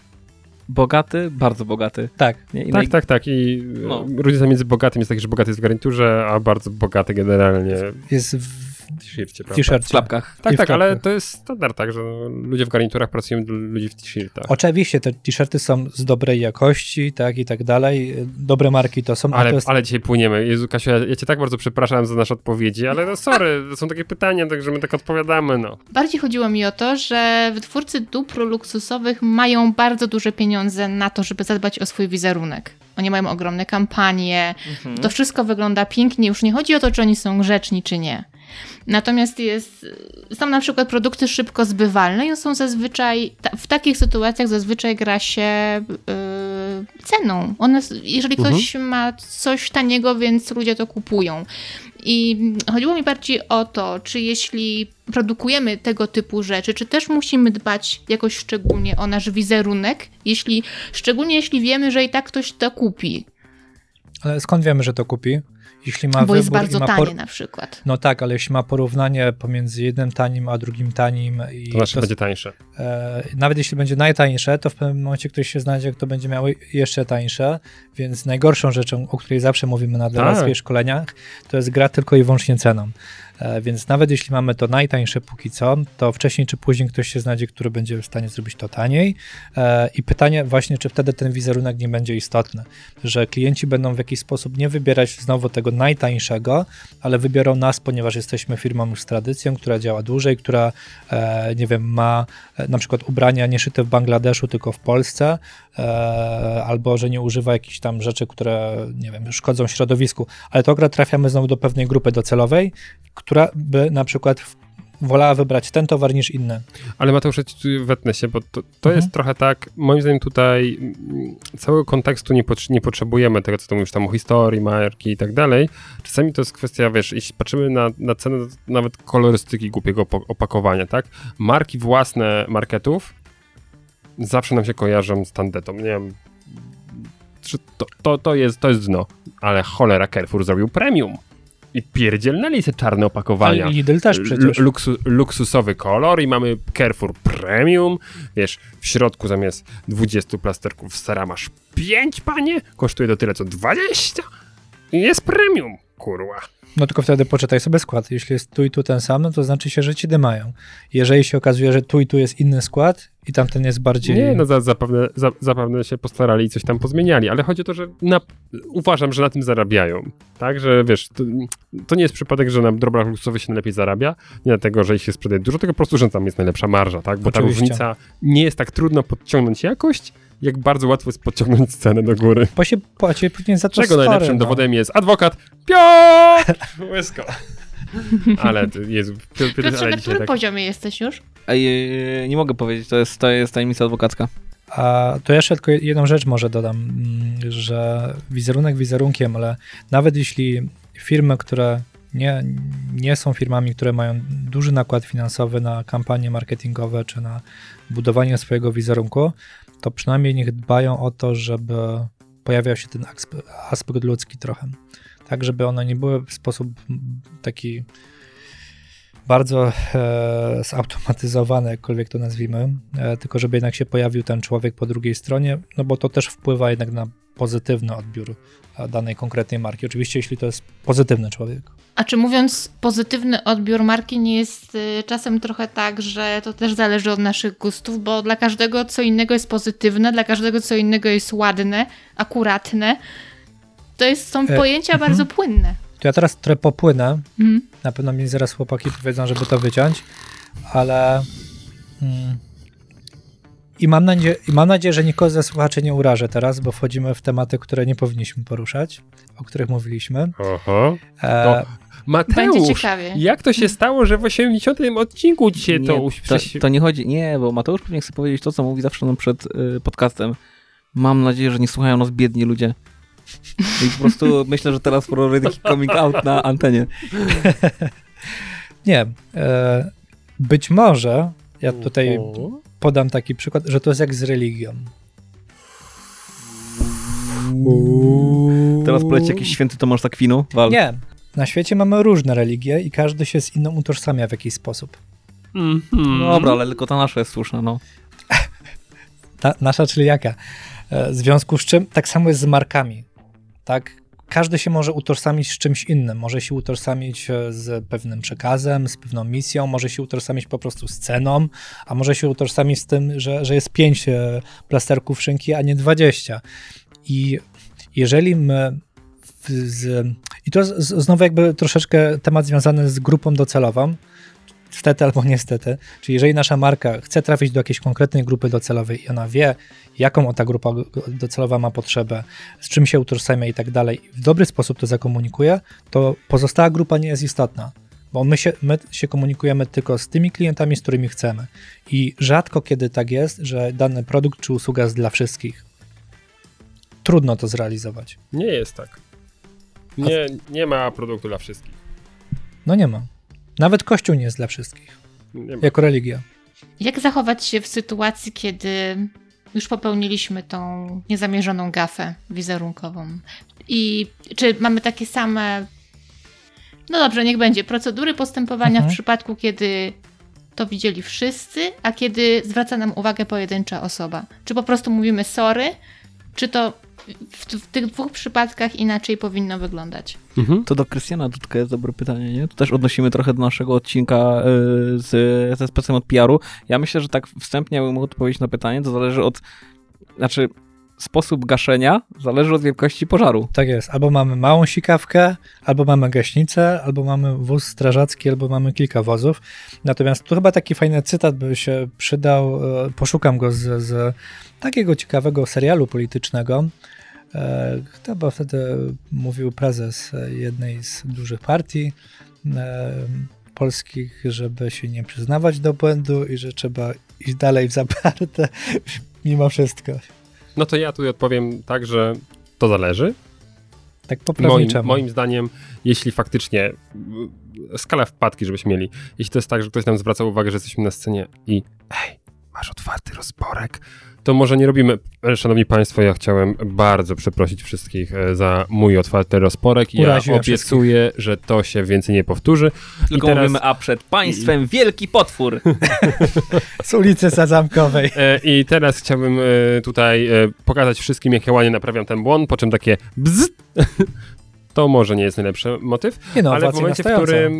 bogaty, bardzo bogaty. Tak. Nie? Tak, naj- tak, tak. I No. no. różnica między bogatym jest taki, że bogaty jest w garniturze, a bardzo bogaty generalnie Jest w t-shircie, w prawda? W t-shircie. klapkach. Tak, w tak, ale to jest standard, tak, że ludzie w garniturach pracują dla ludzi w t-shirtach. Oczywiście te t-shirty są z dobrej jakości, tak i tak dalej. Dobre marki to są, ale, Ale, to jest ale dzisiaj płyniemy. Jezu, Kasiu, ja, ja cię tak bardzo przepraszam za nasze odpowiedzi, ale no sorry, to są takie pytania, także my tak odpowiadamy, no. Bardziej chodziło mi o to, że wytwórcy dóbr luksusowych mają bardzo duże pieniądze na to, żeby zadbać o swój wizerunek. Oni mają ogromne kampanie, to wszystko wygląda pięknie. Już nie chodzi o to, czy oni są grzeczni, czy nie. Natomiast jest, są na przykład produkty szybko zbywalne i są zazwyczaj, w takich sytuacjach zazwyczaj gra się yy, ceną. One, jeżeli ktoś ma coś taniego, więc ludzie to kupują. I chodziło mi bardziej o to, czy jeśli produkujemy tego typu rzeczy, czy też musimy dbać jakoś szczególnie o nasz wizerunek, jeśli, szczególnie jeśli wiemy, że i tak ktoś to kupi, Ale skąd wiemy, że to kupi? Jeśli ma bo jest wybór bardzo i ma tanie na przykład. No tak, ale jeśli ma porównanie pomiędzy jednym tanim a drugim tanim i To znaczy to- będzie tańsze. e, nawet jeśli będzie najtańsze, to w pewnym momencie ktoś się znajdzie, kto będzie miał jeszcze tańsze, więc najgorszą rzeczą, o której zawsze mówimy na doradztwie i szkoleniach, to jest gra tylko i wyłącznie ceną. E, Więc nawet jeśli mamy to najtańsze póki co, to wcześniej czy później ktoś się znajdzie, który będzie w stanie zrobić to taniej. E, I pytanie właśnie, czy wtedy ten wizerunek nie będzie istotny, że klienci będą w jakiś sposób nie wybierać znowu tego najtańszego, ale wybiorą nas, ponieważ jesteśmy firmą już z tradycją, która działa dłużej, która, e, nie wiem, ma na przykład ubrania nie szyte w Bangladeszu, tylko w Polsce, albo że nie używa jakichś tam rzeczy, które, nie wiem, szkodzą środowisku. Ale to akurat trafiamy znowu do pewnej grupy docelowej, która by na przykład wolała wybrać ten towar niż inny. Ale Mateusz, wetnę się, bo to, to Mhm. jest trochę tak, moim zdaniem tutaj mm, całego kontekstu nie, pot- nie potrzebujemy tego, co tu mówisz tam o historii, marki i tak dalej. Czasami to jest kwestia, wiesz, jeśli patrzymy na, na cenę nawet kolorystyki głupiego opakowania, tak? Marki własne marketów zawsze nam się kojarzą z tandetą, nie wiem, czy to, to, to, jest, to jest dno, ale cholera Carrefour zrobił premium i pierdzielnęli se czarne opakowania. Ale Lidl też przecież. L- Luksu, luksusowy kolor i mamy Carrefour Premium. Wiesz, w środku zamiast 20 plasterków sera masz 5, panie. Kosztuje to tyle co 20. I jest premium, kurwa. No tylko wtedy poczytaj sobie skład. Jeśli jest tu i tu ten sam, no to znaczy się, że ci dymają. Jeżeli się okazuje, że tu i tu jest inny skład i tamten jest bardziej... Nie, no za, zapewne, za, zapewne się postarali i coś tam pozmieniali, ale chodzi o to, że na, uważam, że na tym zarabiają. Tak, że wiesz, to, to nie jest przypadek, że na dobrach luksusowych się najlepiej zarabia, nie dlatego, że ich się sprzedaje dużo, tylko po prostu, że tam jest najlepsza marża, tak? Bo ta Oczywiście. różnica nie jest tak trudno podciągnąć jakość, jak bardzo łatwo jest podciągnąć cenę do góry. Bo się płaci później za to Czego story, najlepszym no. dowodem jest adwokat Piotr (laughs) Łysko. Ale, to- Jezu, Piotr, Piotr, Piotrze, ale na którym tak... poziomie jesteś już? Ej, nie mogę powiedzieć, to jest, to jest tajemnica adwokacka. A to jeszcze tylko jedną rzecz może dodam, mm, że wizerunek wizerunkiem, ale nawet jeśli firmy, które nie, nie są firmami, które mają duży nakład finansowy na kampanie marketingowe czy na budowanie swojego wizerunku, to przynajmniej niech dbają o to, żeby pojawiał się ten aspe- aspekt ludzki trochę. Tak, żeby one nie były w sposób taki bardzo e, zautomatyzowane, jakkolwiek to nazwijmy, e, tylko żeby jednak się pojawił ten człowiek po drugiej stronie, no bo to też wpływa jednak na pozytywny odbiór e, danej konkretnej marki. Oczywiście, jeśli to jest pozytywny człowiek. A czy mówiąc pozytywny odbiór marki nie jest y, czasem trochę tak, że to też zależy od naszych gustów, bo dla każdego co innego jest pozytywne, dla każdego co innego jest ładne, akuratne. To jest, są E, pojęcia mhm. bardzo płynne. To ja teraz trochę popłynę. Mhm. Na pewno mi zaraz chłopaki powiedzą, żeby to wyciąć, ale mm, i mam, nadzieję, i mam nadzieję, że nikogo ze słuchaczy nie urażę teraz, bo wchodzimy w tematy, które nie powinniśmy poruszać, o których mówiliśmy. Oho. E, No, Będzie Mateusz, ciekawie. jak to się stało, że w 80 odcinku dzisiaj Nie, to... to, uś- to nie chodzi, nie, bo Mateusz pewnie chce powiedzieć to, co mówi zawsze nam przed y, podcastem. Mam nadzieję, że nie słuchają nas biedni ludzie. I po prostu myślę, że teraz porobię taki coming out na antenie. nie. E, być może, ja tutaj podam taki przykład, że to jest jak z religią. Teraz poleci jakiś święty Tomasz Takwinu. Wal. Nie. Na świecie mamy różne religie i każdy się z inną utożsamia w jakiś sposób. Mhm. No Dobra, ale tylko ta nasza jest słuszna, no. (laughs) Ta, nasza, czyli jaka? E, w związku z czym tak samo jest z markami. Tak? Każdy się może utożsamić z czymś innym. Może się utożsamić e, z pewnym przekazem, z pewną misją, może się utożsamić po prostu z ceną, a może się utożsamić z tym, że, że jest pięć e, plasterków szynki, a nie dwadzieścia. I jeżeli my z, i to znowu jakby troszeczkę temat związany z grupą docelową, Stety albo niestety. Czyli jeżeli nasza marka chce trafić do jakiejś konkretnej grupy docelowej i ona wie, jaką ta grupa docelowa ma potrzebę, z czym się utożsamia i tak dalej, w dobry sposób to zakomunikuje, to pozostała grupa nie jest istotna. Bo my się, my się komunikujemy tylko z tymi klientami, z którymi chcemy. I rzadko kiedy tak jest, że dany produkt czy usługa jest dla wszystkich. Trudno to zrealizować. Nie jest tak. Nie, nie ma produktu dla wszystkich. No nie ma. Nawet Kościół nie jest dla wszystkich, jako religia. Jak zachować się w sytuacji, kiedy już popełniliśmy tą niezamierzoną gafę wizerunkową? I czy mamy takie same, no dobrze, niech będzie, procedury postępowania mhm. w przypadku, kiedy to widzieli wszyscy, a kiedy zwraca nam uwagę pojedyncza osoba? Czy po prostu mówimy sorry, czy to w, w, tych dwóch przypadkach inaczej powinno wyglądać. Mhm. To do Krystiana Dudka jest dobre pytanie, nie? Tu też odnosimy trochę do naszego odcinka y, z, ze specem od PR-u. Ja myślę, że tak wstępnie bym mógł odpowiedzieć na pytanie, to zależy od, znaczy sposób gaszenia zależy od wielkości pożaru. Tak jest. Albo mamy małą sikawkę, albo mamy gaśnicę, albo mamy wóz strażacki, albo mamy kilka wozów. Natomiast tu chyba taki fajny cytat by się przydał, e, poszukam go z, z takiego ciekawego serialu politycznego. Chyba e, wtedy mówił prezes jednej z dużych partii e, polskich, żeby się nie przyznawać do błędu i że trzeba iść dalej w zaparte (laughs) mimo wszystko. No to ja tu odpowiem tak, że to zależy. Tak moim, moim zdaniem, jeśli faktycznie skala wpadki, żebyśmy mieli, jeśli to jest tak, że ktoś nam zwraca uwagę, że jesteśmy na scenie i ej, masz otwarty rozporek, to może nie robimy. Szanowni Państwo, ja chciałem bardzo przeprosić wszystkich e, za mój otwarty rozporek. Ja Uraziłem obiecuję, że to się więcej nie powtórzy. Tylko I teraz... mówimy, a przed państwem wielki potwór. (laughs) Z ulicy Sazamkowej. E, I teraz chciałbym e, tutaj pokazać wszystkim, jak ja ładnie naprawiam ten błąd, po czym takie bzz. (laughs) To może nie jest najlepszy motyw, nie no, ale w momencie, w którym...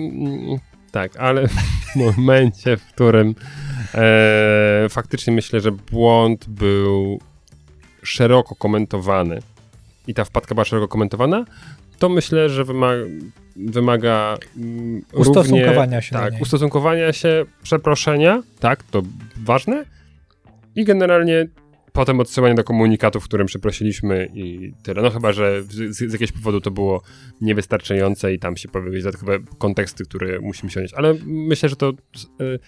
Tak, ale w momencie, w którym E, faktycznie myślę, że błąd był szeroko komentowany i ta wpadka była szeroko komentowana, to myślę, że wymaga, wymaga mm, ustosunkowania równie, się. Tak, ustosunkowania się, przeproszenia, tak, to ważne. I generalnie potem odsyłanie do komunikatu, w którym przeprosiliśmy i tyle. No chyba, że z, z jakiegoś powodu to było niewystarczające i tam się pojawiły dodatkowe konteksty, które musimy się odnieść. Ale myślę, że to. Y,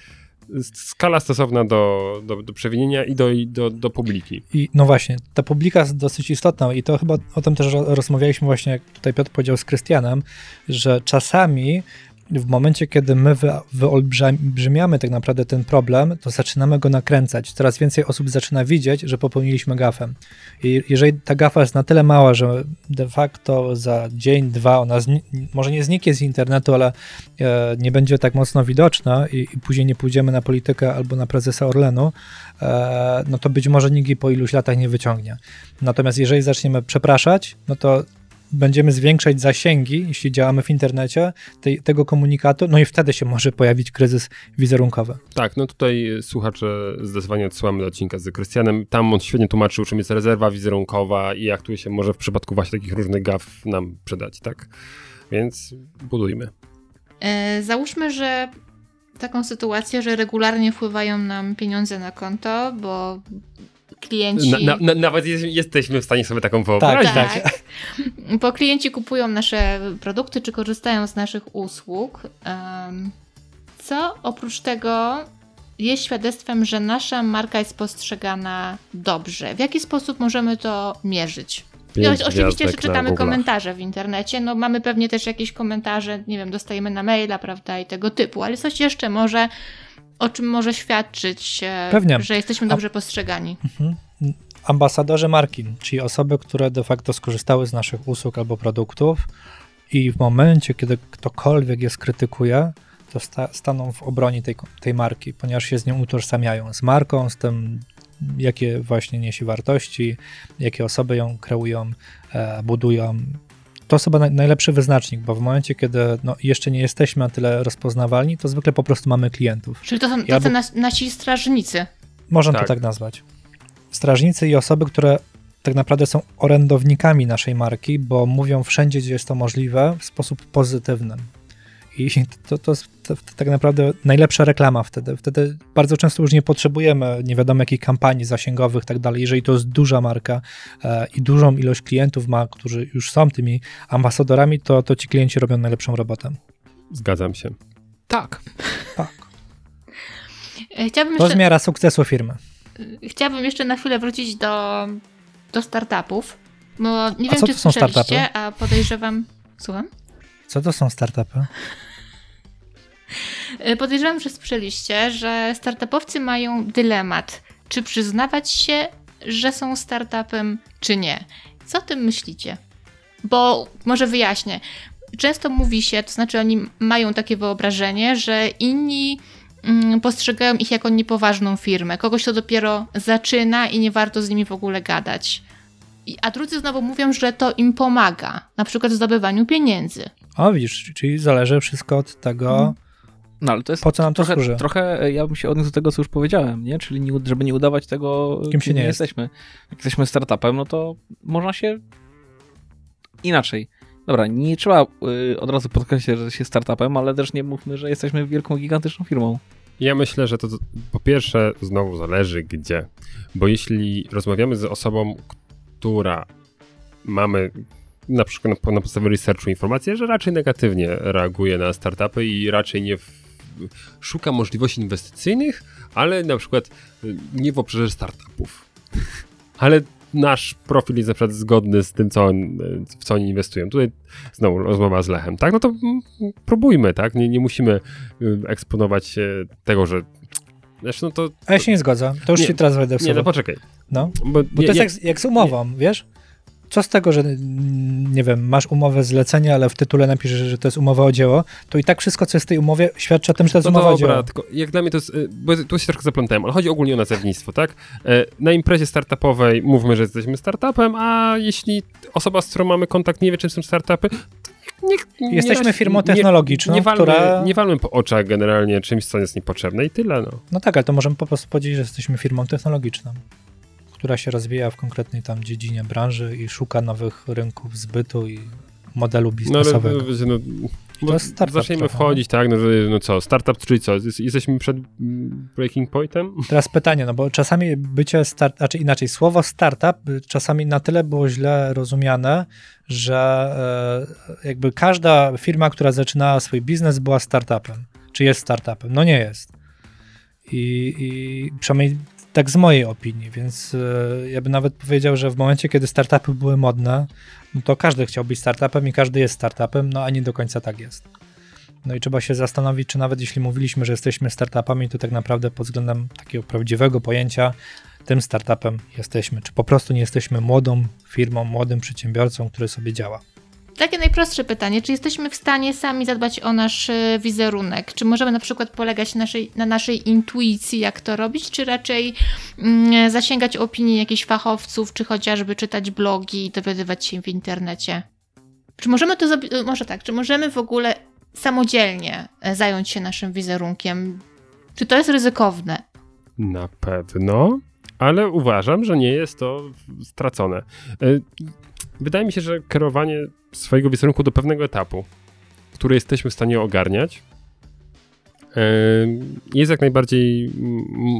skala stosowna do, do, do przewinienia i do, do, do publiki. I no właśnie, ta publika jest dosyć istotna i to chyba o tym też rozmawialiśmy właśnie, jak tutaj Piotr powiedział z Krystianem, że czasami w momencie, kiedy my wyolbrzymiamy tak naprawdę ten problem, to zaczynamy go nakręcać. Coraz więcej osób zaczyna widzieć, że popełniliśmy gafę. I jeżeli ta gafa jest na tyle mała, że de facto za dzień, dwa ona może nie zniknie z internetu, ale e, nie będzie tak mocno widoczna i, i, później nie pójdziemy na politykę albo na prezesa Orlenu, e, no to być może nikt jej po iluś latach nie wyciągnie. Natomiast jeżeli zaczniemy przepraszać, no to będziemy zwiększać zasięgi, jeśli działamy w internecie, tej, tego komunikatu, no i wtedy się może pojawić kryzys wizerunkowy. Tak, no tutaj słuchacze zdecydowanie odsyłamy do odcinka z Krystianem. Tam on świetnie tłumaczył, czym jest rezerwa wizerunkowa i jak tu się może w przypadku właśnie takich różnych gaf nam przydać, tak? Więc budujmy. E, załóżmy, że taką sytuację, że regularnie wpływają nam pieniądze na konto, bo klienci... Na, na, nawet jesteśmy w stanie sobie taką wyobrazić. Tak, tak. Bo klienci kupują nasze produkty, czy korzystają z naszych usług. Co oprócz tego jest świadectwem, że nasza marka jest postrzegana dobrze? W jaki sposób możemy to mierzyć? I oczywiście, że czytamy komentarze w internecie, no mamy pewnie też jakieś komentarze, nie wiem, dostajemy na maila, prawda, i tego typu, ale coś jeszcze może o czym może świadczyć, Pewnie. że jesteśmy dobrze postrzegani. Mhm. Ambasadorzy marki, czyli osoby, które de facto skorzystały z naszych usług albo produktów i w momencie, kiedy ktokolwiek je skrytykuje, to sta staną w obronie tej, tej marki, ponieważ się z nią utożsamiają, z marką, z tym jakie właśnie niesie wartości, jakie osoby ją kreują, e, budują. To chyba naj, najlepszy wyznacznik, bo w momencie, kiedy no, jeszcze nie jesteśmy na tyle rozpoznawalni, to zwykle po prostu mamy klientów. Czyli to są tacy nas, nasi strażnicy. Można Tak. to tak nazwać. Strażnicy i osoby, które tak naprawdę są orędownikami naszej marki, bo mówią wszędzie, gdzie jest to możliwe, w sposób pozytywny. I (laughs) to, to jest to, to tak naprawdę najlepsza reklama wtedy. Wtedy bardzo często już nie potrzebujemy nie wiadomo jakich kampanii zasięgowych i tak dalej. Jeżeli to jest duża marka e, i dużą ilość klientów ma, którzy już są tymi ambasadorami, to, to ci klienci robią najlepszą robotę. Zgadzam się. Tak. Tak. E, Chciałabym To jeszcze, sukcesu firmy. chciałabym jeszcze na chwilę wrócić do, do startupów, bo nie A wiem, co czy to są startupy? a podejrzewam... Słucham? Co to są startupy? E, Podejrzewam, że słyszeliście, że startupowcy mają dylemat, czy przyznawać się, że są startupem, czy nie. Co o tym myślicie? Bo może wyjaśnię. Często mówi się, to znaczy oni mają takie wyobrażenie, że inni mm, postrzegają ich jako niepoważną firmę, kogoś, kto dopiero zaczyna i nie warto z nimi w ogóle gadać. A drudzy znowu mówią, że to im pomaga, na przykład w zdobywaniu pieniędzy. O, widzisz, czyli zależy wszystko od tego, No ale to jest po co nam to trochę, służy. trochę e, ja bym się odniósł do tego, co już powiedziałem, nie? Czyli nie, żeby nie udawać tego, Kim się nie jest. jesteśmy. Jak jesteśmy startupem, no to można się inaczej. Dobra, nie trzeba y, od razu podkreślać, że się startupem, ale też nie mówmy, że jesteśmy wielką, gigantyczną firmą. Ja myślę, że to to po pierwsze znowu zależy gdzie. Bo jeśli rozmawiamy z osobą, która mamy na przykład na, na podstawie researchu informację, że raczej negatywnie reaguje na startupy i raczej nie w, szuka możliwości inwestycyjnych, ale na przykład y, nie w obszarze startupów. (laughs) Ale nasz profil jest na przykład zgodny z tym, co on, y, w co oni inwestują. Tutaj znowu rozmowa z Lechem, tak? No to próbujmy, tak? Nie, nie musimy y, eksponować tego, że Zresztą to... A ja się nie zgodzę. To już Nie, się teraz wejdę w Nie, no poczekaj. No. Bo, Bo to jest jak, jak z umową, wiesz? Co z tego, że mm, nie wiem, masz umowę zlecenia, ale w tytule napiszesz, że to jest umowa o dzieło, to i tak wszystko, co jest w tej umowie, świadczy o tym, że to jest No umowa o dobra, dzieło. tylko jak dla mnie to jest, y, bo tu się trochę zaplątałem, ale chodzi ogólnie o nazewnictwo, tak? E, Na imprezie startupowej mówmy, że jesteśmy startupem, a jeśli osoba, z którą mamy kontakt nie wie, czym są startupy, to niech, nie Jesteśmy firmą nie- technologiczną, nie walmy, która- Nie walmy po oczach generalnie czymś, co jest niepotrzebne i tyle, no. No tak, ale to możemy po prostu powiedzieć, że jesteśmy firmą technologiczną, która się rozwija w konkretnej tam dziedzinie branży i szuka nowych rynków zbytu i modelu No ale biznesowego. wiecie, no, bo jest startup zaczniemy trochę, wchodzić, tak, no, no co, startup, czyli co, jest- jesteśmy przed mm, breaking pointem? Teraz pytanie, no bo czasami bycie start, znaczy inaczej, słowo startup czasami na tyle było źle rozumiane, że e, jakby każda firma, która zaczynała swój biznes była startupem. Czy jest startupem? No nie jest. I, i przynajmniej tak z mojej opinii, więc e, ja bym nawet powiedział, że w momencie, kiedy startupy były modne, no to każdy chciał być startupem i każdy jest startupem, no a nie do końca tak jest. No i trzeba się zastanowić, czy nawet jeśli mówiliśmy, że jesteśmy startupami, to tak naprawdę pod względem takiego prawdziwego pojęcia tym startupem jesteśmy. Czy po prostu nie jesteśmy młodą firmą, młodym przedsiębiorcą, który sobie działa. Takie najprostsze pytanie, czy jesteśmy w stanie sami zadbać o nasz e, wizerunek? Czy możemy na przykład polegać naszej, na naszej intuicji, jak to robić, czy raczej mm, zasięgać opinii jakichś fachowców, czy chociażby czytać blogi i dowiadywać się w internecie? Czy możemy to zrobić, może tak, czy możemy w ogóle samodzielnie e, zająć się naszym wizerunkiem? Czy to jest ryzykowne? Na pewno, ale uważam, że nie jest to stracone. Wydaje mi się, że kierowanie swojego wizerunku do pewnego etapu, który jesteśmy w stanie ogarniać, jest jak najbardziej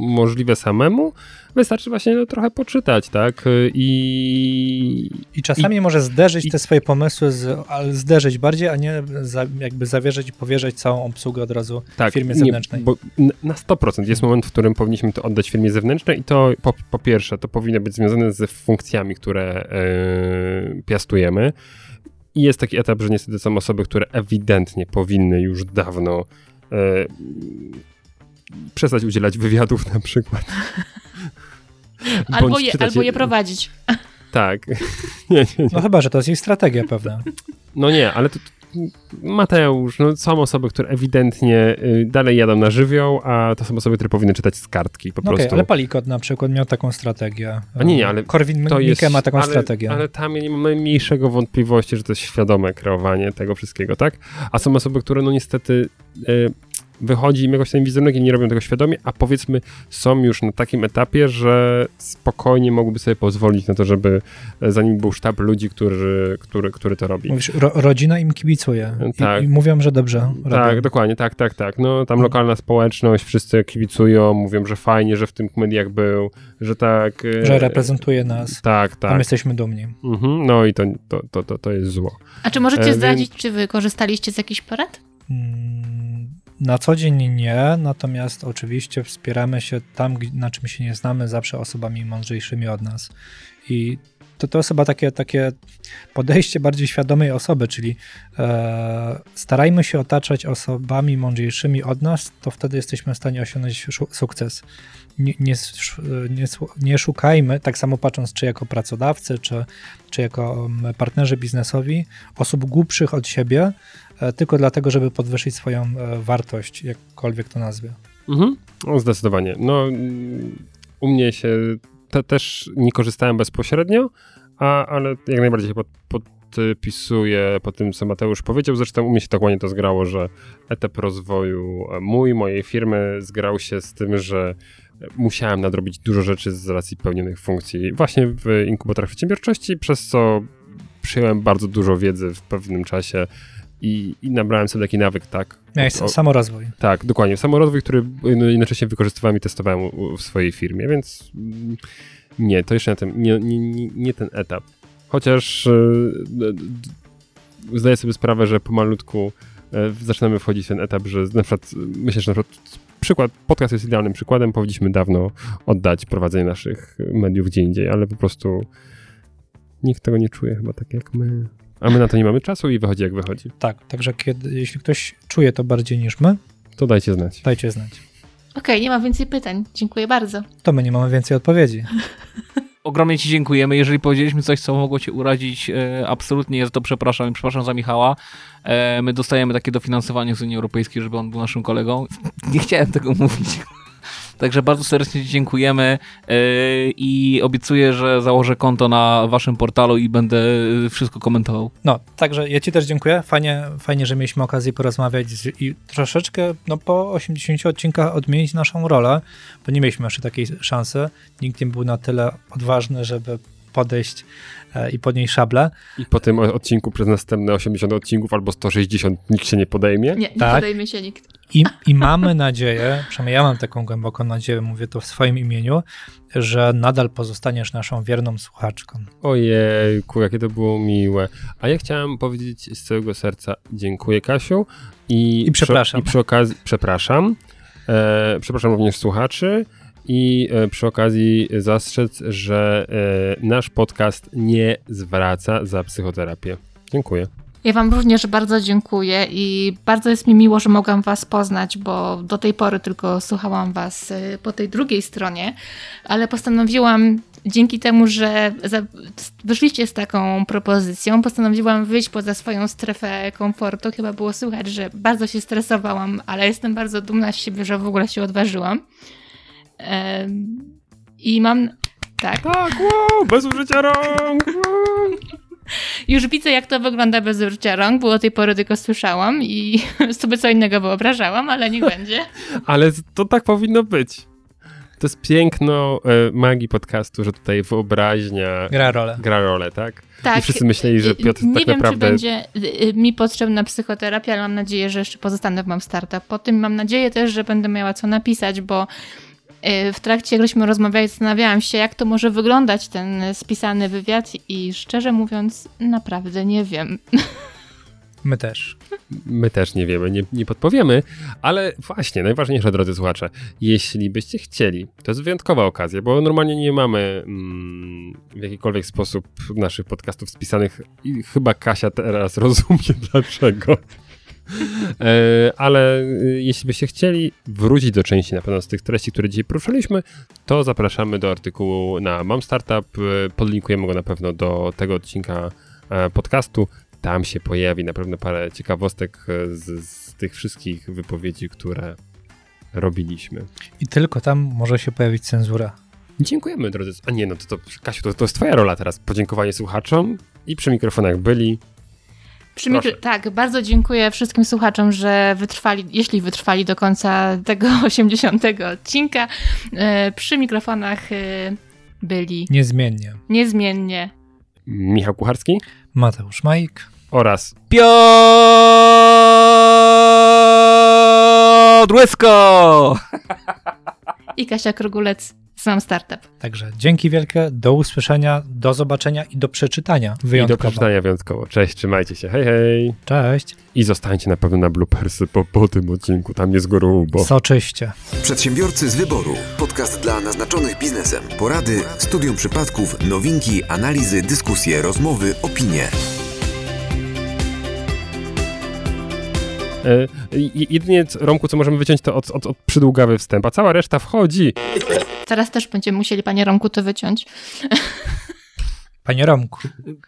możliwe samemu. Wystarczy właśnie no, trochę poczytać, tak? I, I czasami może zderzyć i- te swoje pomysły, z, ale zderzyć bardziej, a nie za, jakby zawierzyć i powierzyć całą obsługę od razu tak, firmie nie, zewnętrznej. bo n- na 100% jest moment, w którym powinniśmy to oddać firmie zewnętrznej i to po, po pierwsze, to powinno być związane z funkcjami, które e, piastujemy. I jest taki etap, że niestety są osoby, które ewidentnie powinny już dawno e, przestać udzielać wywiadów na przykład. (laughs) Albo je, czytać albo je prowadzić. Tak. (laughs) nie, nie, nie. No chyba, że to jest jej strategia pewna. No nie, ale to, Mateusz, no są osoby, które ewidentnie y, dalej jadą na żywioł, a to są osoby, które powinny czytać z kartki po No prostu. ale Palikot na przykład miał taką strategię. A nie, nie, ale Korwin Mikke jest, ma taką ale, strategię. Ale tam nie mamy mniejszego wątpliwości, że to jest świadome kreowanie tego wszystkiego, tak? A są osoby, które no niestety y, wychodzi im jakoś ten wizerunek i nie robią tego świadomie, a powiedzmy są już na takim etapie, że spokojnie mogłyby sobie pozwolić na to, żeby e, za nim był sztab ludzi, który, który, który to robi. Mówisz, ro, rodzina im kibicuje i, Tak. i mówią, że dobrze Tak, robią. dokładnie, tak, tak, tak. No tam Mhm. lokalna społeczność, wszyscy kibicują, mówią, że fajnie, że w tym mediach był, że tak... e, Że reprezentuje nas, Tak, a my tak. jesteśmy dumni. Mhm, no i to, to, to, to, to jest zło. A czy możecie E, zdradzić, czy wy korzystaliście z jakichś porad? Mm, Na co dzień nie, natomiast oczywiście wspieramy się tam, na czym się nie znamy, zawsze osobami mądrzejszymi od nas. I to to chyba takie, takie podejście bardziej świadomej osoby, czyli e, starajmy się otaczać osobami mądrzejszymi od nas, to wtedy jesteśmy w stanie osiągnąć sukces. Nie, nie, nie, nie szukajmy, tak samo patrząc czy jako pracodawcy, czy, czy jako mm, partnerzy biznesowi, osób głupszych od siebie, tylko dlatego, żeby podwyższyć swoją e, wartość, jakkolwiek to nazwie. Mhm. No, zdecydowanie. No, u mnie się te, też nie korzystałem bezpośrednio, a, ale jak najbardziej się pod, podpisuję po tym, co Mateusz powiedział. Zresztą u mnie się dokładnie to zgrało, że etap rozwoju e, mój, mojej firmy zgrał się z tym, że musiałem nadrobić dużo rzeczy z racji pełnionych funkcji właśnie w inkubatorach przedsiębiorczości, przez co przyjąłem bardzo dużo wiedzy w pewnym czasie i, i nabrałem sobie taki nawyk, tak? Miałeś O- samorozwój. tak, dokładnie. Samorozwój, który no, jednocześnie wykorzystywałem i testowałem w swojej firmie, więc mm, nie, to jeszcze na tym, nie, nie, nie, nie ten etap. Chociaż e, zdaję sobie sprawę, że pomalutku e, zaczynamy wchodzić w ten etap, że na przykład myślę, że na przykład przykład, podcast jest idealnym przykładem, powinniśmy dawno oddać prowadzenie naszych mediów gdzie indziej, ale po prostu nikt tego nie czuje chyba tak jak my. A my na to nie mamy czasu i wychodzi jak wychodzi. Tak, także kiedy, jeśli ktoś czuje to bardziej niż my, To dajcie znać. dajcie znać. Okej, nie ma więcej pytań. Dziękuję bardzo. To my nie mamy więcej odpowiedzi. (laughs) Ogromnie Ci dziękujemy. Jeżeli powiedzieliśmy coś, co mogło Cię urazić, e, absolutnie jest to przepraszam i przepraszam za Michała. E, my dostajemy takie dofinansowanie z Unii Europejskiej, żeby on był naszym kolegą. (laughs) Nie chciałem tego mówić. Także bardzo serdecznie Ci dziękujemy e, i obiecuję, że założę konto na Waszym portalu i będę e, wszystko komentował. No, także ja Ci też dziękuję. Fajnie, fajnie że mieliśmy okazję porozmawiać i troszeczkę no, po 80 odcinkach odmienić naszą rolę, bo nie mieliśmy jeszcze takiej szansy. Nikt nie był na tyle odważny, żeby podejść e, i podnieść szablę. I po tym odcinku przez następne 80 odcinków albo 160 nikt się nie podejmie. Nie, nie Tak. podejmie się nikt. I, I mamy nadzieję, przynajmniej ja mam taką głęboką nadzieję, mówię to w swoim imieniu, że nadal pozostaniesz naszą wierną słuchaczką. Ojejku, jakie to było miłe. A ja chciałem powiedzieć z całego serca dziękuję Kasiu i, I przepraszam. Przy, i przy okazji przepraszam. E, przepraszam również słuchaczy i e, przy okazji zastrzec, że e, nasz podcast nie zwraca za psychoterapię. Dziękuję. Ja Wam również bardzo dziękuję i bardzo jest mi miło, że mogłam Was poznać, bo do tej pory tylko słuchałam Was y, po tej drugiej stronie, ale postanowiłam dzięki temu, że wyszliście z taką propozycją, postanowiłam wyjść poza swoją strefę komfortu. Chyba było słychać, że bardzo się stresowałam, ale jestem bardzo dumna z siebie, że w ogóle się odważyłam. I mam. Tak. Tak, wow, bez użycia rąk. wow. (laughs) Już widzę, jak to wygląda bez użycia rąk, bo do tej pory tylko słyszałam i (laughs) sobie co innego wyobrażałam, ale niech będzie. (laughs) Ale to tak powinno być. To jest piękno e, magii podcastu, że tutaj wyobraźnia Gra rolę. gra rolę, tak? Tak. I wszyscy myśleli, że Piotr Nie tak wiem, naprawdę... czy będzie y, mi potrzebna psychoterapia, ale mam nadzieję, że jeszcze pozostanę w Mam Startup. Po tym mam nadzieję też, że będę miała co napisać, bo w trakcie, jak żeśmy rozmawiali, zastanawiałam się, jak to może wyglądać ten spisany wywiad i szczerze mówiąc, naprawdę nie wiem. My też. My też nie wiemy, nie, nie podpowiemy, ale właśnie, najważniejsze, drodzy słuchacze, jeśli byście chcieli, to jest wyjątkowa okazja, bo normalnie nie mamy mm, w jakikolwiek sposób naszych podcastów spisanych i chyba Kasia teraz (laughs) rozumie dlaczego. E, ale y, jeśli byście chcieli wrócić do części na pewno z tych treści, które dzisiaj poruszyliśmy, to zapraszamy do artykułu na Mam Startup. e, Podlinkujemy go na pewno do tego odcinka e, podcastu. Tam się pojawi na pewno parę ciekawostek z, z tych wszystkich wypowiedzi, które robiliśmy. I tylko tam może się pojawić cenzura. Dziękujemy, drodzy. A nie, no to, to Kasiu, to, to jest twoja rola teraz. Podziękowanie słuchaczom i przy mikrofonach byli. Przy mikro... Tak, bardzo dziękuję wszystkim słuchaczom, że wytrwali, jeśli wytrwali do końca tego (laughs) 80 odcinka. E, Przy mikrofonach e, byli Niezmiennie. niezmiennie Michał Kucharski Mateusz Majk. oraz Piotr Łysko! i Kasia Krogulec z Mam Startup. Także dzięki wielkie, do usłyszenia, do zobaczenia i do przeczytania i do wyjątkowo. przeczytania wyjątkowo. Cześć, trzymajcie się, hej, hej. Cześć. I zostańcie na pewno na bloopersy po, po tym odcinku, tam jest grubo. Soczyście. Przedsiębiorcy z wyboru. Podcast dla naznaczonych biznesem. Porady, studium przypadków, nowinki, analizy, dyskusje, rozmowy, opinie. Jedynie, co- Romku, co możemy wyciąć, to od, od, od przydługawy wstęp, a cała reszta wchodzi. Teraz też będziemy musieli, panie Romku, to wyciąć. Panie Romku,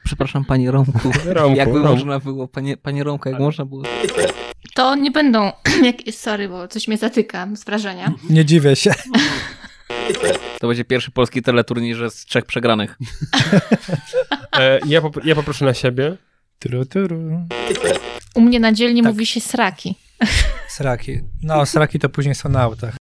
Przepraszam, panie Romku. Romku, Jakby Romku. można było, panie, panie Romku, jak można było. To nie będą, (clears throat) jak, sorry, bo coś mnie zatyka z wrażenia. nie dziwię się. To będzie pierwszy polski teleturniej, że z trzech przegranych. E, ja, pop, ja poproszę na siebie. Turu, turu. U mnie na dzielni Tak. mówi się sraki. Sraki. No, sraki to później są na autach.